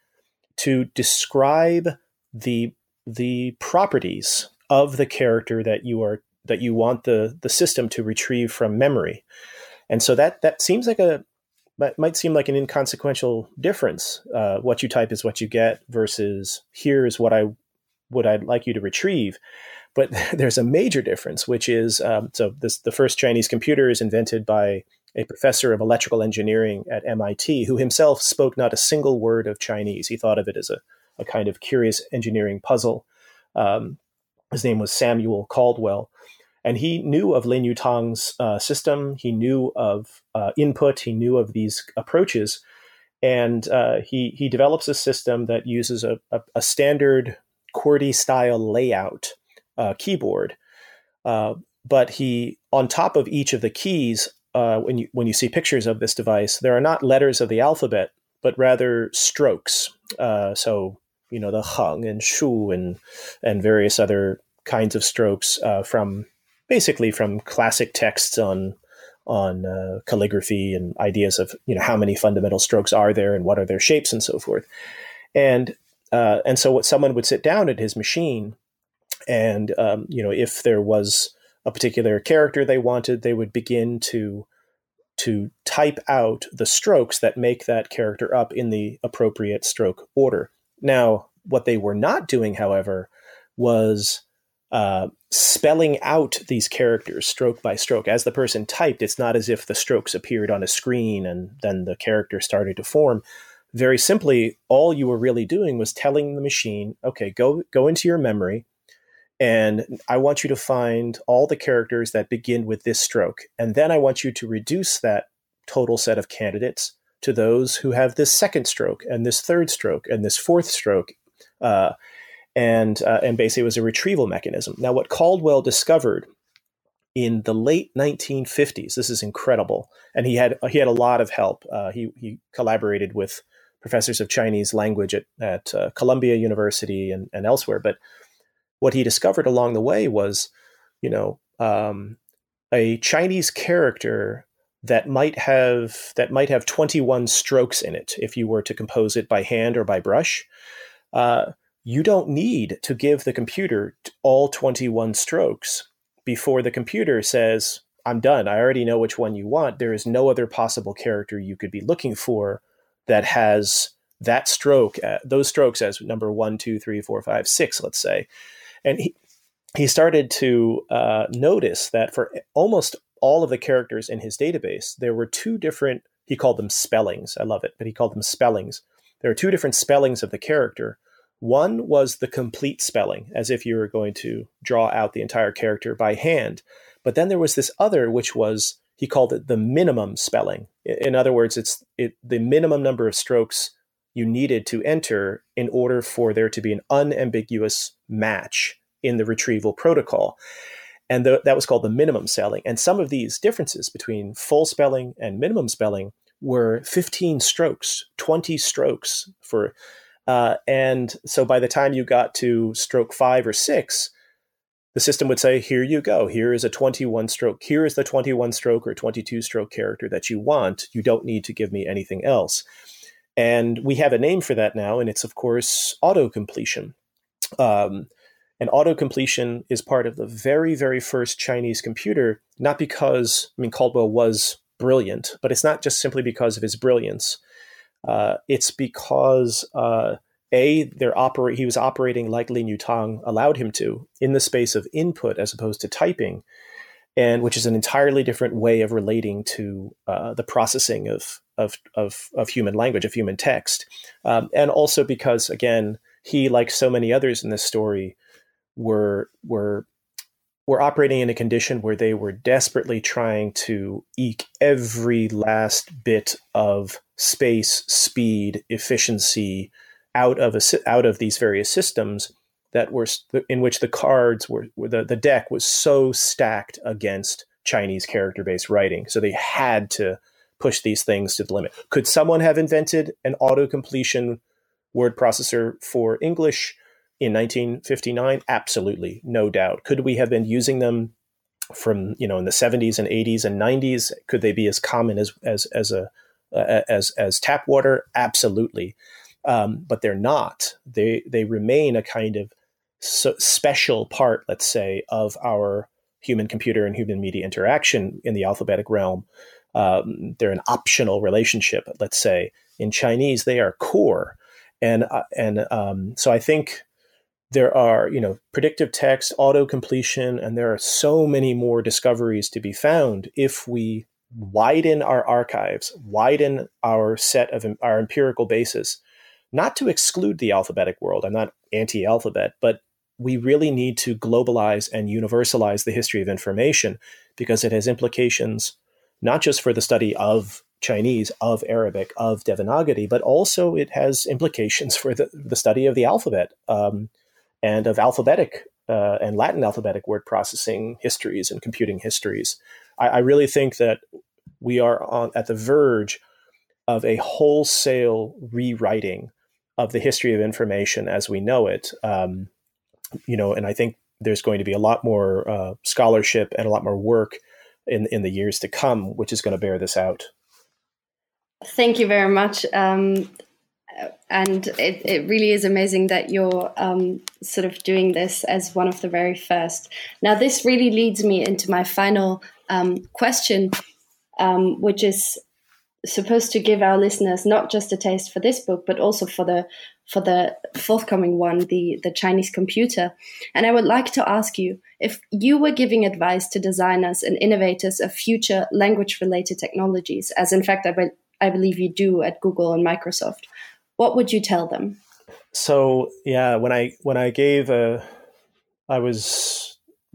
[SPEAKER 2] to describe the the properties of the character that you are that you want the the system to retrieve from memory. And so that that seems like a that might seem like an inconsequential difference. Uh, what you type is what you get versus here is what I would I'd like you to retrieve. But there's a major difference, which is um, so this the first Chinese computer is invented by a professor of electrical engineering at MIT who himself spoke not a single word of Chinese. He thought of it as a, a kind of curious engineering puzzle. Um, his name was Samuel Caldwell. And he knew of Lin Yutang's uh, system. He knew of uh, input. He knew of these approaches, and uh, he he develops a system that uses a, a, a standard QWERTY style layout uh, keyboard. Uh, but he, on top of each of the keys, uh, when you when you see pictures of this device, there are not letters of the alphabet, but rather strokes. so you know the heng and shu and and various other kinds of strokes from basically from classic texts on on uh, calligraphy and ideas of you know how many fundamental strokes are there and what are their shapes and so forth. And uh, and so what someone would sit down at his machine and um, you know if there was a particular character they wanted they would begin to to type out the strokes that make that character up in the appropriate stroke order. Now what they were not doing however was uh, spelling out these characters stroke by stroke. As the person typed, it's not as if the strokes appeared on a screen and then the character started to form. Very simply, all you were really doing was telling the machine, okay, go go into your memory, and I want you to find all the characters that begin with this stroke, and then I want you to reduce that total set of candidates to those who have this second stroke and this third stroke and this fourth stroke. Uh, and uh, and basically it was a retrieval mechanism. Now, what Caldwell discovered in the late 1950s, this is incredible, and he had he had a lot of help. Uh, he he collaborated with professors of Chinese language at at uh, Columbia University and, and elsewhere. But what he discovered along the way was, you know, um, a Chinese character that might have that might have 21 strokes in it if you were to compose it by hand or by brush. Uh, you don't need to give the computer all 21 strokes before the computer says, I'm done. I already know which one you want. There is no other possible character you could be looking for that has that stroke, uh, those strokes as number one, two, three, four, five, six, let's say. And he, he started to uh, notice that for almost all of the characters in his database, there were two different, he called them spellings. I love it, but he called them spellings. There are two different spellings of the character one was the complete spelling, as if you were going to draw out the entire character by hand. But then there was this other, which was he called it the minimum spelling. In other words, it's it, the minimum number of strokes you needed to enter in order for there to be an unambiguous match in the retrieval protocol. And the, that was called the minimum spelling. And some of these differences between full spelling and minimum spelling were 15 strokes, 20 strokes for uh, and so by the time you got to stroke five or six, the system would say, Here you go. Here is a 21 stroke. Here is the 21 stroke or 22 stroke character that you want. You don't need to give me anything else. And we have a name for that now, and it's, of course, auto completion. Um, and auto completion is part of the very, very first Chinese computer, not because, I mean, Caldwell was brilliant, but it's not just simply because of his brilliance. Uh, it's because uh, a they're operate he was operating like Lin Yutang allowed him to in the space of input as opposed to typing, and which is an entirely different way of relating to uh, the processing of of, of, of human language, of human text. Um, and also because, again, he, like so many others in this story, were, were, were operating in a condition where they were desperately trying to eke every last bit of space, speed, efficiency out of a, out of these various systems that were in which the cards were the, the deck was so stacked against Chinese character based writing. So they had to push these things to the limit. Could someone have invented an auto completion word processor for English in 1959? Absolutely, no doubt. Could we have been using them from you know in the 70s and 80s and 90s? Could they be as common as as as a uh, as as tap water? Absolutely, um, but they're not. They they remain a kind of so special part, let's say, of our human computer and human media interaction in the alphabetic realm. Um, they're an optional relationship, let's say. In Chinese, they are core, and uh, and um, so I think there are you know predictive text, auto completion, and there are so many more discoveries to be found if we widen our archives, widen our set of our empirical basis, not to exclude the alphabetic world. I'm not anti-alphabet, but we really need to globalize and universalize the history of information because it has implications not just for the study of Chinese, of Arabic, of Devanagari, but also it has implications for the, the study of the alphabet um, and of alphabetic uh, and Latin alphabetic word processing histories and computing histories. I, I really think that we are on, at the verge of a wholesale rewriting of the history of information as we know it. Um, you know, and I think there's going to be a lot more uh, scholarship and a lot more work in in the years to come, which is going to bear this out.
[SPEAKER 1] Thank you very much. Um, and it, it really is amazing that you're um, sort of doing this as one of the very first. Now, this really leads me into my final um, question, um, which is supposed to give our listeners not just a taste for this book, but also for the for the forthcoming one, the, the Chinese computer. And I would like to ask you if you were giving advice to designers and innovators of future language related technologies, as in fact I, be- I believe you do at Google and Microsoft, what would you tell them?
[SPEAKER 2] So yeah, when I when I gave a, I was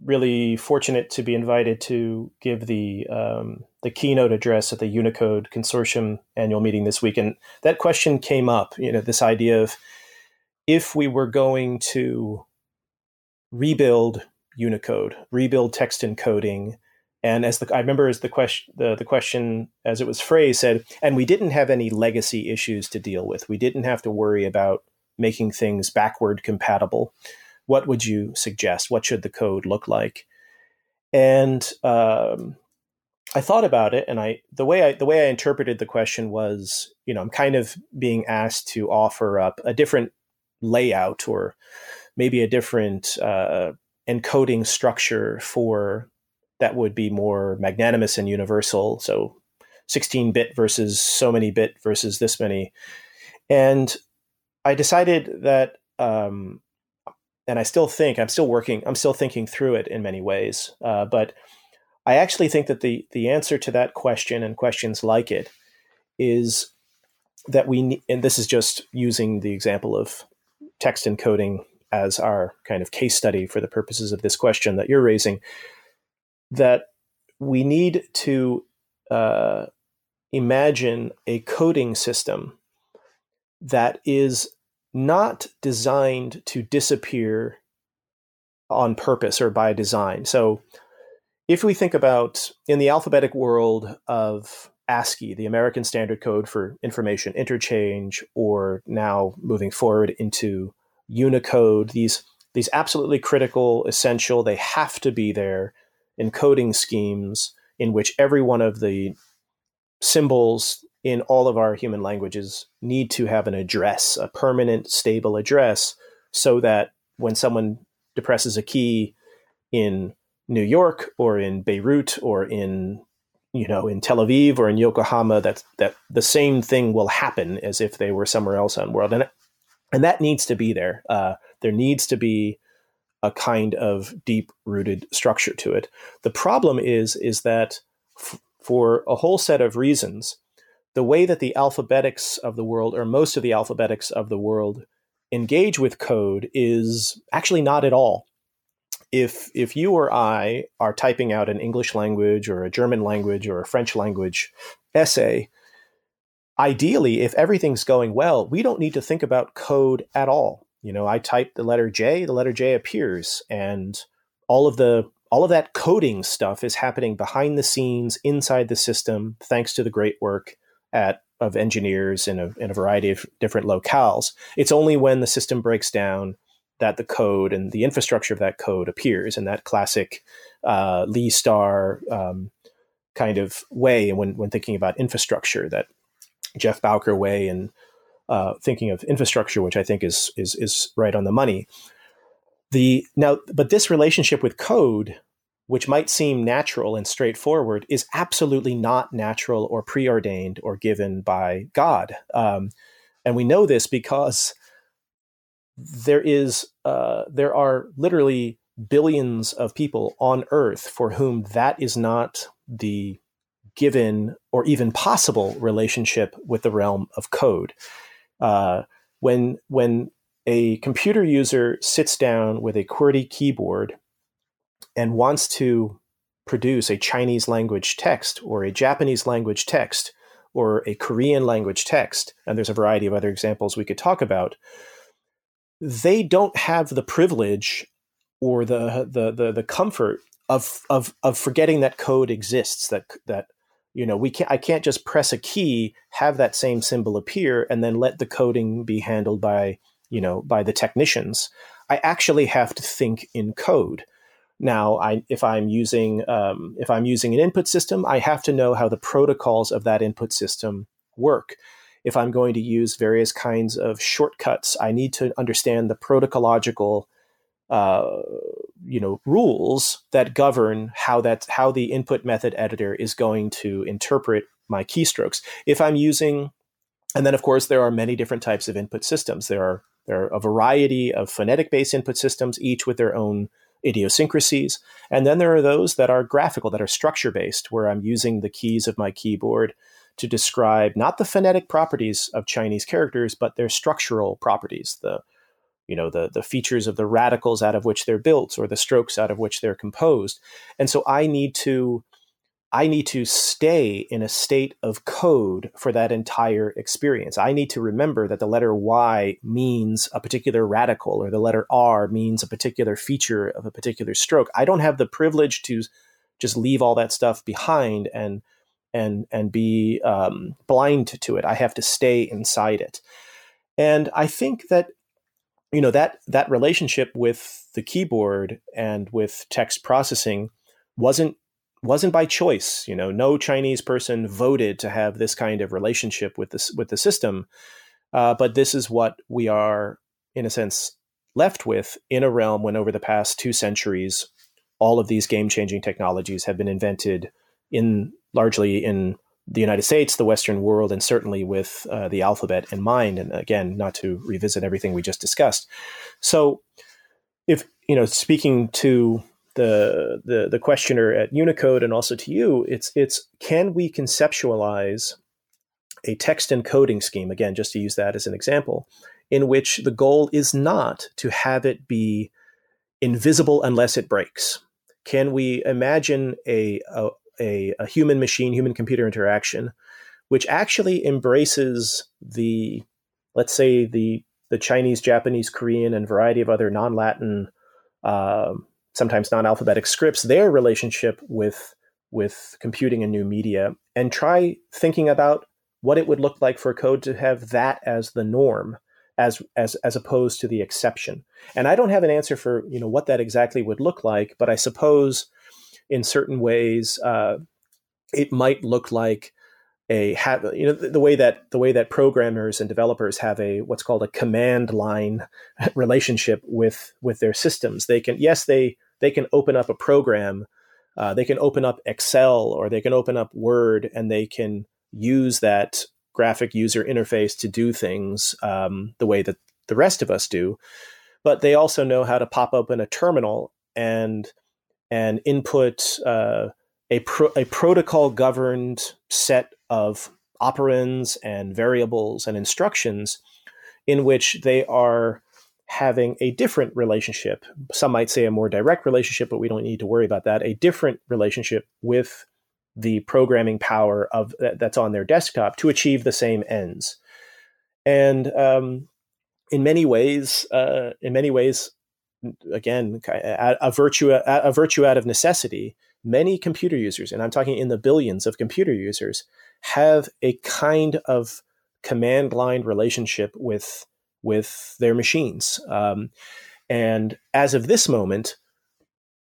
[SPEAKER 2] really fortunate to be invited to give the um, the keynote address at the Unicode Consortium annual meeting this week, and that question came up. You know, this idea of if we were going to rebuild Unicode, rebuild text encoding, and as the I remember as the question the, the question as it was phrased said, and we didn't have any legacy issues to deal with. We didn't have to worry about making things backward compatible. What would you suggest? What should the code look like? And um, I thought about it, and I the way I the way I interpreted the question was, you know, I'm kind of being asked to offer up a different layout or maybe a different uh, encoding structure for that would be more magnanimous and universal. So 16 bit versus so many bit versus this many, and I decided that, um, and I still think I'm still working, I'm still thinking through it in many ways, uh, but I actually think that the the answer to that question and questions like it is that we and this is just using the example of text encoding as our kind of case study for the purposes of this question that you're raising that we need to uh, imagine a coding system that is not designed to disappear on purpose or by design. So if we think about in the alphabetic world of ASCII, the American Standard Code for Information Interchange, or now moving forward into Unicode, these these absolutely critical, essential, they have to be there encoding schemes in which every one of the symbols in all of our human languages need to have an address, a permanent, stable address, so that when someone depresses a key in New York or in Beirut or in you know in Tel Aviv or in Yokohama that that the same thing will happen as if they were somewhere else on the world. And and that needs to be there. Uh, there needs to be a kind of deep rooted structure to it. The problem is is that f- for a whole set of reasons the way that the alphabetics of the world, or most of the alphabetics of the world, engage with code is actually not at all. If if you or I are typing out an English language or a German language or a French language essay, ideally, if everything's going well, we don't need to think about code at all. You know, I type the letter J, the letter J appears, and all of the all of that coding stuff is happening behind the scenes inside the system, thanks to the great work at of engineers in a, in a variety of different locales. It's only when the system breaks down that the code and the infrastructure of that code appears in that classic uh, Leigh Star um, kind of way when, when thinking about infrastructure, that Jeff Bowker way and uh, thinking of infrastructure, which I think is, is, is right on the money. The now, but this relationship with code, which might seem natural and straightforward, is absolutely not natural or preordained or given by God. Um, and we know this because there is uh, there are literally billions of people on Earth for whom that is not the given or even possible relationship with the realm of code. Uh, when when a computer user sits down with a QWERTY keyboard and wants to produce a Chinese language text or a Japanese language text or a Korean language text, and there's a variety of other examples we could talk about, they don't have the privilege or the the the, the comfort of, of of forgetting that code exists that that you know we can't i can't just press a key have that same symbol appear and then let the coding be handled by you know by the technicians. I actually have to think in code now I, if i'm using um, if i'm using an input system i have to know how the protocols of that input system work. If i'm going to use various kinds of shortcuts i need to understand the protocolological, uh, you know rules that govern how that how the input method editor is going to interpret my keystrokes. If i'm using and then of course there are many different types of input systems. There are there are a variety of phonetic based input systems, each with their own idiosyncrasies. And then there are those that are graphical, that are structure based, where I'm using the keys of my keyboard to describe not the phonetic properties of Chinese characters, but their structural properties, the you know the the features of the radicals out of which they're built or the strokes out of which they're composed. And so I need to I need to stay in a state of code for that entire experience. I need to remember that the letter Y means a particular radical or the letter R means a particular feature of a particular stroke. I don't have the privilege to just leave all that stuff behind and and and be um, blind to it. I have to stay inside it. And I think that you know that that relationship with the keyboard and with text processing wasn't wasn't by choice. You know, no Chinese person voted to have this kind of relationship with this with the system. Uh, but this is what we are, in a sense, left with in a realm when, over the past two centuries, all of these game changing technologies have been invented in largely in the United States, the Western world, and certainly with uh, the alphabet in mind. And again, not to revisit everything we just discussed. So, if you know, speaking to the, the the questioner at Unicode and also to you, it's it's can we conceptualize a text encoding scheme again, just to use that as an example, in which the goal is not to have it be invisible unless it breaks. Can we imagine a, a, a, a human machine, human computer interaction, which actually embraces the, let's say, the, the Chinese, Japanese, Korean, and variety of other non Latin uh, sometimes non-alphabetic scripts their relationship with with computing and new media and try thinking about what it would look like for code to have that as the norm as as as opposed to the exception. And i don't have an answer for you know what that exactly would look like but i suppose in certain ways uh, it might look like a have you know the, way that the way that programmers and developers have a what's called a command line relationship with with their systems. They can yes they they can open up a program uh, they can open up excel or they can open up word and they can use that graphic user interface to do things um, the way that the rest of us do. But they also know how to pop open a terminal and and input uh, a, pro- a protocol governed set of operands and variables and instructions in which they are having a different relationship. Some might say a more direct relationship, but we don't need to worry about that. A different relationship with the programming power of that's on their desktop to achieve the same ends. And um, in many ways, uh, in many ways, again, a, a virtue a, a virtue out of necessity. Many computer users, and I'm talking in the billions of computer users, have a kind of command line relationship with with their machines. Um, and as of this moment,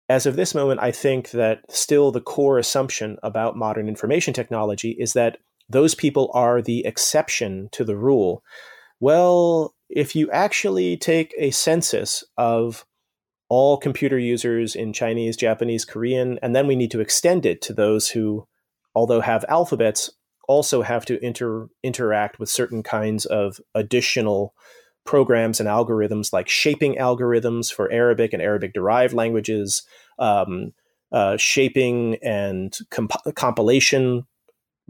[SPEAKER 2] as of this moment, I think that still the core assumption about modern information technology is that those people are the exception to the rule. Well, if you actually take a census of all computer users in Chinese, Japanese, Korean, and then we need to extend it to those who, although have alphabets, also have to inter- interact with certain kinds of additional programs and algorithms like shaping algorithms for Arabic and Arabic derived languages, um, uh, shaping and comp- compilation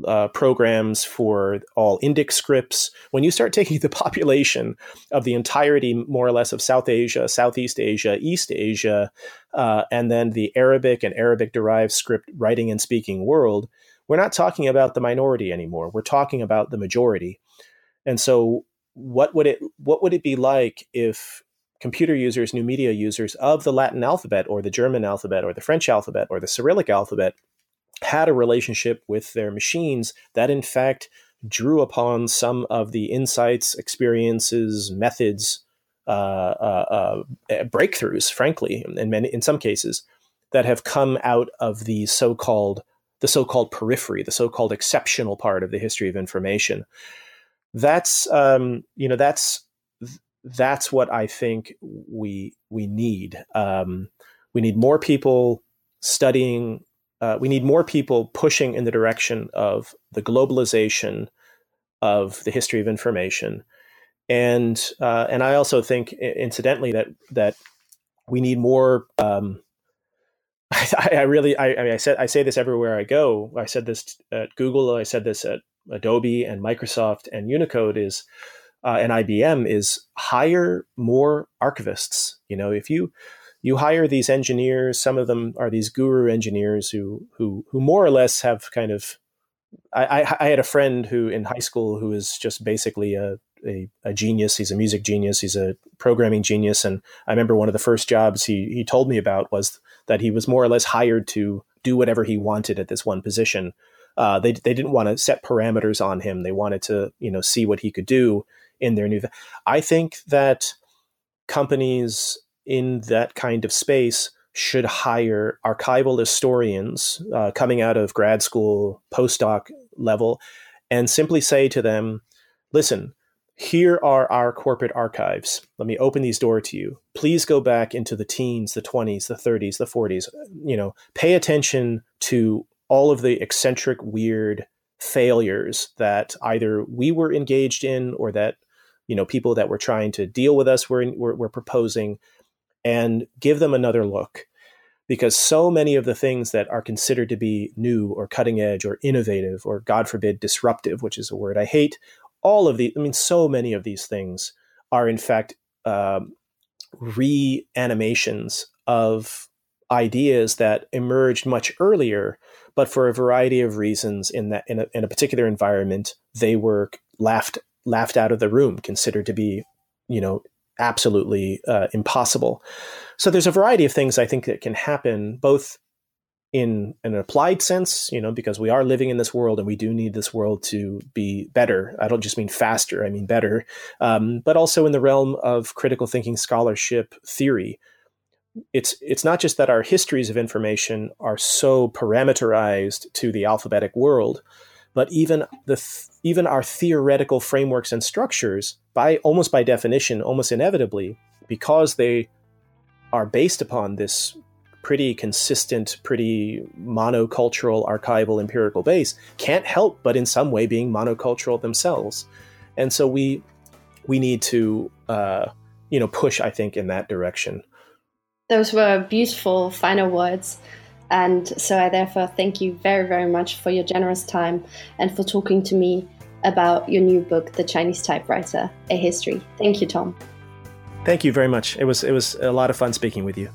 [SPEAKER 2] uh, programs for all Indic scripts. When you start taking the population of the entirety, more or less, of South Asia, Southeast Asia, East Asia, uh, and then the Arabic and Arabic derived script writing and speaking world, we're not talking about the minority anymore. We're talking about the majority. And so, what would it what would it be like if computer users, new media users of the Latin alphabet or the German alphabet or the French alphabet or the Cyrillic alphabet had a relationship with their machines that, in fact, drew upon some of the insights, experiences, methods, uh, uh, uh, breakthroughs, frankly, in many, in some cases, that have come out of the so-called the so-called periphery, the so-called exceptional part of the history of information. That's um, you know that's that's what I think we we need. Um, we need more people studying. Uh, we need more people pushing in the direction of the globalization of the history of information, and uh, and I also think, incidentally, that that we need more. Um, I, I, really, I, I, mean, I said, I say this everywhere I go. I said this at Google. I said this at Adobe and Microsoft and Unicode. Is uh, and IBM is hire more archivists. You know, if you you hire these engineers, some of them are these guru engineers who who who more or less have kind of. I, I, I had a friend who in high school who is just basically a, a, a genius. He's a music genius. He's a programming genius. And I remember one of the first jobs he he told me about was that he was more or less hired to do whatever he wanted at this one position. Uh, they they didn't want to set parameters on him. They wanted to you know see what he could do in their new. I think that companies in that kind of space should hire archival historians uh, coming out of grad school, postdoc level, and simply say to them, listen, here are our corporate archives. Let me open these doors to you. Please go back into the teens, the 20s, the 30s, the 40s. You know, pay attention to all of the eccentric, weird failures that either we were engaged in or that you know people that were trying to deal with us were, were, were proposing and give them another look. Because so many of the things that are considered to be new or cutting edge or innovative or god forbid disruptive which is a word i hate all of the i mean so many of these things are in fact um, reanimations of ideas that emerged much earlier but for a variety of reasons in that in a, in a particular environment they were laughed laughed out of the room, considered to be, you know, absolutely uh, impossible. So there's a variety of things I think that can happen, both in an applied sense, you know, because we are living in this world and we do need this world to be better. I don't just mean faster, I mean better, um, but also in the realm of critical thinking scholarship theory. It's it's not just that our histories of information are so parameterized to the alphabetic world, but even the th- even our theoretical frameworks and structures by almost by definition almost inevitably because they are based upon this pretty consistent pretty monocultural archival empirical base can't help but in some way being monocultural themselves. And so we we need to uh, you know push i think in that direction.
[SPEAKER 1] Those were beautiful final words. And so I therefore thank you very, very much for your generous time and for talking to me about your new book, The Chinese Typewriter, A History. Thank you, Tom.
[SPEAKER 2] Thank you very much. It was it was a lot of fun speaking with you.